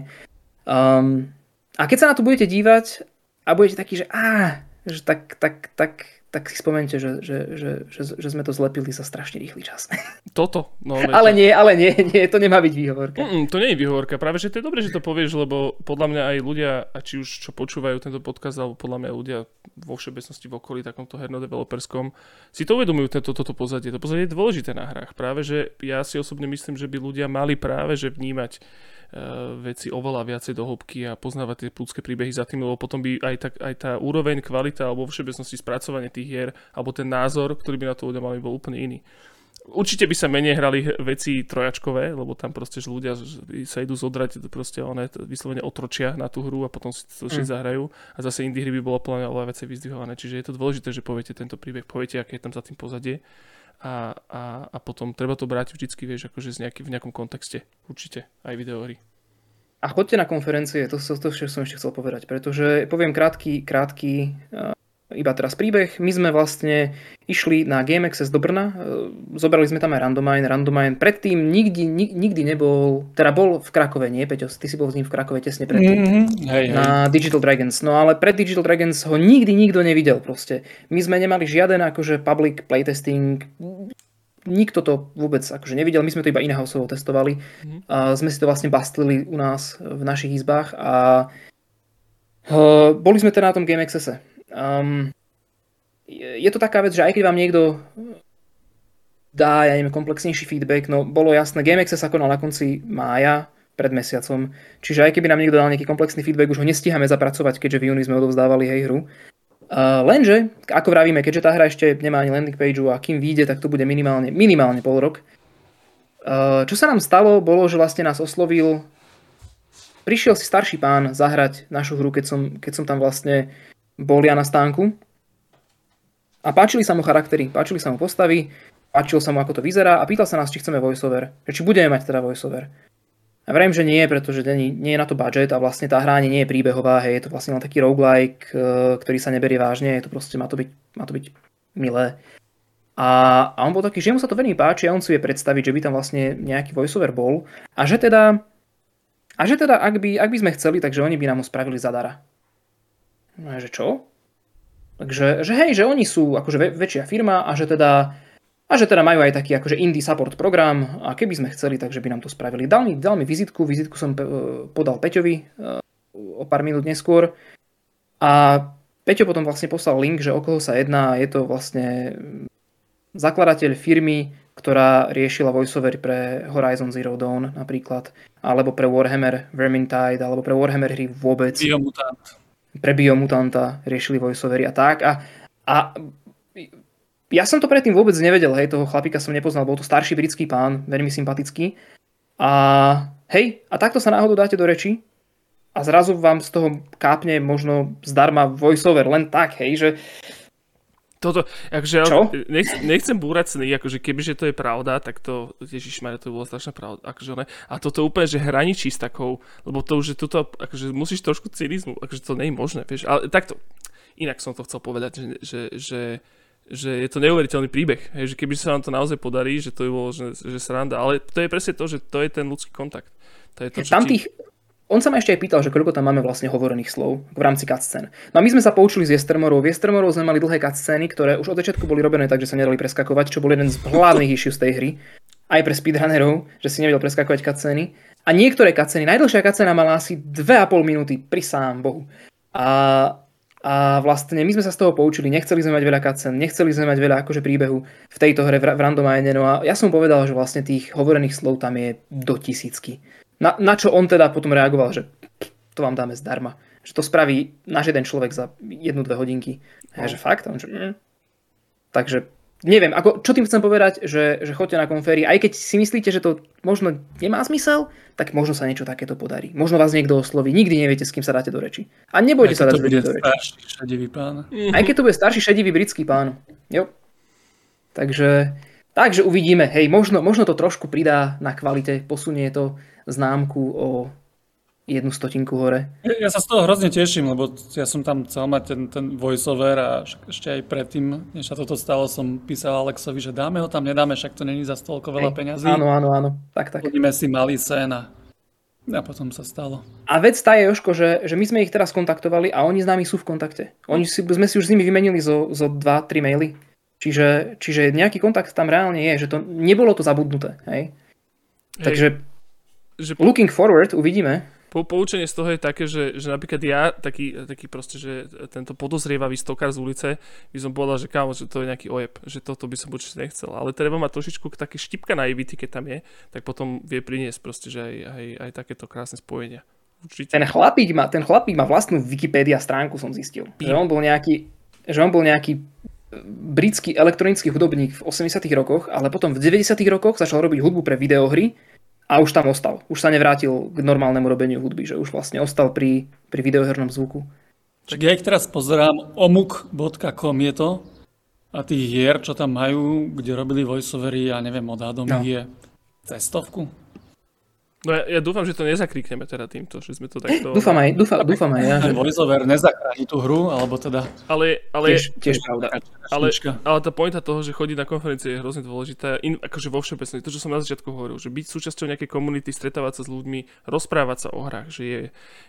Um, a keď sa na to budete dívať a budete takí, že á, že tak, tak, tak, tak si spomente, že, že, že, že, že sme to zlepili za strašne rýchly čas. <laughs> Toto. No, ale nie, ale nie, nie, to nemá byť výhovorka. Mm, to nie je výhovorka, práve že to je dobré, že to povieš, lebo podľa mňa aj ľudia, a či už čo počúvajú tento podcast, alebo podľa mňa ľudia vo všeobecnosti v okolí takomto herno-developerskom, si to uvedomujú tento, toto pozadie. To pozadie je dôležité na hrách. Práve, že ja si osobne myslím, že by ľudia mali práve že vnímať veci oveľa viacej do hĺbky a poznávať tie ľudské príbehy za tým, lebo potom by aj, tak, aj tá úroveň, kvalita alebo všeobecnosti spracovanie tých hier alebo ten názor, ktorý by na to ľudia mali, bol úplne iný. Určite by sa menej hrali veci trojačkové, lebo tam proste že ľudia sa idú zodrať, proste one vyslovene otročia na tú hru a potom si to mm. zahrajú. A zase indie hry by bolo plne oveľa veci vyzdvihované. Čiže je to dôležité, že poviete tento príbeh, poviete, aké je tam za tým pozadie. A, a, a potom treba to brať vždycky, vieš, akože z nejaký, v nejakom kontexte. Určite, aj videohry. A chodte na konferencie, to, to, to som ešte chcel povedať, pretože poviem krátky, krátky iba teraz príbeh. My sme vlastne išli na Game Access do Brna, e, zobrali sme tam aj Randomine. Randomine predtým nikdy, nikdy nebol, teda bol v Krakove, nie Peťo, ty si bol s ním v Krakove tesne predtým. Mm-hmm. Hej, hej. Na Digital Dragons. No ale pred Digital Dragons ho nikdy nikto nevidel proste. My sme nemali žiaden akože public playtesting, nikto to vôbec akože nevidel, my sme to iba in-houseovo testovali. Mm-hmm. A sme si to vlastne bastlili u nás v našich izbách a uh, boli sme teda na tom Game Accesse. Um, je to taká vec, že aj keď vám niekto dá, ja neviem, komplexnejší feedback, no bolo jasné, GameX sa konal na konci mája, pred mesiacom, čiže aj keby nám niekto dal nejaký komplexný feedback, už ho nestíhame zapracovať, keďže v júni sme odovzdávali hej hru. Uh, lenže, ako vravíme, keďže tá hra ešte nemá ani landing page a kým vyjde, tak to bude minimálne, minimálne pol rok. Uh, čo sa nám stalo, bolo, že vlastne nás oslovil prišiel si starší pán zahrať našu hru, keď som, keď som tam vlastne bol ja na stánku. A páčili sa mu charaktery, páčili sa mu postavy, páčilo sa mu, ako to vyzerá a pýtal sa nás, či chceme voiceover. Či budeme mať teda voiceover. A verím, že nie, pretože nie je na to budget a vlastne tá hra nie je príbehová, hej, je to vlastne len taký roguelike, eh, ktorý sa neberie vážne, je to proste, má to byť, má to byť milé. A, a on bol taký, že mu sa to veľmi páči a on si vie predstaviť, že by tam vlastne nejaký voiceover bol a že teda, a že teda ak by, ak by sme chceli, takže oni by nám ho spravili zadara. No že čo? Takže, že hej, že oni sú akože väčšia firma a že teda a že teda majú aj taký akože indie support program a keby sme chceli, takže by nám to spravili. Dal mi, dal mi vizitku, vizitku som podal Peťovi e, o pár minút neskôr a Peťo potom vlastne poslal link, že o koho sa jedná. Je to vlastne zakladateľ firmy, ktorá riešila voiceover pre Horizon Zero Dawn napríklad, alebo pre Warhammer Vermintide, alebo pre Warhammer hry vôbec. Biomutant pre biomutanta riešili voiceovery a tak. A, a ja som to predtým vôbec nevedel, hej, toho chlapika som nepoznal, bol to starší britský pán, veľmi sympatický. A hej, a takto sa náhodou dáte do reči a zrazu vám z toho kápne možno zdarma voiceover, len tak, hej, že toto, akože, Čo? Nechcem, nechcem búrať sny, akože kebyže to je pravda, tak to, ježišmarja, to bolo strašná pravda, akože ne, a toto úplne, že hraničí s takou, lebo to už je toto, akože musíš trošku cynizmu, akože to nie je možné, vieš, ale takto, inak som to chcel povedať, že, že, že, že je to neuveriteľný príbeh, hej, že keby sa nám to naozaj podarí, že to je bolo, že, že sranda, ale to je presne to, že to je ten ľudský kontakt. To je to, čo Tam tých, on sa ma ešte aj pýtal, že koľko tam máme vlastne hovorených slov v rámci cutscén. No a my sme sa poučili z Jestermorov. V Jestermorov sme mali dlhé cutscény, ktoré už od začiatku boli robené tak, že sa nedali preskakovať, čo bol jeden z hlavných issues z tej hry. Aj pre speedrunnerov, že si nevedel preskakovať cutscény. A niektoré cutscény, najdlhšia cutscéna mala asi 2,5 minúty pri sám Bohu. A, a vlastne my sme sa z toho poučili, nechceli sme mať veľa cutscén, nechceli sme mať veľa akože príbehu v tejto hre v, v randomine. No a ja som povedal, že vlastne tých hovorených slov tam je do tisícky. Na, na čo on teda potom reagoval, že to vám dáme zdarma. Že to spraví náš jeden človek za jednu, dve hodinky. A ja, že fakt? On, že, mm. Takže neviem, ako, čo tým chcem povedať, že, že chodte na konféry, aj keď si myslíte, že to možno nemá zmysel, tak možno sa niečo takéto podarí. Možno vás niekto osloví, nikdy neviete, s kým sa dáte do reči. A nebojte sa dať do reči. šedivý pán. Aj keď to bude starší šedivý britský pán. Jo. Takže, takže uvidíme. Hej, možno, možno to trošku pridá na kvalite, posunie to známku o jednu stotinku hore. Ja sa z toho hrozne teším, lebo ja som tam chcel mať ten, ten voiceover a ešte aj predtým, než sa toto stalo, som písal Alexovi, že dáme ho tam, nedáme, však to není za toľko veľa peňazí. Áno, áno, áno, tak, tak. Budíme si malý sen a A potom sa stalo. A vec tá je, Joško, že, že my sme ich teraz kontaktovali a oni s nami sú v kontakte. Oni si, sme si už s nimi vymenili zo, zo 2-3 maily. Čiže, čiže nejaký kontakt tam reálne je, že to nebolo to zabudnuté. Hej? Hej. Takže že... looking forward, uvidíme. Po, poučenie z toho je také, že, že napríklad ja, taký, taký proste, že tento podozrievavý stokár z ulice, by som povedal, že kámo, že to je nejaký ojeb, že toto by som určite nechcel. Ale treba mať trošičku také štipka naivity, keď tam je, tak potom vie priniesť proste, že aj, aj, aj takéto krásne spojenia. Určite. Ten chlapík má, ten chlapík má vlastnú Wikipedia stránku, som zistil. Že on bol nejaký, že on bol nejaký britský elektronický hudobník v 80 rokoch, ale potom v 90 rokoch začal robiť hudbu pre videohry a už tam ostal. Už sa nevrátil k normálnemu robeniu hudby, že už vlastne ostal pri, pri videohernom zvuku. Tak ja ich teraz pozerám, omuk.com je to a tých hier, čo tam majú, kde robili voiceovery, ja neviem, od Adomy no. je cestovku. No ja, ja dúfam, že to nezakrikneme teda týmto, že sme to takto... Dúfam aj, dúfam, dúfam aj ja. Že... VoiceOver nezachráni tú hru, alebo teda... Ale, ale, tiež, tiež pravda. Ale, ale tá pointa toho, že chodí na konferencie je hrozne dôležitá, in, akože vo všeobecnosti, to, čo som na začiatku hovoril, že byť súčasťou nejakej komunity, stretávať sa s ľuďmi, rozprávať sa o hrách, že je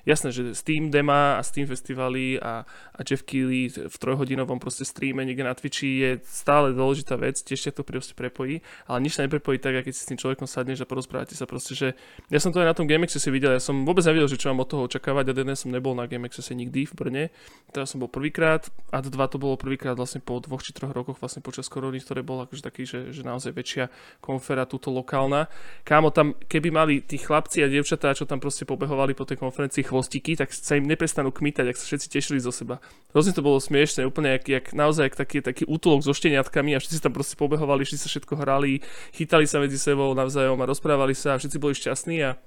jasné, že Steam Dema a Steam Festivaly a, a Jeff Keighley v trojhodinovom proste streame niekde na Twitchi je stále dôležitá vec, tiež sa to proste prepojí, ale nič sa neprepojí tak, keď si s tým človekom sadneš a porozprávate sa proste, že ja som to aj na tom GameXe si videl, ja som vôbec nevedel, že čo mám od toho očakávať, a dnes som nebol na GameXe nikdy v Brne, teraz som bol prvýkrát, a 2 to bolo prvýkrát vlastne po dvoch či troch rokoch vlastne počas korony, ktoré bol akože taký, že, že naozaj väčšia konfera túto lokálna. Kámo tam, keby mali tí chlapci a dievčatá, čo tam proste pobehovali po tej konferencii chvostiky, tak sa im neprestanú kmitať, ak sa všetci tešili zo seba. Hrozne to bolo smiešne, úplne jak, jak naozaj jak taký, taký útulok so šteniatkami a všetci tam proste pobehovali, všetci sa všetko hrali, chytali sa medzi sebou navzájom a rozprávali sa a všetci boli šťastní a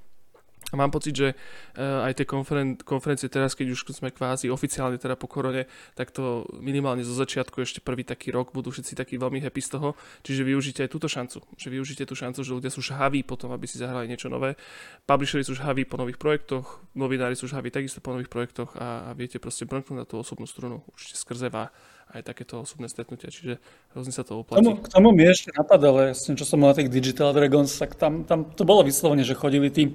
a mám pocit, že uh, aj tie konferen- konferencie teraz, keď už sme kvázi oficiálne teda po korone, tak to minimálne zo začiatku ešte prvý taký rok budú všetci takí veľmi happy z toho. Čiže využite aj túto šancu. Že využite tú šancu, že ľudia sú žhaví potom, aby si zahrali niečo nové. Publisheri sú žhaví po nových projektoch, novinári sú žhaví takisto po nových projektoch a, a viete proste brnknúť na tú osobnú strunu určite skrze vás aj takéto osobné stretnutia, čiže hrozne sa to oplatí. K tomu, k tomu mi ešte napadalo, ja čo som mal na tých Digital Dragons, tak tam, tam to bolo vyslovene, že chodili tí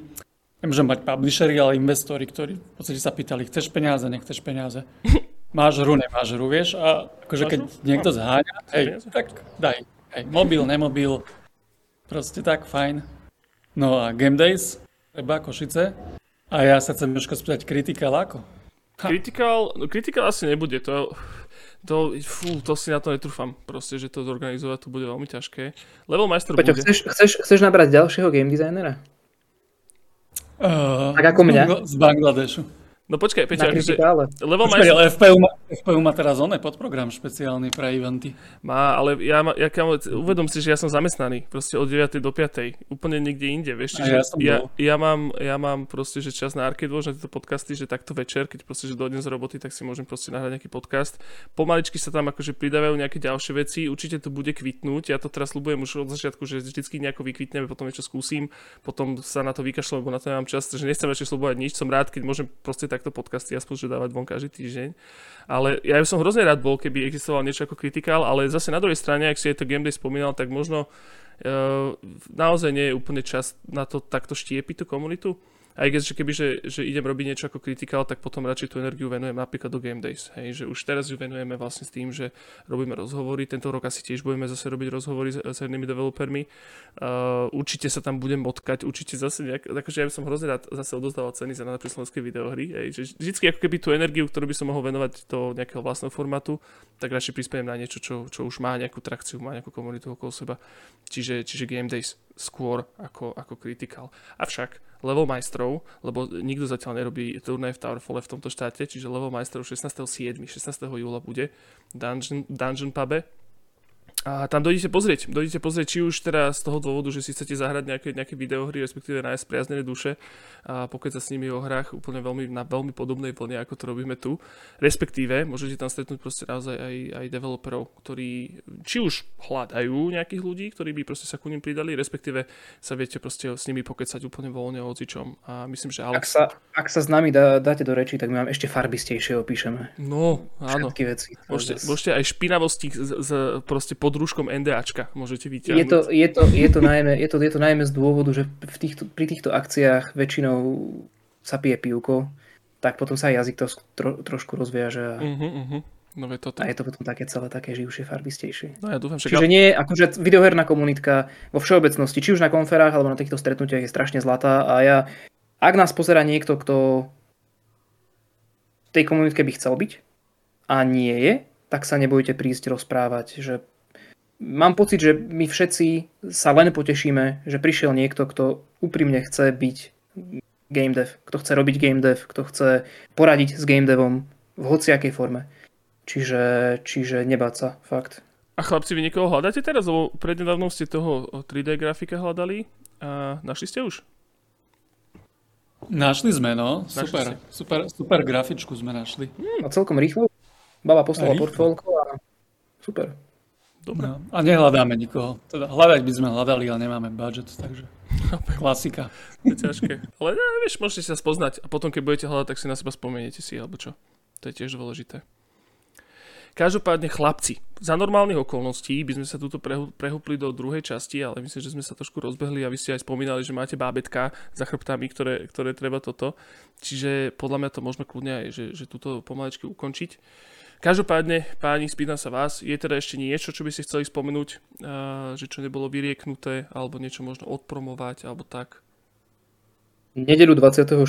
Nemôžem mať publishery, ale investori, ktorí v podstate sa pýtali, chceš peniaze, nechceš peniaze. <laughs> Máš hru, nemáš hru, vieš? A akože keď niekto zháňa, hej, tak daj. Hej, mobil, nemobil, proste tak, fajn. No a Game Days, treba Košice. A ja sa chcem trošku spýtať, Critical ako? Ha. Critical, no Critical asi nebude, to, to, fú, to si na to netrúfam, proste, že to zorganizovať to bude veľmi ťažké. Level Master Peťo, bude. Chceš, chceš, chceš nabrať ďalšieho game designera? Uh, tak ako mňa? Z Bangladešu. No počkaj, Peťa, akože, level Počkaj, ale FPU má, FPU má teraz oné podprogram špeciálny pre eventy. Má, ale ja, ja uvedom si, že ja som zamestnaný proste od 9. do 5. Úplne niekde inde, vieš. Čiže ja, ja, ja, mám, ja mám proste, že čas na Arcade Watch, na tieto podcasty, že takto večer, keď proste, že dojdem z roboty, tak si môžem proste nahrať nejaký podcast. Pomaličky sa tam akože pridávajú nejaké ďalšie veci, určite to bude kvitnúť. Ja to teraz slúbujem už od začiatku, že vždycky nejako vykvitneme, potom niečo skúsim, potom sa na to vykašľam, lebo na to nemám čas, že nechcem ešte slúbovať nič. Som rád, keď môžem proste takto podcasty aspoň že dávať von každý týždeň. Ale ja by som hrozne rád bol, keby existoval niečo ako kritikál, ale zase na druhej strane, ak si je to Game spomínal, tak možno uh, naozaj nie je úplne čas na to takto štiepiť tú komunitu aj keď, že keby, že, že idem robiť niečo ako critical, tak potom radšej tú energiu venujem napríklad do Game Days. Hej, že už teraz ju venujeme vlastne s tým, že robíme rozhovory. Tento rok asi tiež budeme zase robiť rozhovory s, s hernými developermi. Uh, určite sa tam budem motkať, určite zase nejak, takže ja by som hrozne rád zase odozdával ceny za najlepšie slovenské videohry. Hej, že vždycky ako keby tú energiu, ktorú by som mohol venovať do nejakého vlastného formátu, tak radšej prispiem na niečo, čo, čo už má nejakú trakciu, má nejakú komunitu okolo seba. Čiže, čiže Game Days skôr ako, ako critical. Avšak level majstrov, lebo nikto zatiaľ nerobí turnaj v Towerfall v tomto štáte, čiže level majstrov 16.7. 16. júla bude Dungeon, Dungeon Pube a tam dojdete pozrieť, dojdete pozrieť, či už teda z toho dôvodu, že si chcete zahrať nejaké, nejaké videohry, respektíve nájsť priaznené duše a pokiaľ sa s nimi o hrách úplne veľmi, na veľmi podobnej vlne, ako to robíme tu. Respektíve, môžete tam stretnúť proste naozaj aj, aj developerov, ktorí či už hľadajú nejakých ľudí, ktorí by proste sa ku ním pridali, respektíve sa viete proste s nimi pokecať úplne voľne o ocičom. A myslím, že Alex... Ak sa, ak sa s nami dá, dáte do reči, tak my vám ešte farbistejšie opíšeme. No, áno. Všetky veci. Môžete, môžete aj špinavosti z, z, proste pod pod rúškom NDAčka môžete vyťahnuť. Je to, je, to, je, to najmä, je, to, je to najmä z dôvodu, že v týchto, pri týchto akciách väčšinou sa pije pivko, tak potom sa aj jazyk to tro, trošku rozviaže a, Uh-huh, uh-huh. No je toto. a je to potom také celé také živšie, farbistejšie. No ja dúfam, že... Čiže nie, akože videoherná komunitka vo všeobecnosti, či už na konferách alebo na týchto stretnutiach je strašne zlatá a ja, ak nás pozera niekto, kto v tej komunitke by chcel byť a nie je, tak sa nebojte prísť rozprávať, že mám pocit, že my všetci sa len potešíme, že prišiel niekto, kto úprimne chce byť game dev, kto chce robiť game dev, kto chce poradiť s game devom v hociakej forme. Čiže, čiže nebáť sa, fakt. A chlapci, vy niekoho hľadáte teraz? Lebo prednedávnom ste toho 3D grafika hľadali a našli ste už? Našli sme, no. Našli Super, ste. super, super grafičku sme našli. No celkom rýchlo. Baba poslala portfólko a super. Dobre. No. A nehľadáme nikoho. Teda hľadať by sme hľadali, ale nemáme budget, takže klasika. Je ťažké. Ale ne, vieš, môžete sa spoznať a potom, keď budete hľadať, tak si na seba spomeniete si, alebo čo. To je tiež dôležité. Každopádne chlapci, za normálnych okolností by sme sa prehu- prehúpli do druhej časti, ale myslím, že sme sa trošku rozbehli a vy ste aj spomínali, že máte bábetka za chrbtami, ktoré, ktoré treba toto. Čiže podľa mňa to môžeme kľudne aj, že, že túto pomalečky ukončiť. Každopádne, páni, spýtam sa vás, je teda ešte niečo, čo by ste chceli spomenúť, že čo nebolo vyrieknuté, alebo niečo možno odpromovať, alebo tak? Nedelu 26.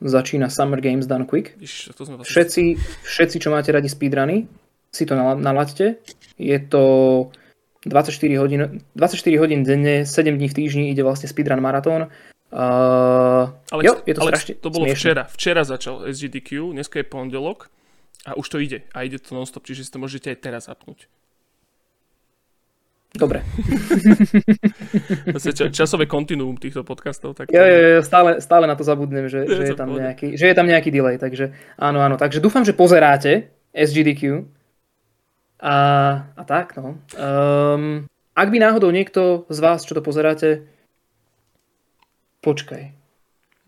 začína Summer Games Done Quick. Ježiš, to sme vlastne... Všetci, všetci, čo máte radi speedruny, si to nala- nalaďte. Je to 24 hodín, 24 hodín denne, 7 dní v týždni ide vlastne speedrun maratón. Uh, Alex, jo, je to Alex, strašne to bolo smiešne. včera. Včera začal SGDQ, dneska je pondelok a už to ide. A ide to non-stop, čiže si to môžete aj teraz zapnúť. Dobre. <laughs> Ča- časové kontinuum týchto podcastov. Tak Jo, jo, jo, stále, stále na to zabudnem, že, Je že, je tam nejaký, že je tam nejaký delay, takže áno, áno. Takže dúfam, že pozeráte SGDQ a, a tak, no. Um, ak by náhodou niekto z vás, čo to pozeráte, počkaj,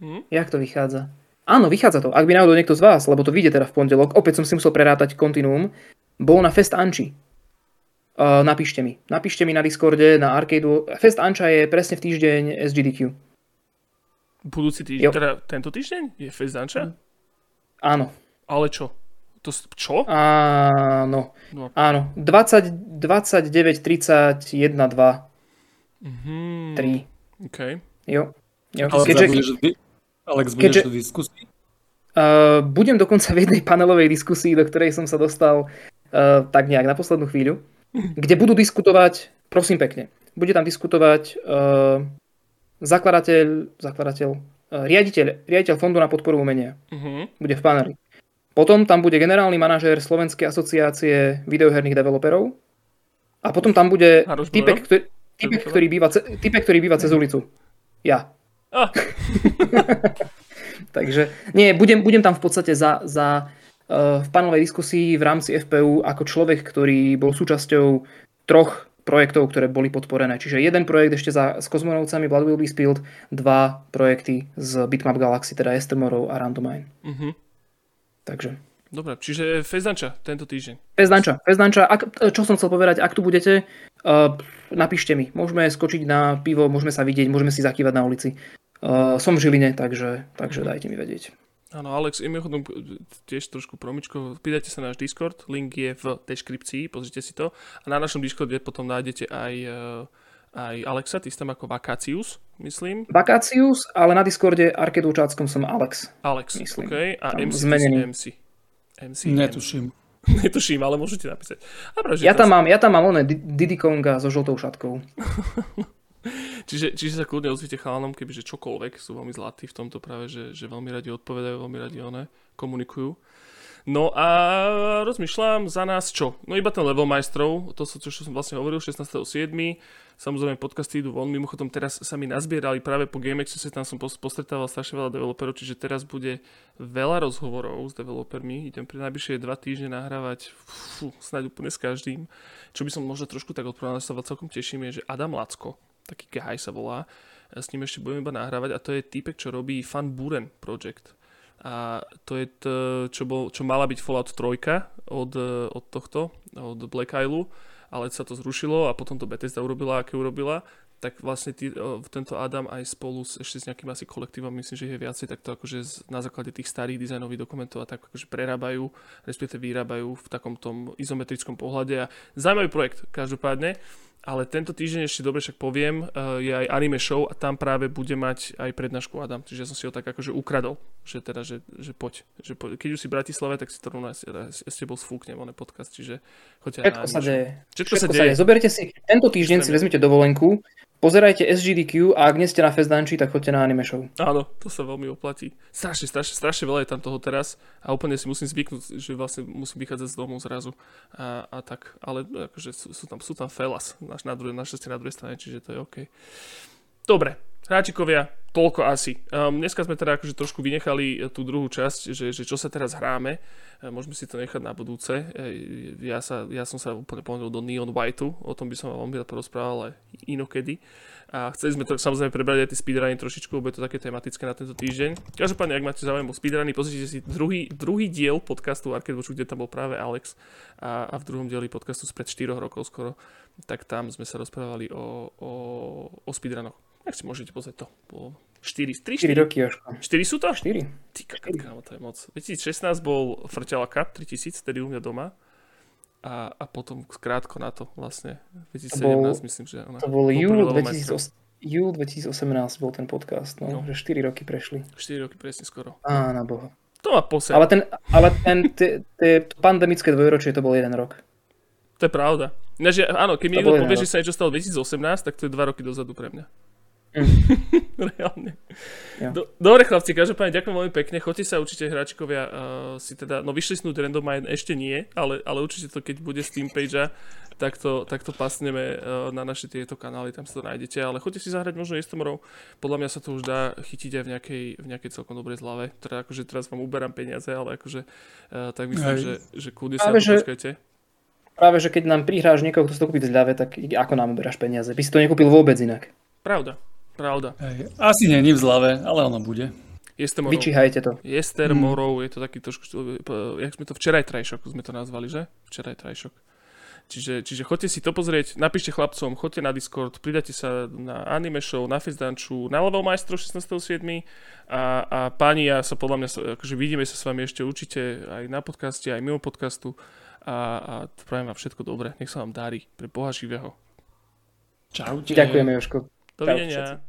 Hm? jak to vychádza? Áno, vychádza to. Ak by náhodou niekto z vás, lebo to vyjde teda v pondelok, opäť som si musel prerátať kontinuum, bol na Fest Anči. Uh, napíšte mi. Napíšte mi na Discorde, na Arcadeu. Fest Anča je presne v týždeň SGDQ. Budúci týždeň, Jo. teda tento týždeň je Fezdanča? Áno. Ale čo? To, čo? Áno. No. Áno. 20, 29, 31, 2, Mhm, 3. OK. Jo. jo. Alex, Keďže, budeš, v- Alex, budeš keďže- v diskusii? uh, budem dokonca v jednej panelovej diskusii, do ktorej som sa dostal uh, tak nejak na poslednú chvíľu, kde budú diskutovať, prosím pekne, bude tam diskutovať uh, zakladateľ, zakladateľ, uh, riaditeľ, riaditeľ Fondu na podporu umenia. Mhm. bude v paneli. Potom tam bude generálny manažér Slovenskej asociácie videoherných developerov. A potom tam bude typek, ktorý, typek, ktorý býva, typek, ktorý býva cez ulicu. Ja. Ah, <laughs> Takže nie, budem, budem tam v podstate za, za uh, v panelovej diskusii v rámci FPU ako človek, ktorý bol súčasťou troch projektov, ktoré boli podporené. Čiže jeden projekt ešte za, s kozmonovcami Blood Will Be Spilled, dva projekty z Bitmap Galaxy, teda Esther Tomorrow a Randomine. mhm. Takže Dobre, čiže Fezdanča tento týždeň. Fezdanča, Fezdanča, ak, čo som chcel povedať, ak tu budete, uh, napíšte mi. Môžeme skočiť na pivo, môžeme sa vidieť, môžeme si zakývať na ulici. Uh, som v Žiline, takže, takže dajte mi vedieť. Áno, Alex, im chodom tiež trošku promičko, pýtajte sa na náš Discord, link je v deskripcii, pozrite si to. A na našom Discorde potom nájdete aj, eh, aj Alexa, ty si tam ako Vakácius, myslím. Vakácius, ale na Discorde Arkedoučáckom som Alex. Alex, Myslím. OK. A Tam MC, zmenený. MC. MC. Netuším. <laughs> Netuším, ale môžete napísať. Že Ja tam mám, ja tam mám Di- Diddy Konga so žltou šatkou. <laughs> Čiže, čiže sa kľudne ozvite chalanom, kebyže čokoľvek, sú veľmi zlatí v tomto práve, že, že veľmi radi odpovedajú, veľmi radi one komunikujú. No a rozmýšľam za nás čo? No iba ten level majstrov, to, čo som vlastne hovoril, 16.7. Samozrejme podcasty idú von, mimochodom teraz sa mi nazbierali práve po GameXuse, tam som pos- postretával strašne veľa developerov, čiže teraz bude veľa rozhovorov s developermi, idem pri najbližšie dva týždne nahrávať, fú, snáď úplne s každým. Čo by som možno trošku tak odpronalizoval, celkom teším je, že Adam Lacko, taký guy sa volá, s ním ešte budeme iba nahrávať a to je týpek, čo robí Fan Buren Project. A to je to, čo, bol, čo mala byť Fallout 3 od, od tohto, od Black Isle. ale sa to zrušilo a potom to Bethesda urobila, aké urobila, tak vlastne o, tento Adam aj spolu s, ešte s nejakým asi kolektívom, myslím, že je viacej, tak to akože na základe tých starých dizajnových dokumentov a tak akože prerábajú, respektíve vyrábajú v takom tom izometrickom pohľade a zaujímavý projekt každopádne ale tento týždeň ešte dobre však poviem, uh, je aj anime show a tam práve bude mať aj prednášku Adam, čiže ja som si ho tak akože ukradol, že teda, že, že poď, že poď. keď už si v Bratislave, tak si to rovno s, s tebou sfúknem, on podcast, čiže choďte Všetko sa deje. Všetko, Všetko sa deje. Zoberte si, tento týždeň si vezmite dovolenku, Pozerajte SGDQ a ak nie ste na Festdanči, tak choďte na anime show. Áno, to sa veľmi oplatí. Strašne, strašne, strašne veľa je tam toho teraz a úplne si musím zvyknúť, že vlastne musím vychádzať z domu zrazu a, a tak. Ale akože sú, sú, tam, sú tam felas na, na, druhej, na, na druhej strane, čiže to je OK. Dobre, hráčikovia, toľko asi. Um, dneska sme teda akože trošku vynechali tú druhú časť, že, že čo sa teraz hráme. E, môžeme si to nechať na budúce. E, ja, sa, ja som sa úplne pomenul do Neon Whiteu, o tom by som vám veľmi porozprával ale inokedy. A chceli sme to samozrejme prebrať aj tie speedruny trošičku, lebo je to také tematické na tento týždeň. Každopádne, ak máte záujem o speedruny, pozrite si druhý, druhý diel podcastu Arcade Watchu, kde tam bol práve Alex a, a v druhom dieli podcastu spred 4 rokov skoro, tak tam sme sa rozprávali o, o, o speedrunoch tak si môžete pozrieť to. Bolo 4, 3, 4, 4 roky, Jožko. 4 sú to? 4. Ty kámo, to je moc. 2016 bol Frťala Cup 3000, tedy u mňa doma. A, a potom krátko na to vlastne. 2017 bol, myslím, že ona. To bol júl 2018. Júl 2018 bol ten podcast, no, no. že 4 roky prešli. 4 roky presne skoro. Á, na boha. To má posel. Ale ten, ale ten te, te, pandemické dvojročie to bol jeden rok. To je pravda. Neže, áno, keď mi niekto povie, že sa niečo stalo 2018, tak to je 2 roky dozadu pre mňa. <laughs> Reálne. Ja. Do, dobre chlapci, každopádne ďakujem veľmi pekne. Choďte sa určite hráčkovia uh, si teda, no vyšlisnúť randomine ešte nie, ale, ale určite to keď bude Steam page tak to, tak to pasneme uh, na naše tieto kanály, tam sa to nájdete, ale choďte si zahrať možno Jestomorov. Podľa mňa sa to už dá chytiť aj v nejakej, v nejakej celkom dobrej zlave. Teda akože teraz vám uberám peniaze, ale akože uh, tak myslím, že, že kľudne sa že... počkajte. Práve, že keď nám prihráš niekoho, kto si to kúpi v zľave, tak ako nám uberáš peniaze? By si to nekúpil vôbec inak. Pravda, Pravda. Hej. Asi nie, nie v zlave, ale ono bude. Jester morov. Vyčíhajte to. Jester hmm. morov, je to taký trošku, jak sme to včeraj trajšok sme to nazvali, že? Včeraj trajšok. Čiže, čiže choďte si to pozrieť, napíšte chlapcom, choďte na Discord, pridajte sa na anime show, na Fizdanču, na Level Maestro 16.7. A, a páni, ja sa podľa mňa, akože vidíme sa s vami ešte určite aj na podcaste, aj mimo podcastu a, a prajem vám všetko dobré, nech sa vám darí pre Boha živého. Čau. Ďakujeme, Joško. Dovidenia.